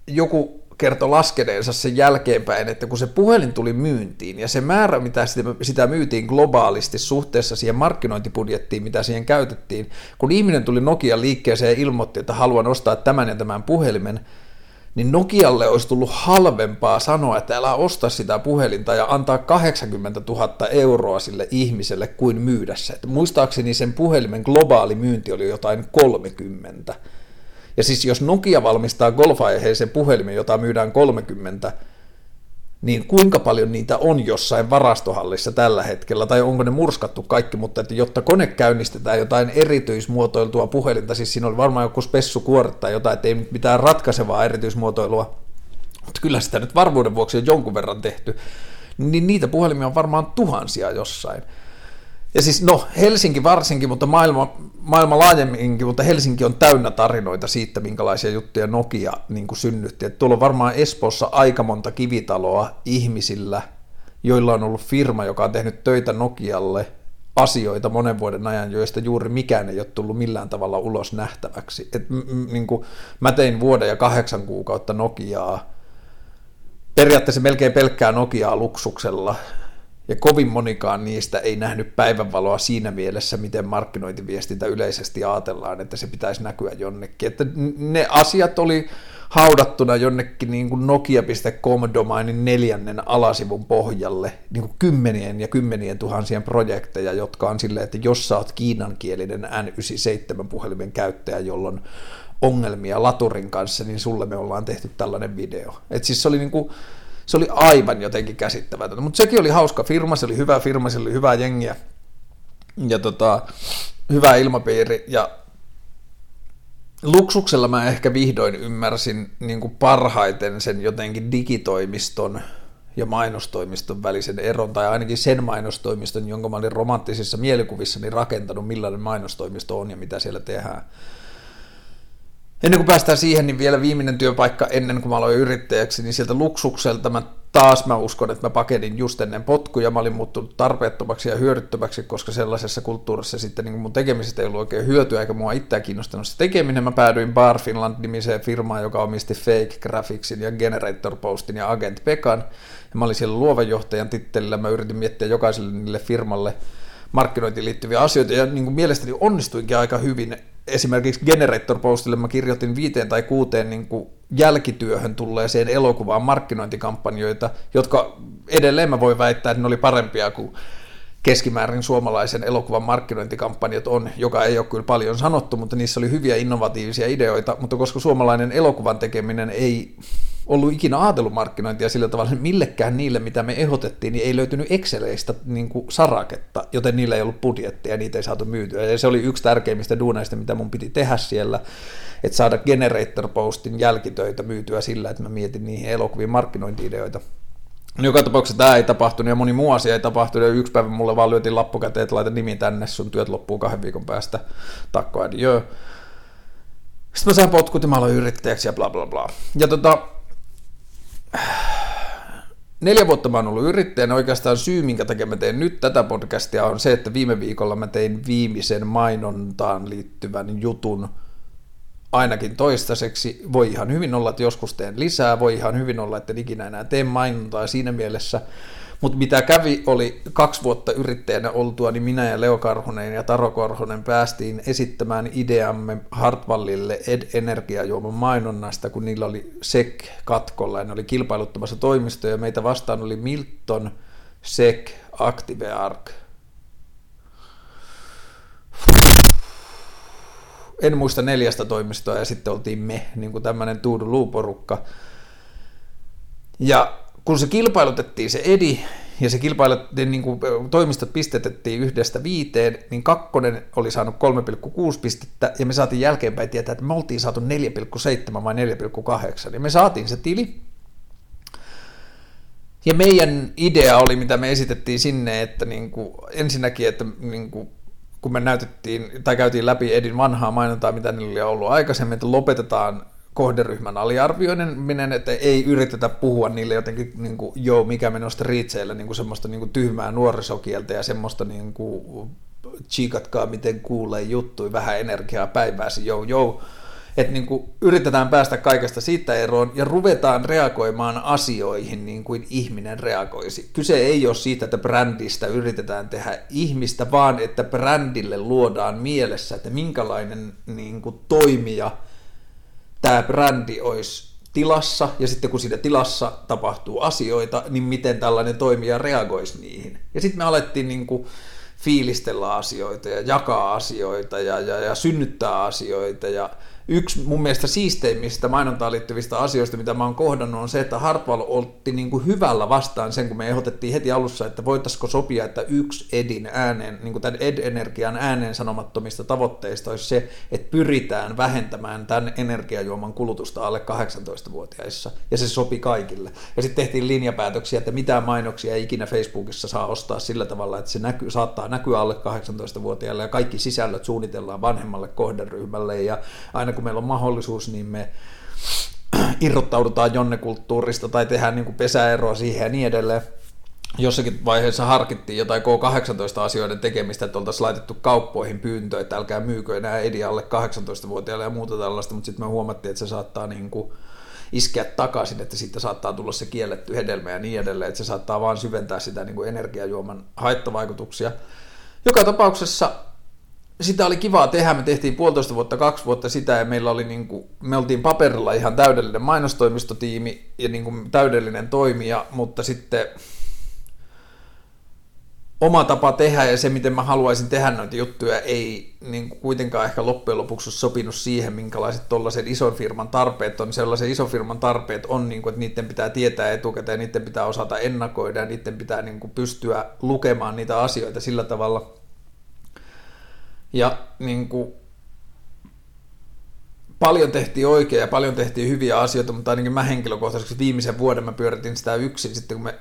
joku kertoi laskeneensa sen jälkeenpäin, että kun se puhelin tuli myyntiin ja se määrä, mitä sitä, sitä myytiin globaalisti suhteessa siihen markkinointibudjettiin, mitä siihen käytettiin, kun ihminen tuli Nokia liikkeeseen ja ilmoitti, että haluan ostaa tämän ja tämän puhelimen, niin Nokialle olisi tullut halvempaa sanoa, että älä osta sitä puhelinta ja antaa 80 000 euroa sille ihmiselle kuin myydä se. Että muistaakseni sen puhelimen globaali myynti oli jotain 30. Ja siis jos Nokia valmistaa golf-aiheisen puhelimen, jota myydään 30, niin kuinka paljon niitä on jossain varastohallissa tällä hetkellä, tai onko ne murskattu kaikki, mutta että jotta kone käynnistetään jotain erityismuotoiltua puhelinta, siis siinä oli varmaan joku spessukuoret tai jotain, että ei mitään ratkaisevaa erityismuotoilua, mutta kyllä sitä nyt varmuuden vuoksi on jonkun verran tehty, niin niitä puhelimia on varmaan tuhansia jossain. Ja siis no Helsinki varsinkin, mutta maailma, maailma laajemminkin, mutta Helsinki on täynnä tarinoita siitä, minkälaisia juttuja Nokia niin kuin synnytti. Että tuolla on varmaan Espoossa aika monta kivitaloa ihmisillä, joilla on ollut firma, joka on tehnyt töitä Nokialle asioita monen vuoden ajan, joista juuri mikään ei ole tullut millään tavalla ulos nähtäväksi. Et, m- niin kuin, mä tein vuoden ja kahdeksan kuukautta Nokiaa, periaatteessa melkein pelkkää Nokiaa luksuksella, ja kovin monikaan niistä ei nähnyt päivänvaloa siinä mielessä, miten markkinointiviestintä yleisesti ajatellaan, että se pitäisi näkyä jonnekin. Että ne asiat oli haudattuna jonnekin niin kuin nokia.com-domainin neljännen alasivun pohjalle, niin kuin kymmenien ja kymmenien tuhansien projekteja, jotka on silleen, että jos sä oot kiinankielinen N97-puhelimen käyttäjä, jolloin ongelmia laturin kanssa, niin sulle me ollaan tehty tällainen video. Et siis se oli niin kuin, se oli aivan jotenkin käsittämätöntä. Mutta sekin oli hauska firma, se oli hyvä firma, se oli hyvää jengiä ja tota, hyvä ilmapiiri. Ja luksuksella mä ehkä vihdoin ymmärsin niin kuin parhaiten sen jotenkin digitoimiston ja mainostoimiston välisen eron, tai ainakin sen mainostoimiston, jonka mä olin romanttisissa mielikuvissani rakentanut, millainen mainostoimisto on ja mitä siellä tehdään. Ennen kuin päästään siihen, niin vielä viimeinen työpaikka ennen kuin mä aloin yrittäjäksi, niin sieltä luksukselta mä taas mä uskon, että mä pakenin just ennen potkuja, mä olin muuttunut tarpeettomaksi ja hyödyttömäksi, koska sellaisessa kulttuurissa sitten niin mun tekemisestä ei ollut oikein hyötyä, eikä mua itseä kiinnostanut se tekeminen. Mä päädyin Bar Finland-nimiseen firmaan, joka omisti Fake Graphicsin ja Generator Postin ja Agent Pekan. Ja mä olin siellä luovanjohtajan tittelillä, mä yritin miettiä jokaiselle niille firmalle markkinointiin liittyviä asioita, ja niin kuin mielestäni onnistuinkin aika hyvin esimerkiksi Generator Postille mä kirjoitin viiteen tai kuuteen niin kuin jälkityöhön tulleeseen elokuvaan markkinointikampanjoita, jotka edelleen mä voin väittää, että ne oli parempia kuin keskimäärin suomalaisen elokuvan markkinointikampanjat on, joka ei ole kyllä paljon sanottu, mutta niissä oli hyviä innovatiivisia ideoita, mutta koska suomalainen elokuvan tekeminen ei ollut ikinä ajatellut markkinointia sillä tavalla, että millekään niille, mitä me ehdotettiin, niin ei löytynyt Exceleistä niin kuin saraketta, joten niillä ei ollut budjettia ja niitä ei saatu myytyä. Ja se oli yksi tärkeimmistä duuneista, mitä mun piti tehdä siellä, että saada Generator Postin jälkitöitä myytyä sillä, että mä mietin niihin elokuviin markkinointi-ideoita. Joka tapauksessa tämä ei tapahtunut ja moni muu asia ei tapahtunut. Ja yksi päivä mulle vaan lyötiin lappu käteen, että laita nimi tänne, sun työt loppuu kahden viikon päästä. Takko adieu. Sitten mä sain potkut ja mä aloin yrittäjäksi ja bla bla bla. Ja tota, neljä vuotta mä oon ollut yrittäjänä. Oikeastaan syy, minkä takia mä teen nyt tätä podcastia, on se, että viime viikolla mä tein viimeisen mainontaan liittyvän jutun ainakin toistaiseksi. Voi ihan hyvin olla, että joskus teen lisää, voi ihan hyvin olla, että ikinä enää teen mainontaa siinä mielessä. Mutta mitä kävi, oli kaksi vuotta yrittäjänä oltua, niin minä ja Leo Karhunen ja Taro Karhunen päästiin esittämään ideamme Hartwallille Ed Energiajuoman mainonnasta, kun niillä oli SEC katkolla ja ne oli kilpailuttamassa toimistoja. Meitä vastaan oli Milton, SEC, ActiveArc. En muista neljästä toimistoa ja sitten oltiin me, niin kuin tämmöinen Tuudu Luuporukka. Ja kun se kilpailutettiin se edi, ja se kilpailutettiin, niin kuin toimistot pistetettiin yhdestä viiteen, niin kakkonen oli saanut 3,6 pistettä, ja me saatiin jälkeenpäin tietää, että me oltiin saatu 4,7 vai 4,8, ja me saatiin se tili, ja meidän idea oli, mitä me esitettiin sinne, että niin kuin, ensinnäkin, että niin kuin, kun me näytettiin tai käytiin läpi Edin vanhaa mainontaa, mitä niillä oli ollut aikaisemmin, että lopetetaan kohderyhmän aliarvioiminen, että ei yritetä puhua niille jotenkin, niin kuin, joo, mikä menosta riitseillä, niin kuin semmoista niin kuin tyhmää nuorisokieltä ja semmoista niin kuin, chiikatkaa miten kuulee juttui, vähän energiaa päivääsi, joo, joo, että niin kuin yritetään päästä kaikesta siitä eroon ja ruvetaan reagoimaan asioihin niin kuin ihminen reagoisi. Kyse ei ole siitä, että brändistä yritetään tehdä ihmistä, vaan että brändille luodaan mielessä, että minkälainen niin kuin toimija – tämä brändi olisi tilassa, ja sitten kun siinä tilassa tapahtuu asioita, niin miten tällainen toimija reagoisi niihin. Ja sitten me alettiin niin kuin fiilistellä asioita ja jakaa asioita ja, ja, ja synnyttää asioita ja yksi mun mielestä siisteimmistä mainontaan liittyvistä asioista, mitä mä oon kohdannut, on se, että Hartwall otti niin kuin hyvällä vastaan sen, kun me ehdotettiin heti alussa, että voitaisiko sopia, että yksi Edin ääneen, niin kuin tämän Ed-energian ääneen sanomattomista tavoitteista olisi se, että pyritään vähentämään tämän energiajuoman kulutusta alle 18-vuotiaissa, ja se sopi kaikille. Ja sitten tehtiin linjapäätöksiä, että mitään mainoksia ei ikinä Facebookissa saa ostaa sillä tavalla, että se näky, saattaa näkyä alle 18-vuotiaille, ja kaikki sisällöt suunnitellaan vanhemmalle kohderyhmälle, ja aina kun meillä on mahdollisuus, niin me irrottaudutaan jonnekulttuurista tai tehdään niin kuin pesäeroa siihen ja niin edelleen. Jossakin vaiheessa harkittiin jotain K18-asioiden tekemistä, että oltaisiin laitettu kauppoihin pyyntö, että älkää myykö enää edi alle 18-vuotiaille ja muuta tällaista, mutta sitten me huomattiin, että se saattaa niin kuin iskeä takaisin, että siitä saattaa tulla se kielletty hedelmä ja niin edelleen, että se saattaa vaan syventää sitä niin kuin energiajuoman haittavaikutuksia. Joka tapauksessa sitä oli kivaa tehdä, me tehtiin puolitoista vuotta, kaksi vuotta sitä ja meillä oli niin kuin, me oltiin paperilla ihan täydellinen mainostoimistotiimi ja niin kuin täydellinen toimija, mutta sitten oma tapa tehdä ja se, miten mä haluaisin tehdä noita juttuja, ei niin kuin kuitenkaan ehkä loppujen lopuksi sopinut siihen, minkälaiset tuollaisen ison firman tarpeet on. Sellaisen ison firman tarpeet on, niin kuin, että niiden pitää tietää etukäteen, niiden pitää osata ennakoida ja niiden pitää niin kuin, pystyä lukemaan niitä asioita sillä tavalla – ja niin kuin, paljon tehtiin oikein ja paljon tehtiin hyviä asioita, mutta ainakin mä henkilökohtaisesti viimeisen vuoden mä pyöritin sitä yksin. Sitten, kun me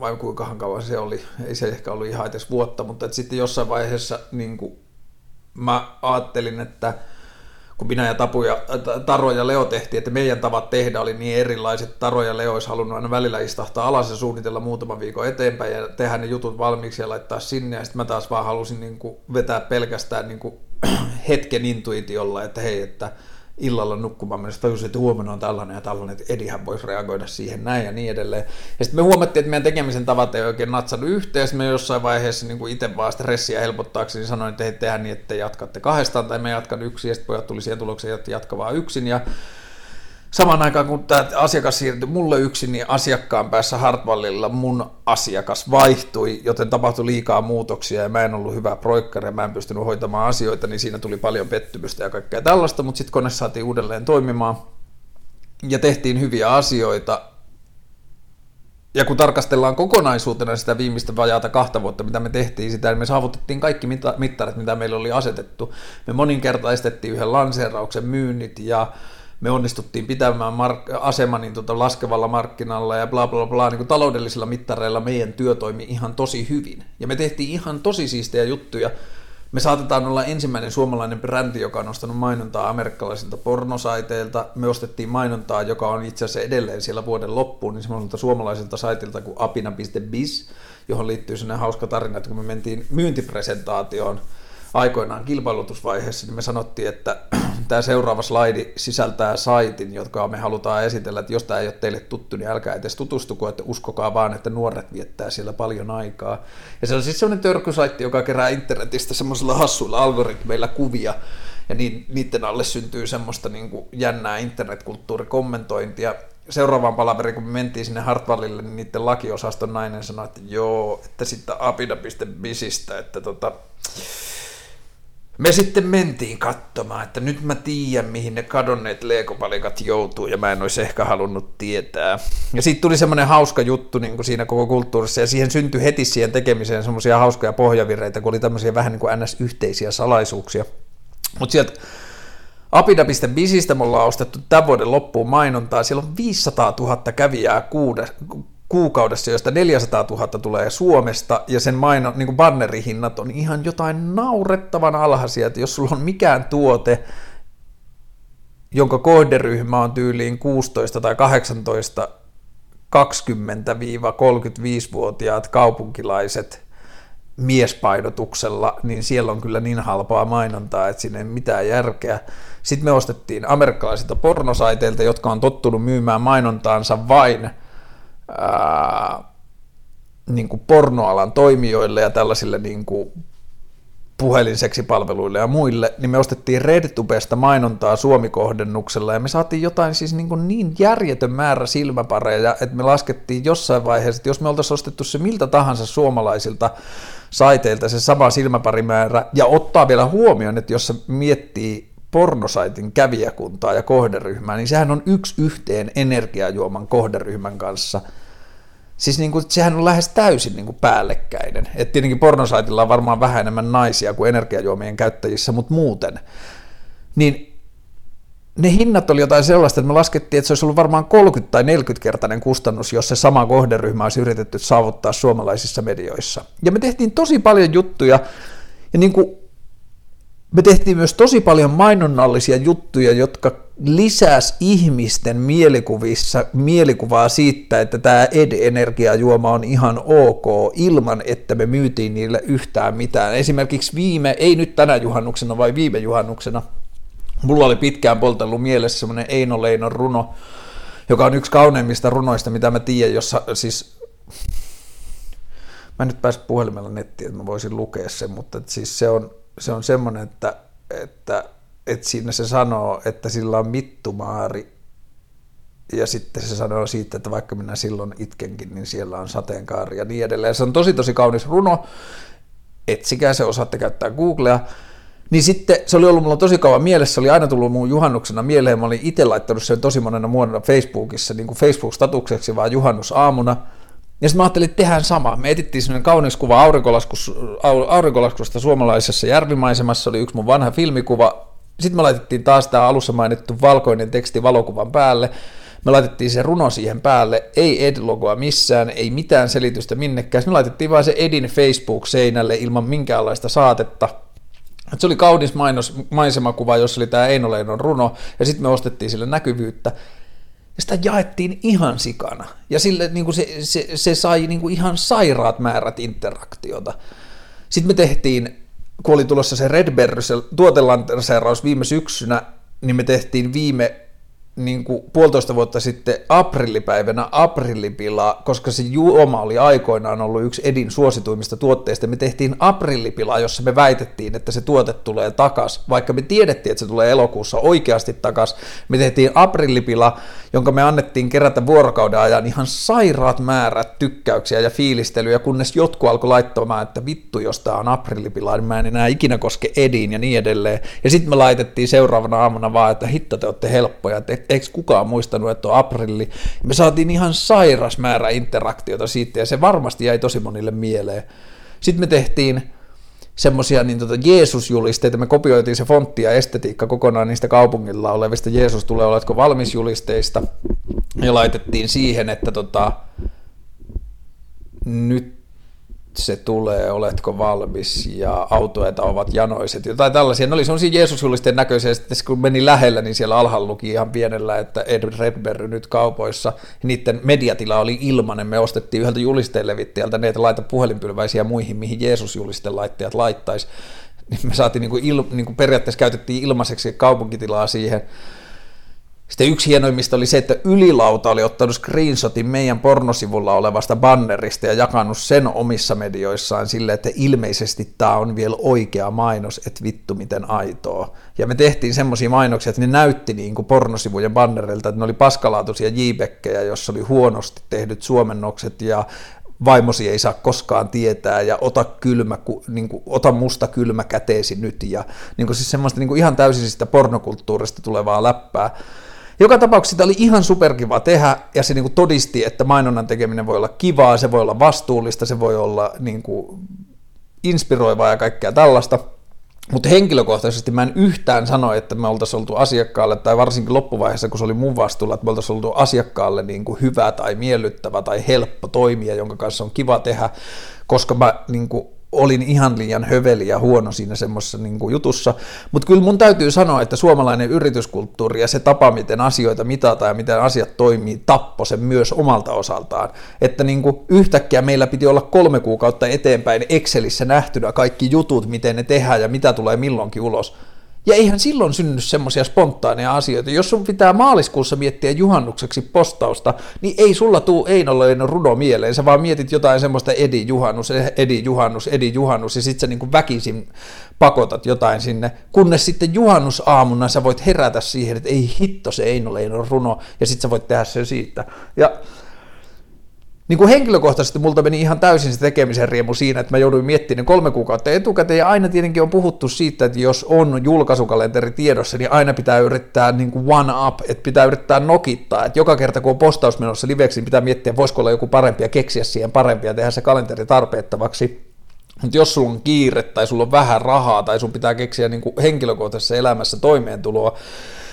vai kuinka kauan se oli, ei se ehkä ollut ihan edes vuotta, mutta sitten jossain vaiheessa niin kuin, mä ajattelin, että kun minä ja Tapu ja, Taro ja Leo tehtiin, että meidän tavat tehdä oli niin erilaiset. Taro ja Leo olisi halunnut aina välillä istahtaa alas ja suunnitella muutaman viikon eteenpäin ja tehdä ne jutut valmiiksi ja laittaa sinne. Ja sitten mä taas vaan halusin niin kuin vetää pelkästään niin kuin [clears throat] hetken intuitiolla, että hei, että illalla nukkumaan. Mennessä tajusin, että huomenna on tällainen ja tällainen, että Edihän voisi reagoida siihen näin ja niin edelleen. Ja sitten me huomattiin, että meidän tekemisen tavat ei oikein natsannut yhteen, me jossain vaiheessa niin kuin itse vaan stressiä helpottaakseni sanoin, että hei, tehdään niin, että jatkatte kahdestaan tai me jatkan yksin, ja sitten pojat tuli siihen tulokseen, että jatka vaan yksin, ja samaan aikaan kun tämä asiakas siirtyi mulle yksin, niin asiakkaan päässä Hartwallilla mun asiakas vaihtui, joten tapahtui liikaa muutoksia ja mä en ollut hyvä proikkari ja mä en pystynyt hoitamaan asioita, niin siinä tuli paljon pettymystä ja kaikkea tällaista, mutta sitten kone saatiin uudelleen toimimaan ja tehtiin hyviä asioita. Ja kun tarkastellaan kokonaisuutena sitä viimeistä vajaata kahta vuotta, mitä me tehtiin sitä, niin me saavutettiin kaikki mittarit, mitä meillä oli asetettu. Me moninkertaistettiin yhden lanseerauksen myynnit ja me onnistuttiin pitämään mark- asema niin tota laskevalla markkinalla ja bla bla bla, niin kuin taloudellisilla mittareilla meidän työ toimi ihan tosi hyvin. Ja me tehtiin ihan tosi siistejä juttuja. Me saatetaan olla ensimmäinen suomalainen brändi, joka on ostanut mainontaa amerikkalaisilta pornosaiteilta. Me ostettiin mainontaa, joka on itse asiassa edelleen siellä vuoden loppuun, niin semmoiselta suomalaiselta saitilta kuin apina.biz, johon liittyy sellainen hauska tarina, että kun me mentiin myyntipresentaatioon, aikoinaan kilpailutusvaiheessa, niin me sanottiin, että [clears throat] tämä seuraava slaidi sisältää saitin, jotka me halutaan esitellä, että jos tämä ei ole teille tuttu, niin älkää edes tutustuko, että uskokaa vaan, että nuoret viettää siellä paljon aikaa. Ja se on siis sellainen törkysaitti, joka kerää internetistä semmoisilla hassuilla algoritmeilla kuvia, ja niiden alle syntyy semmoista niin kuin jännää internetkulttuurikommentointia. Seuraavaan palaveriin, kun me mentiin sinne Hartwallille, niin niiden lakiosaston nainen sanoi, että joo, että sitten apida.bisistä, että tota, me sitten mentiin katsomaan, että nyt mä tiedän, mihin ne kadonneet leekopalikat joutuu, ja mä en olisi ehkä halunnut tietää. Ja siitä tuli semmoinen hauska juttu niin kuin siinä koko kulttuurissa, ja siihen syntyi heti siihen tekemiseen semmoisia hauskoja pohjavireitä, kun oli tämmöisiä vähän niin kuin ns-yhteisiä salaisuuksia. Mutta sieltä Apida.bisistä me ollaan ostettu tämän vuoden loppuun mainontaa. Siellä on 500 000 kävijää kuukaudessa, josta 400 000 tulee Suomesta, ja sen maino, niin bannerihinnat on ihan jotain naurettavan alhaisia, että jos sulla on mikään tuote, jonka kohderyhmä on tyyliin 16 tai 18 20-35-vuotiaat kaupunkilaiset miespainotuksella, niin siellä on kyllä niin halpaa mainontaa, että siinä ei mitään järkeä. Sitten me ostettiin amerikkalaisilta pornosaiteilta, jotka on tottunut myymään mainontaansa vain niin kuin pornoalan toimijoille ja tällaisille niin kuin puhelinseksipalveluille ja muille, niin me ostettiin RedTubesta mainontaa Suomi-kohdennuksella ja me saatiin jotain siis niin, kuin niin järjetön määrä silmäpareja, että me laskettiin jossain vaiheessa, että jos me oltaisiin ostettu se miltä tahansa suomalaisilta saiteilta se sama silmäparimäärä ja ottaa vielä huomioon, että jos se miettii pornosaitin kävijäkuntaa ja kohderyhmää, niin sehän on yksi yhteen energiajuoman kohderyhmän kanssa. Siis niin kuin, sehän on lähes täysin niin kuin päällekkäinen. Et tietenkin pornosaitilla on varmaan vähän enemmän naisia kuin energiajuomien käyttäjissä, mutta muuten. Niin ne hinnat oli jotain sellaista, että me laskettiin, että se olisi ollut varmaan 30 tai 40 kertainen kustannus, jos se sama kohderyhmä olisi yritetty saavuttaa suomalaisissa medioissa. Ja me tehtiin tosi paljon juttuja, ja niin kuin me tehtiin myös tosi paljon mainonnallisia juttuja, jotka lisäs ihmisten mielikuvissa mielikuvaa siitä, että tämä ed-energiajuoma on ihan ok, ilman että me myytiin niille yhtään mitään. Esimerkiksi viime, ei nyt tänä juhannuksena, vai viime juhannuksena, mulla oli pitkään poltellut mielessä semmoinen Eino Leinon runo, joka on yksi kauneimmista runoista, mitä mä tiedän, jossa siis mä en nyt pääse puhelimella nettiin, että mä voisin lukea sen, mutta siis se on, se on semmoinen, että, että, että siinä se sanoo, että sillä on mittumaari. Ja sitten se sanoo siitä, että vaikka minä silloin itkenkin, niin siellä on sateenkaari ja niin edelleen. Se on tosi tosi kaunis runo, etsikää se, osaatte käyttää Googlea. Niin sitten se oli ollut mulla tosi kauan mielessä, se oli aina tullut mun juhannuksena mieleen, mä olin itse laittanut sen tosi monena vuonna Facebookissa, niin kuin Facebook-statukseksi vaan juhannusaamuna, ja sitten mä ajattelin, että tehdään sama. Me etittiin sellainen kaunis kuva aurinkolaskusta suomalaisessa järvimaisemassa, oli yksi mun vanha filmikuva, sitten me laitettiin taas tämä alussa mainittu valkoinen teksti valokuvan päälle, me laitettiin se runo siihen päälle, ei Ed-logoa missään, ei mitään selitystä minnekään, me laitettiin vain se Edin Facebook-seinälle ilman minkäänlaista saatetta, se oli kaunis mainos, maisemakuva, jossa oli tämä Eino Leinon runo, ja sitten me ostettiin sille näkyvyyttä, ja sitä jaettiin ihan sikana. Ja sille, niin kuin se, se, se sai niin kuin ihan sairaat määrät interaktiota. Sitten me tehtiin, kun oli tulossa se Red Bear, se viime syksynä, niin me tehtiin viime niin kuin puolitoista vuotta sitten aprillipäivänä aprillipilaa, koska se juoma oli aikoinaan ollut yksi Edin suosituimmista tuotteista. Me tehtiin aprillipilaa, jossa me väitettiin, että se tuote tulee takas, vaikka me tiedettiin, että se tulee elokuussa oikeasti takas. Me tehtiin aprillipila, jonka me annettiin kerätä vuorokauden ajan ihan sairaat määrät tykkäyksiä ja fiilistelyjä, kunnes jotkut alkoi laittamaan, että vittu, jos tämä on aprillipila, niin mä en enää ikinä koske Ediin ja niin edelleen. Ja sitten me laitettiin seuraavana aamuna vaan, että hitto te olette helppoja, että eikö kukaan muistanut, että on aprilli. Me saatiin ihan sairas määrä interaktiota siitä ja se varmasti jäi tosi monille mieleen. Sitten me tehtiin semmoisia niin tota Jeesus-julisteita, me kopioitiin se fontti ja estetiikka kokonaan niistä kaupungilla olevista Jeesus tulee, oletko valmis julisteista, ja laitettiin siihen, että tota, nyt se tulee, oletko valmis, ja autoita ovat janoiset, jotain tällaisia. Ne oli sellaisia Jeesusjulisteen näköisiä, ja sitten kun meni lähellä, niin siellä alhaalla luki ihan pienellä, että Ed Redberry nyt kaupoissa. Niiden mediatila oli ilmanen, me ostettiin yhdeltä julisteenlevittäjältä ne, että laita puhelinpylväisiä muihin, mihin Jeesus-julisten laittajat laittaisi. Niin me saatiin niin kuin il, niin kuin periaatteessa käytettiin ilmaiseksi kaupunkitilaa siihen, sitten yksi hienoimmista oli se, että Ylilauta oli ottanut screenshotin meidän pornosivulla olevasta bannerista ja jakanut sen omissa medioissaan sille, että ilmeisesti tämä on vielä oikea mainos, että vittu miten aitoa. Ja me tehtiin semmoisia mainoksia, että ne näytti niin kuin pornosivujen bannerilta, että ne oli paskalaatuisia jbekkejä, jossa oli huonosti tehdyt suomennokset ja vaimosi ei saa koskaan tietää ja ota, kylmä, niin kuin, ota musta kylmä käteesi nyt ja niin kuin siis semmoista niin kuin ihan täysin sitä pornokulttuurista tulevaa läppää. Joka tapauksessa sitä oli ihan superkiva tehdä, ja se niin kuin todisti, että mainonnan tekeminen voi olla kivaa, se voi olla vastuullista, se voi olla niin kuin inspiroivaa ja kaikkea tällaista. Mutta henkilökohtaisesti mä en yhtään sano, että me oltaisiin oltu asiakkaalle, tai varsinkin loppuvaiheessa, kun se oli mun vastuulla, että me oltaisiin oltu asiakkaalle niin kuin hyvä tai miellyttävä tai helppo toimija, jonka kanssa on kiva tehdä, koska mä niin kuin olin ihan liian höveli ja huono siinä semmoisessa niin jutussa, mutta kyllä mun täytyy sanoa, että suomalainen yrityskulttuuri ja se tapa, miten asioita mitataan ja miten asiat toimii, tappo sen myös omalta osaltaan. Että niin kuin yhtäkkiä meillä piti olla kolme kuukautta eteenpäin Excelissä nähtynä kaikki jutut, miten ne tehdään ja mitä tulee milloinkin ulos. Ja eihän silloin synny semmoisia spontaaneja asioita. Jos sun pitää maaliskuussa miettiä juhannukseksi postausta, niin ei sulla tuu Einoleinen runo mieleen. Sä vaan mietit jotain semmoista Edi Juhannus, Edi Juhannus, Edi Juhannus, ja sit sä niin väkisin pakotat jotain sinne. Kunnes sitten juhannusaamuna sä voit herätä siihen, että ei hitto se Einoleinen runo, ja sit sä voit tehdä sen siitä. Ja niin kuin henkilökohtaisesti multa meni ihan täysin se tekemisen riemu siinä, että mä jouduin miettimään kolme kuukautta etukäteen, ja aina tietenkin on puhuttu siitä, että jos on julkaisukalenteri tiedossa, niin aina pitää yrittää niin kuin one up, että pitää yrittää nokittaa, että joka kerta kun on postaus menossa liveksi, niin pitää miettiä, voisiko olla joku parempi ja keksiä siihen parempia ja tehdä se kalenteri tarpeettavaksi. Mutta jos sulla on kiire tai sulla on vähän rahaa tai sun pitää keksiä niin kuin henkilökohtaisessa elämässä toimeentuloa,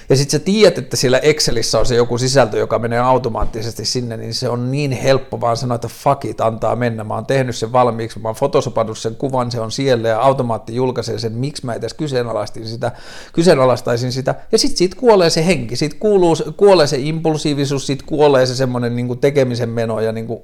ja sitten sä tiedät, että siellä Excelissä on se joku sisältö, joka menee automaattisesti sinne, niin se on niin helppo vaan sanoa, että fuck it, antaa mennä. Mä oon tehnyt sen valmiiksi, mä oon sen kuvan, se on siellä ja automaatti julkaisee sen, miksi mä edes kyseenalaistin sitä, kyseenalaistaisin sitä. Ja sitten siitä kuolee se henki, siitä kuuluu, kuolee se impulsiivisuus, siitä kuolee se semmoinen niin tekemisen meno ja niin kuin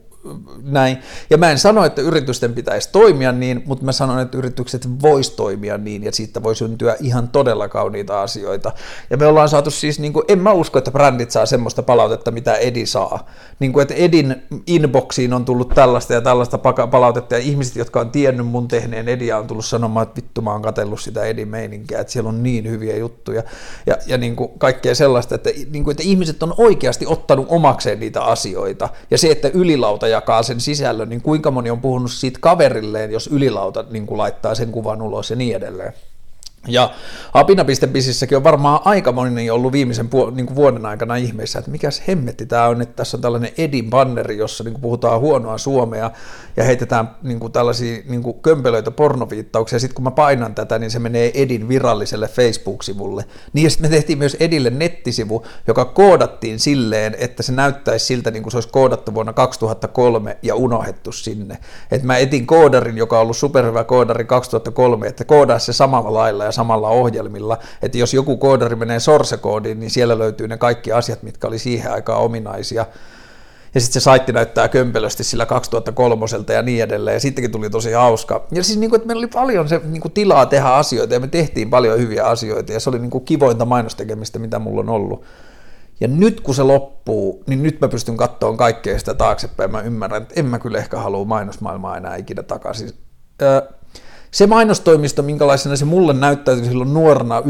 näin. Ja mä en sano, että yritysten pitäisi toimia niin, mutta mä sanon, että yritykset vois toimia niin, ja siitä voi syntyä ihan todella kauniita asioita. Ja me ollaan saatu siis, niin kuin, en mä usko, että brändit saa semmoista palautetta, mitä Edi saa. Niin kuin, että Edin inboxiin on tullut tällaista ja tällaista palautetta, ja ihmiset, jotka on tiennyt mun tehneen Edia, on tullut sanomaan, että vittu mä oon katsellut sitä Edin meininkiä, että siellä on niin hyviä juttuja, ja, ja niin kuin, kaikkea sellaista, että, niin kuin, että ihmiset on oikeasti ottanut omakseen niitä asioita, ja se, että ylilauta jakaa sen sisällön, niin kuinka moni on puhunut siitä kaverilleen, jos ylilauta niin kuin laittaa sen kuvan ulos ja niin edelleen. Ja apina.bisissäkin on varmaan aika moni ollut viimeisen puol- niin kuin vuoden aikana ihmeessä, että mikäs hemmetti tämä on, että tässä on tällainen Edin banneri, jossa niin kuin puhutaan huonoa suomea ja heitetään niin kuin tällaisia niin kuin kömpelöitä pornoviittauksia. Sitten kun mä painan tätä, niin se menee Edin viralliselle Facebook-sivulle. Niin ja sitten me tehtiin myös Edille nettisivu, joka koodattiin silleen, että se näyttäisi siltä, niin kuin se olisi koodattu vuonna 2003 ja unohdettu sinne. Että mä etin koodarin, joka on ollut superhyvä koodari 2003, että koodaa se samalla lailla ja samalla ohjelmilla, että jos joku koodari menee source-koodiin, niin siellä löytyy ne kaikki asiat, mitkä oli siihen aikaan ominaisia, ja sitten se saitti näyttää kömpelösti sillä 2003 ja niin edelleen, ja sittenkin tuli tosi hauska. Ja siis niin kuin, että meillä oli paljon se niin kuin tilaa tehdä asioita, ja me tehtiin paljon hyviä asioita, ja se oli niin kuin kivointa mainostekemistä, mitä mulla on ollut. Ja nyt kun se loppuu, niin nyt mä pystyn katsomaan kaikkea sitä taaksepäin. Mä ymmärrän, että en mä kyllä ehkä halua mainosmaailmaa enää ikinä takaisin. Öö, se mainostoimisto, minkälaisena se mulle näyttäytyi silloin nuorena 97-98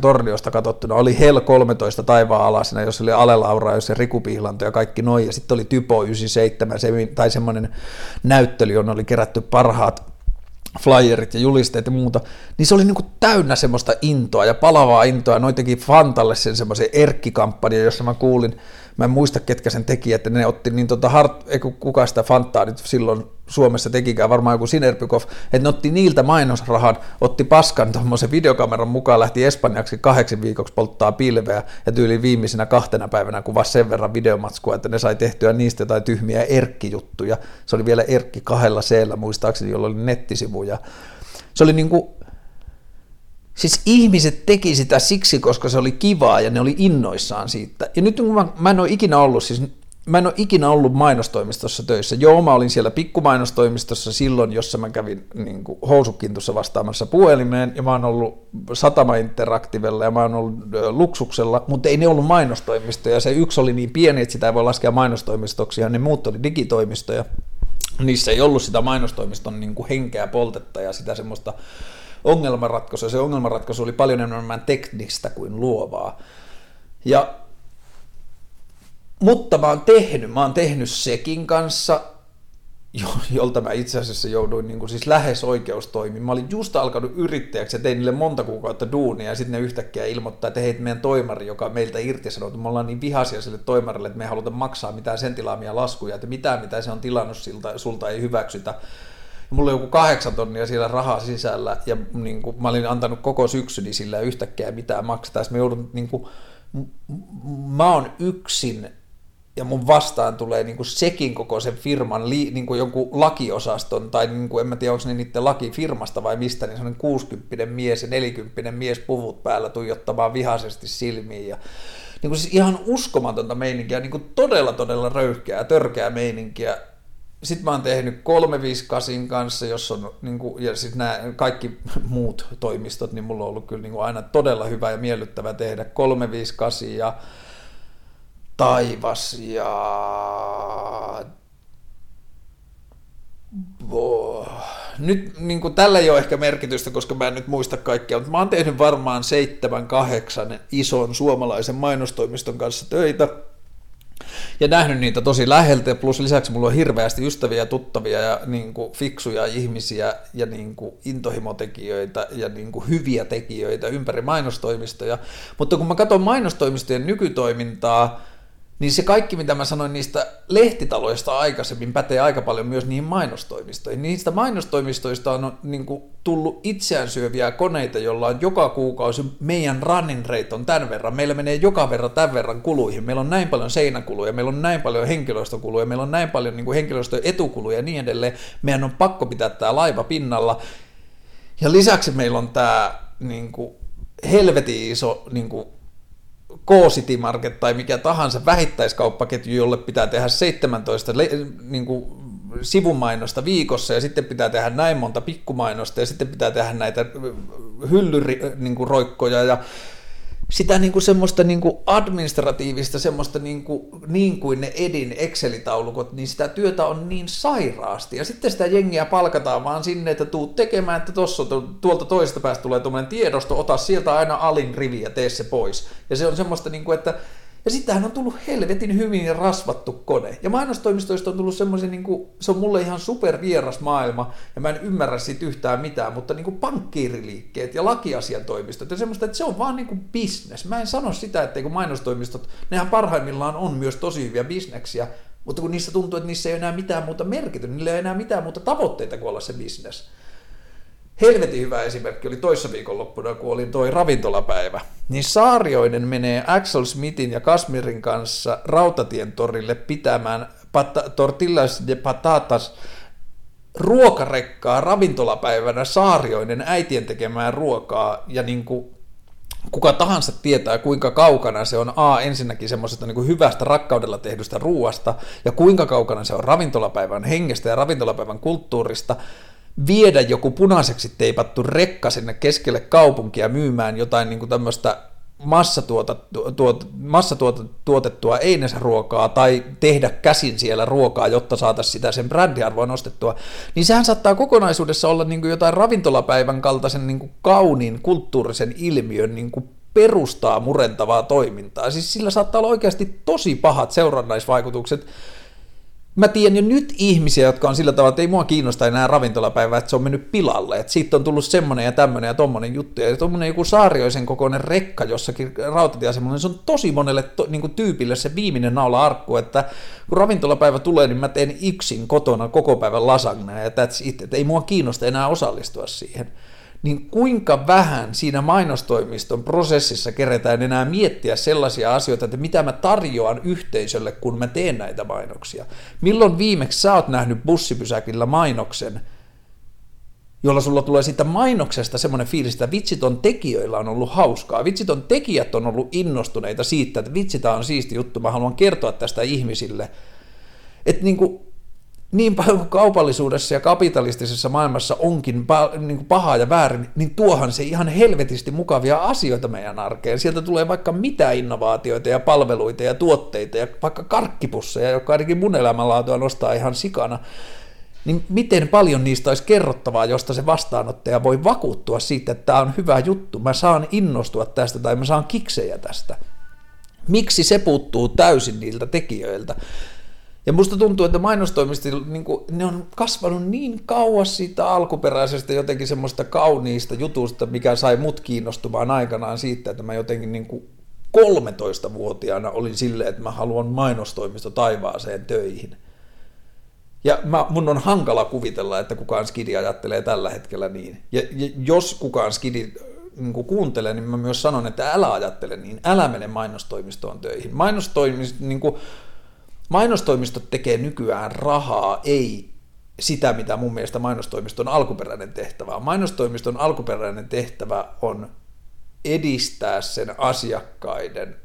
torniosta katsottuna, oli Hell 13 taivaan alasena, jos oli Ale Laura, jos se Riku Pihlanto ja kaikki noin, ja sitten oli Typo 97, se, tai semmoinen näyttely, jonne oli kerätty parhaat flyerit ja julisteet ja muuta, niin se oli niinku täynnä semmoista intoa ja palavaa intoa, noin teki Fantalle sen semmoisen erkkikampanjan, jossa mä kuulin, mä en muista ketkä sen teki, että ne otti niin tota, hart, ei kuka sitä Fantaa nyt silloin Suomessa tekikään, varmaan joku Sinerpykov, että ne otti niiltä mainosrahan, otti paskan tuommoisen videokameran mukaan, lähti Espanjaksi kahdeksi viikoksi polttaa pilveä ja tyyli viimeisenä kahtena päivänä kuvasi sen verran videomatskua, että ne sai tehtyä niistä jotain tyhmiä erkkijuttuja. Se oli vielä erkki kahdella seellä muistaakseni, jolla oli nettisivu ja se oli niin kuin, Siis ihmiset teki sitä siksi, koska se oli kivaa ja ne oli innoissaan siitä. Ja nyt kun mä, mä en ole ikinä ollut, siis mä en ole ikinä ollut mainostoimistossa töissä. Joo, mä olin siellä pikkumainostoimistossa silloin, jossa mä kävin niin kuin housukintussa vastaamassa puhelimeen, ja mä oon ollut Satama Interactivella ja mä oon ollut Luksuksella, mutta ei ne ollut mainostoimistoja. Se yksi oli niin pieni, että sitä ei voi laskea mainostoimistoksi, ja ne muut oli digitoimistoja. Niissä ei ollut sitä mainostoimiston niin kuin henkeä poltetta ja sitä semmoista ongelmanratkaisua. Se ongelmanratkaisu oli paljon enemmän teknistä kuin luovaa. Ja mutta mä oon tehnyt, mä oon tehnyt sekin kanssa, jolta mä itse asiassa jouduin niin kuin siis lähes oikeustoimiin. Mä olin just alkanut yrittäjäksi ja tein niille monta kuukautta duunia ja sitten ne yhtäkkiä ilmoittaa, että hei, meidän toimari, joka meiltä irtisanoi, me ollaan niin vihaisia sille toimarille, että me ei haluta maksaa mitään sen tilaamia laskuja, että mitään mitä se on tilannut siltä, sulta ei hyväksytä. Ja mulla oli joku kahdeksan tonnia siellä rahaa sisällä ja niin kuin, mä olin antanut koko syksyni sillä yhtäkkiä mitään maksaa. Mä joudun, niin kuin, mä oon yksin ja mun vastaan tulee niin kuin sekin koko sen firman, niin kuin jonkun lakiosaston, tai niin kuin, en mä tiedä, onko ne niiden lakifirmasta vai mistä, niin sellainen 60 mies ja 40 mies puvut päällä tuijottamaan vihaisesti silmiin. Ja, niin kuin siis ihan uskomatonta meininkiä, niin kuin todella todella röyhkeää, törkeää meininkiä. Sitten mä oon tehnyt 358 kanssa, jossa on, niin kuin, ja sitten nämä kaikki muut toimistot, niin mulla on ollut kyllä niin kuin aina todella hyvä ja miellyttävä tehdä 358 ja taivas ja. Nyt niin kuin tällä ei ole ehkä merkitystä, koska mä en nyt muista kaikkea, mutta mä oon tehnyt varmaan seitsemän, kahdeksan ison suomalaisen mainostoimiston kanssa töitä ja nähnyt niitä tosi läheltä, plus lisäksi mulla on hirveästi ystäviä tuttavia ja niin kuin, fiksuja ihmisiä ja niin kuin, intohimotekijöitä ja niin kuin, hyviä tekijöitä ympäri mainostoimistoja, mutta kun mä katson mainostoimistojen nykytoimintaa, niin se kaikki, mitä mä sanoin niistä lehtitaloista aikaisemmin, pätee aika paljon myös niihin mainostoimistoihin. Niistä mainostoimistoista on niin kuin, tullut itseään syöviä koneita, jolla on joka kuukausi meidän running rate on tämän verran. Meillä menee joka verran tämän verran kuluihin. Meillä on näin paljon seinäkuluja, meillä on näin paljon henkilöstökuluja, meillä on näin paljon niin kuin henkilöstöetukuluja ja niin edelleen. Meidän on pakko pitää tämä laiva pinnalla. Ja lisäksi meillä on tämä niin kuin, helvetin iso niin kuin, K-City Market tai mikä tahansa vähittäiskauppaketju, jolle pitää tehdä 17 niin kuin, sivumainosta viikossa ja sitten pitää tehdä näin monta pikkumainosta ja sitten pitää tehdä näitä hyllyroikkoja niin ja sitä niin kuin semmoista niin kuin administratiivista, semmoista niin kuin, niin kuin ne Edin Excel-taulukot, niin sitä työtä on niin sairaasti. Ja sitten sitä jengiä palkataan vaan sinne, että tuu tekemään, että tossa, tuolta toisesta päästä tulee tuommoinen tiedosto, ota sieltä aina alin rivi ja tee se pois. Ja se on semmoista, niin kuin, että Ja sittenhän on tullut helvetin hyvin rasvattu kone. Ja mainostoimistoista on tullut semmoisen, niin kuin, se on mulle ihan supervieras maailma, ja mä en ymmärrä siitä yhtään mitään, mutta niin kuin pankkiiriliikkeet ja lakiasiantoimistot ja semmoista, että se on vaan niin kuin business. Mä en sano sitä, että kun mainostoimistot, nehän parhaimmillaan on myös tosi hyviä bisneksiä, mutta kun niissä tuntuu, että niissä ei enää mitään muuta merkitystä, niillä ei enää mitään muuta tavoitteita kuin olla se business. Helvetin hyvä esimerkki oli toissa viikonloppuna, kun oli toi ravintolapäivä. Niin Saarioinen menee Axel Smithin ja Kasmirin kanssa Rautatien torille pitämään pat- tortillas de patatas ruokarekkaa ravintolapäivänä Saarioinen äitien tekemään ruokaa ja niin kuin kuka tahansa tietää, kuinka kaukana se on A, ensinnäkin semmoisesta niin hyvästä rakkaudella tehdystä ruuasta, ja kuinka kaukana se on ravintolapäivän hengestä ja ravintolapäivän kulttuurista, viedä joku punaiseksi teipattu rekka sinne keskelle kaupunkia myymään jotain niin tämmöistä massatuotettua einesruokaa tai tehdä käsin siellä ruokaa, jotta saataisiin sitä sen brändiarvoa nostettua, niin sehän saattaa kokonaisuudessa olla niin kuin jotain ravintolapäivän kaltaisen niin kuin kauniin kulttuurisen ilmiön niin kuin perustaa murentavaa toimintaa. Siis sillä saattaa olla oikeasti tosi pahat seurannaisvaikutukset mä tiedän jo nyt ihmisiä, jotka on sillä tavalla, että ei mua kiinnosta enää ravintolapäivä, että se on mennyt pilalle, että siitä on tullut semmoinen ja tämmöinen ja tommonen juttu, ja tommonen joku saarioisen kokoinen rekka jossakin rautatieasemalla, niin se on tosi monelle to, niin kuin tyypille se viimeinen naula arkku, että kun ravintolapäivä tulee, niin mä teen yksin kotona koko päivän lasagnea, ja that's it, että ei mua kiinnosta enää osallistua siihen niin kuinka vähän siinä mainostoimiston prosessissa keretään enää miettiä sellaisia asioita, että mitä mä tarjoan yhteisölle, kun mä teen näitä mainoksia. Milloin viimeksi sä oot nähnyt bussipysäkillä mainoksen, jolla sulla tulee siitä mainoksesta semmoinen fiilis, että vitsiton tekijöillä on ollut hauskaa. Vitsiton tekijät on ollut innostuneita siitä, että vitsi, on siisti juttu, mä haluan kertoa tästä ihmisille. Että niin kuin, niin paljon kuin kaupallisuudessa ja kapitalistisessa maailmassa onkin niin kuin pahaa ja väärin, niin tuohan se ihan helvetisti mukavia asioita meidän arkeen. Sieltä tulee vaikka mitä innovaatioita ja palveluita ja tuotteita ja vaikka karkkipusseja, jotka ainakin mun elämänlaatua nostaa ihan sikana. Niin miten paljon niistä olisi kerrottavaa, josta se vastaanottaja voi vakuuttua siitä, että tämä on hyvä juttu, mä saan innostua tästä tai mä saan kiksejä tästä. Miksi se puuttuu täysin niiltä tekijöiltä? Ja musta tuntuu, että mainostoimisti niin kuin, ne on kasvanut niin kauas siitä alkuperäisestä jotenkin semmoista kauniista jutusta, mikä sai mut kiinnostumaan aikanaan siitä, että mä jotenkin niin kuin 13-vuotiaana olin silleen, että mä haluan mainostoimisto taivaaseen töihin. Ja mä, mun on hankala kuvitella, että kukaan skidi ajattelee tällä hetkellä niin. Ja, ja jos kukaan skidi niin kuuntelee, niin mä myös sanon, että älä ajattele niin, älä mene mainostoimistoon töihin. Mainostoimisto, niin kuin, Mainostoimistot tekee nykyään rahaa, ei sitä, mitä mun mielestä mainostoimiston alkuperäinen tehtävä on. Mainostoimiston alkuperäinen tehtävä on edistää sen asiakkaiden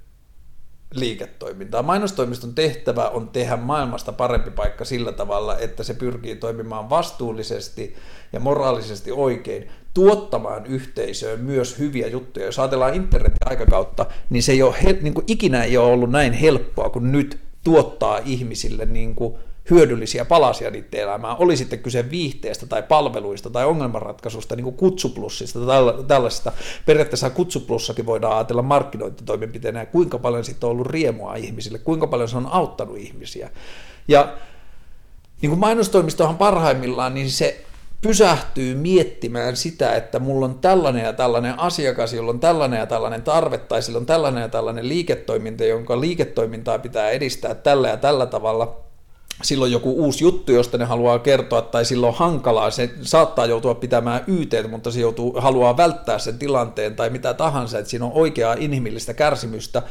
liiketoimintaa. Mainostoimiston tehtävä on tehdä maailmasta parempi paikka sillä tavalla, että se pyrkii toimimaan vastuullisesti ja moraalisesti oikein, tuottamaan yhteisöön myös hyviä juttuja. Jos ajatellaan internetin aikakautta, niin se ei ole, niin kuin ikinä ei ole ollut näin helppoa kuin nyt tuottaa ihmisille niin kuin hyödyllisiä palasia niiden elämään, oli sitten kyse viihteestä tai palveluista tai ongelmanratkaisusta, niin kuin kutsuplussista tai tällaisista. Periaatteessa kutsuplussakin voidaan ajatella markkinointitoimenpiteenä, kuinka paljon siitä on ollut riemua ihmisille, kuinka paljon se on auttanut ihmisiä. Ja niin kuin mainostoimistohan parhaimmillaan, niin se pysähtyy miettimään sitä, että mulla on tällainen ja tällainen asiakas, jolla on tällainen ja tällainen tarve, tai sillä on tällainen ja tällainen liiketoiminta, jonka liiketoimintaa pitää edistää tällä ja tällä tavalla, silloin joku uusi juttu, josta ne haluaa kertoa, tai silloin hankalaa, se saattaa joutua pitämään YT, mutta se joutuu, haluaa välttää sen tilanteen tai mitä tahansa, että siinä on oikeaa inhimillistä kärsimystä,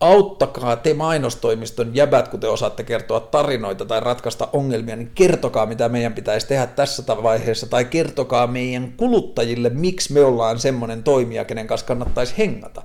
auttakaa te mainostoimiston jäbät, kun te osaatte kertoa tarinoita tai ratkaista ongelmia, niin kertokaa, mitä meidän pitäisi tehdä tässä vaiheessa, tai kertokaa meidän kuluttajille, miksi me ollaan semmoinen toimija, kenen kanssa kannattaisi hengata.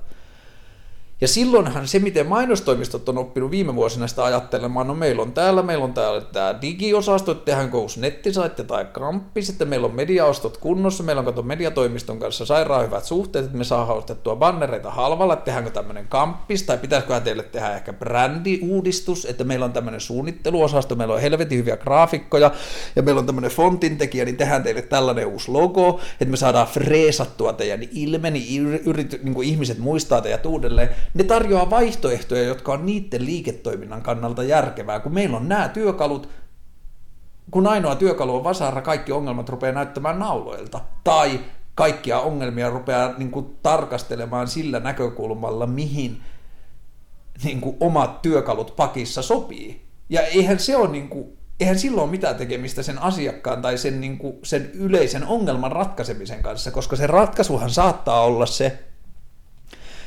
Ja silloinhan se, miten mainostoimistot on oppinut viime vuosina sitä ajattelemaan, no meillä on täällä, meillä on täällä tämä digiosasto, että tehdään uusi nettisaitte tai kamppi, sitten meillä on mediaostot kunnossa, meillä on kato mediatoimiston kanssa sairaan hyvät suhteet, että me saadaan ostettua bannereita halvalla, että tehdäänkö tämmöinen kamppis, tai pitäisiköhän teille tehdä ehkä brändiuudistus, että meillä on tämmöinen suunnitteluosasto, meillä on helvetin hyviä graafikkoja, ja meillä on tämmöinen fontintekijä, niin tehdään teille tällainen uusi logo, että me saadaan freesattua teidän ilme, niin, yrity, niin ihmiset muistaa teidät uudelleen, ne tarjoaa vaihtoehtoja, jotka on niiden liiketoiminnan kannalta järkevää, kun meillä on nämä työkalut, kun ainoa työkalu on vasara, kaikki ongelmat rupeaa näyttämään nauloilta. Tai kaikkia ongelmia rupeaa niin kuin, tarkastelemaan sillä näkökulmalla, mihin niin kuin, omat työkalut pakissa sopii. Ja eihän se ole niin kuin, eihän silloin ole mitään tekemistä sen asiakkaan tai sen, niin kuin, sen yleisen ongelman ratkaisemisen kanssa, koska se ratkaisuhan saattaa olla se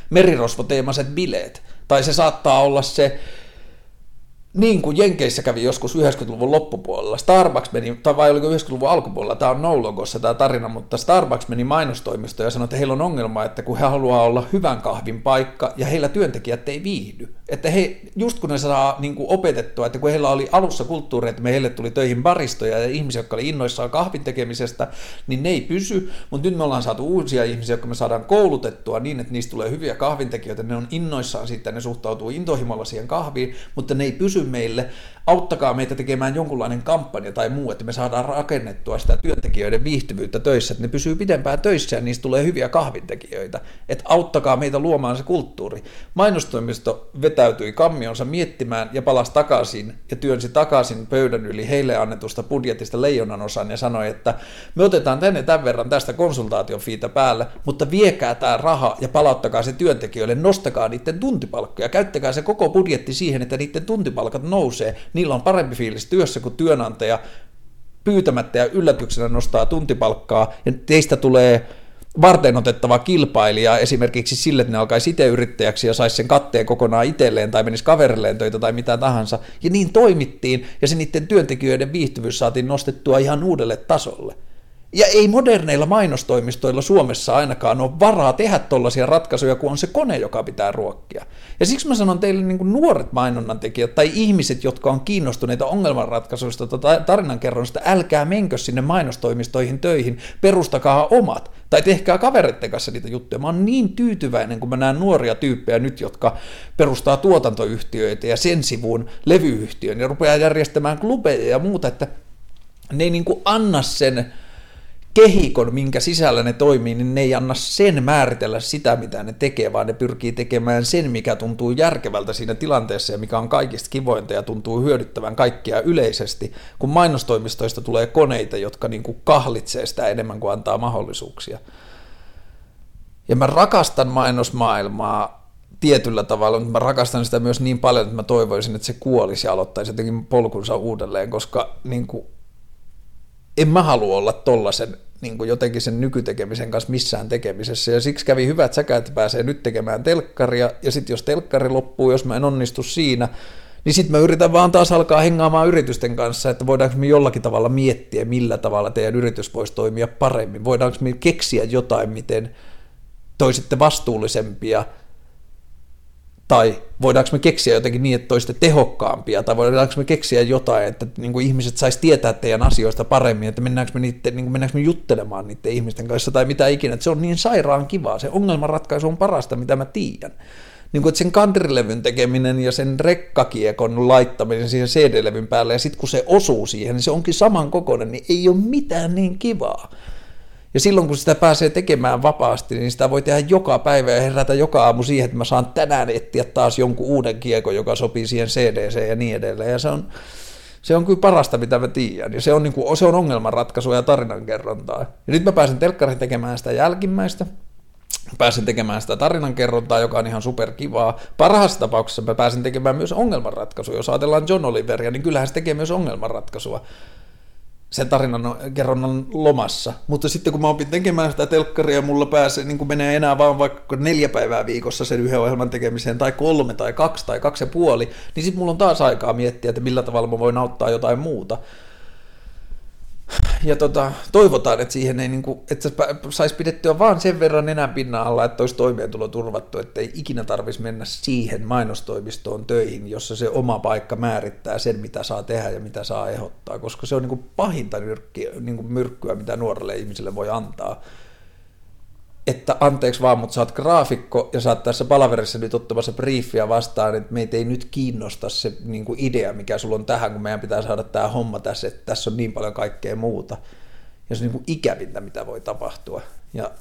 merirosvoteemaiset bileet, tai se saattaa olla se niin kuin Jenkeissä kävi joskus 90-luvun loppupuolella. Starbucks meni, tai vai oliko 90-luvun alkupuolella, tämä on no tämä tarina, mutta Starbucks meni mainostoimisto ja sanoi, että heillä on ongelma, että kun he haluaa olla hyvän kahvin paikka ja heillä työntekijät ei viihdy. Että he, just kun ne saa niin kuin opetettua, että kun heillä oli alussa kulttuuri, että meille tuli töihin baristoja ja ihmisiä, jotka oli innoissaan kahvin tekemisestä, niin ne ei pysy, mutta nyt me ollaan saatu uusia ihmisiä, jotka me saadaan koulutettua niin, että niistä tulee hyviä kahvintekijöitä, ne on innoissaan siitä, ne suhtautuu intohimolla siihen kahviin, mutta ne ei pysy meille. Auttakaa meitä tekemään jonkunlainen kampanja tai muu, että me saadaan rakennettua sitä työntekijöiden viihtyvyyttä töissä, että ne pysyy pidempään töissä ja niistä tulee hyviä kahvintekijöitä. Että auttakaa meitä luomaan se kulttuuri. Mainostoimisto vetäytyi kammionsa miettimään ja palasi takaisin ja työnsi takaisin pöydän yli heille annetusta budjetista leijonan osan ja sanoi, että me otetaan tänne tämän verran tästä konsultaatiofiitä päälle, mutta viekää tämä raha ja palauttakaa se työntekijöille, nostakaa niiden tuntipalkkoja, käyttäkää se koko budjetti siihen, että niiden tuntipalkat nousee, niillä on parempi fiilis työssä kuin työnantaja pyytämättä ja yllätyksenä nostaa tuntipalkkaa ja teistä tulee varten otettava kilpailija esimerkiksi sille, että ne alkaisi itse yrittäjäksi ja saisi sen katteen kokonaan itselleen tai menisi kaverilleen töitä tai mitä tahansa. Ja niin toimittiin ja se niiden työntekijöiden viihtyvyys saatiin nostettua ihan uudelle tasolle. Ja ei moderneilla mainostoimistoilla Suomessa ainakaan ole varaa tehdä tuollaisia ratkaisuja, kun on se kone, joka pitää ruokkia. Ja siksi mä sanon teille niin kuin nuoret mainonnan tekijät tai ihmiset, jotka on kiinnostuneita ongelmanratkaisuista tai tarinankerronsta, älkää menkö sinne mainostoimistoihin töihin, perustakaa omat. Tai tehkää kavereiden kanssa niitä juttuja. Mä oon niin tyytyväinen, kun mä näen nuoria tyyppejä nyt, jotka perustaa tuotantoyhtiöitä ja sen sivuun levyyhtiön ja rupeaa järjestämään klubeja ja muuta, että ne ei niin kuin anna sen kehikon, minkä sisällä ne toimii, niin ne ei anna sen määritellä sitä, mitä ne tekee, vaan ne pyrkii tekemään sen, mikä tuntuu järkevältä siinä tilanteessa ja mikä on kaikista kivointa ja tuntuu hyödyttävän kaikkia yleisesti, kun mainostoimistoista tulee koneita, jotka niin kuin kahlitsee sitä enemmän kuin antaa mahdollisuuksia. Ja mä rakastan mainosmaailmaa tietyllä tavalla, mutta mä rakastan sitä myös niin paljon, että mä toivoisin, että se kuolisi ja aloittaisi jotenkin polkunsa uudelleen, koska niin kuin, en mä halua olla tollasen niin kuin jotenkin sen nykytekemisen kanssa missään tekemisessä. Ja siksi kävi hyvä, säkä, että pääsee nyt tekemään telkkaria, ja sitten jos telkkari loppuu, jos mä en onnistu siinä, niin sitten mä yritän vaan taas alkaa hengaamaan yritysten kanssa, että voidaanko me jollakin tavalla miettiä, millä tavalla teidän yritys voisi toimia paremmin. Voidaanko me keksiä jotain, miten toisitte vastuullisempia tai voidaanko me keksiä jotenkin niin, että toiste tehokkaampia, tai voidaanko me keksiä jotain, että niin kuin ihmiset saisi tietää teidän asioista paremmin, että mennäänkö me, niitä, niin kuin mennäänkö me juttelemaan niiden ihmisten kanssa tai mitä ikinä, että se on niin sairaan kivaa, se ongelmanratkaisu on parasta, mitä mä tiedän. Niin kuin, että sen kantrilevyn tekeminen ja sen rekkakiekon laittaminen siihen CD-levyn päälle, ja sitten kun se osuu siihen, niin se onkin saman kokoinen, niin ei ole mitään niin kivaa. Ja silloin kun sitä pääsee tekemään vapaasti, niin sitä voi tehdä joka päivä ja herätä joka aamu siihen, että mä saan tänään etsiä taas jonkun uuden kiekon, joka sopii siihen CDC ja niin edelleen. Ja se on, se on kyllä parasta, mitä mä tiedän. Ja se on, niin kuin, se on ongelmanratkaisua ja tarinankerrontaa. Ja nyt mä pääsen telkkarin tekemään sitä jälkimmäistä. Pääsen tekemään sitä tarinankerrontaa, joka on ihan superkivaa. Parhaassa tapauksessa mä pääsen tekemään myös ongelmanratkaisua. Jos ajatellaan John Oliveria, niin kyllähän se tekee myös ongelmanratkaisua sen tarinan kerronnan lomassa. Mutta sitten kun mä opin tekemään sitä telkkaria, mulla pääsee, niin kuin menee enää vaan vaikka neljä päivää viikossa sen yhden ohjelman tekemiseen, tai kolme, tai kaksi, tai kaksi ja puoli, niin sitten mulla on taas aikaa miettiä, että millä tavalla mä voin auttaa jotain muuta ja tota, toivotaan, että siihen ei, niin kuin, että saisi pidettyä vaan sen verran enää pinnan alla, että olisi toimeentulo turvattu, että ei ikinä tarvitsisi mennä siihen mainostoimistoon töihin, jossa se oma paikka määrittää sen, mitä saa tehdä ja mitä saa ehdottaa, koska se on niin kuin pahinta nyrkkiä, niin kuin myrkkyä, mitä nuorelle ihmiselle voi antaa että anteeksi vaan, mutta sä oot graafikko ja sä oot tässä palaverissa nyt ottamassa briefiä vastaan, että meitä ei nyt kiinnosta se niin kuin idea, mikä sulla on tähän, kun meidän pitää saada tämä homma tässä, että tässä on niin paljon kaikkea muuta. Ja se on niin kuin ikävintä, mitä voi tapahtua. Ja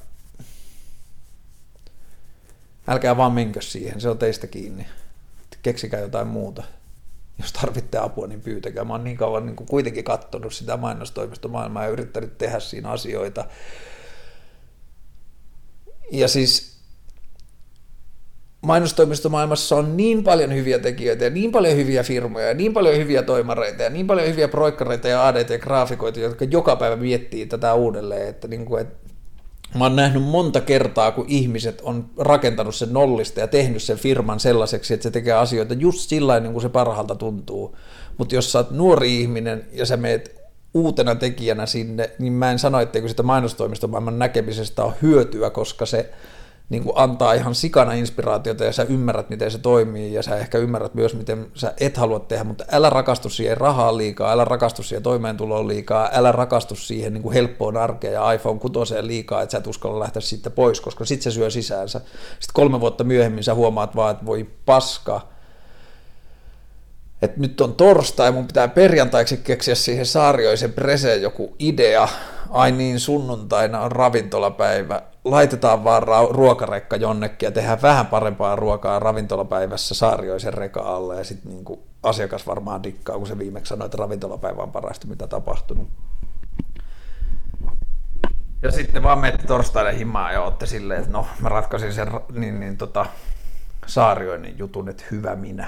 Älkää vaan menkö siihen, se on teistä kiinni. Keksikää jotain muuta. Jos tarvitte apua, niin pyytäkää. Mä oon niin kauan niin kuin kuitenkin katsonut sitä mainostoimistomaailmaa ja yrittänyt tehdä siinä asioita. Ja siis mainostoimistomaailmassa on niin paljon hyviä tekijöitä ja niin paljon hyviä firmoja ja niin paljon hyviä toimareita ja niin paljon hyviä proikkareita ja ADT-graafikoita, jotka joka päivä miettii tätä uudelleen, että, niin kuin, että Mä oon nähnyt monta kertaa, kun ihmiset on rakentanut sen nollista ja tehnyt sen firman sellaiseksi, että se tekee asioita just sillä niin kuin se parhaalta tuntuu. Mutta jos sä oot nuori ihminen ja sä meet uutena tekijänä sinne, niin mä en sano, etteikö sitä mainostoimistomaailman näkemisestä on hyötyä, koska se niin kuin antaa ihan sikana inspiraatiota ja sä ymmärrät, miten se toimii ja sä ehkä ymmärrät myös, miten sä et halua tehdä, mutta älä rakastu siihen rahaa liikaa, älä rakastu siihen toimeentuloon liikaa, älä rakastu siihen niin kuin helppoon arkeen ja iPhone 6 liikaa, että sä et uskalla lähteä siitä pois, koska sit se syö sisäänsä. Sitten kolme vuotta myöhemmin sä huomaat vaan, että voi paska, että nyt on torstai, mun pitää perjantaiksi keksiä siihen Saarioisen preseen joku idea, ai niin, sunnuntaina on ravintolapäivä, laitetaan vaan ra- ruokarekka jonnekin ja tehdään vähän parempaa ruokaa ravintolapäivässä Saarioisen reka alle ja sitten niinku asiakas varmaan dikkaa, kun se viimeksi sanoi, että ravintolapäivä on parasta, mitä tapahtunut. Ja sitten vaan menette torstaina himaan ja olette silleen, että no mä ratkaisin sen niin, niin tota, Saarioinen jutun, että hyvä minä.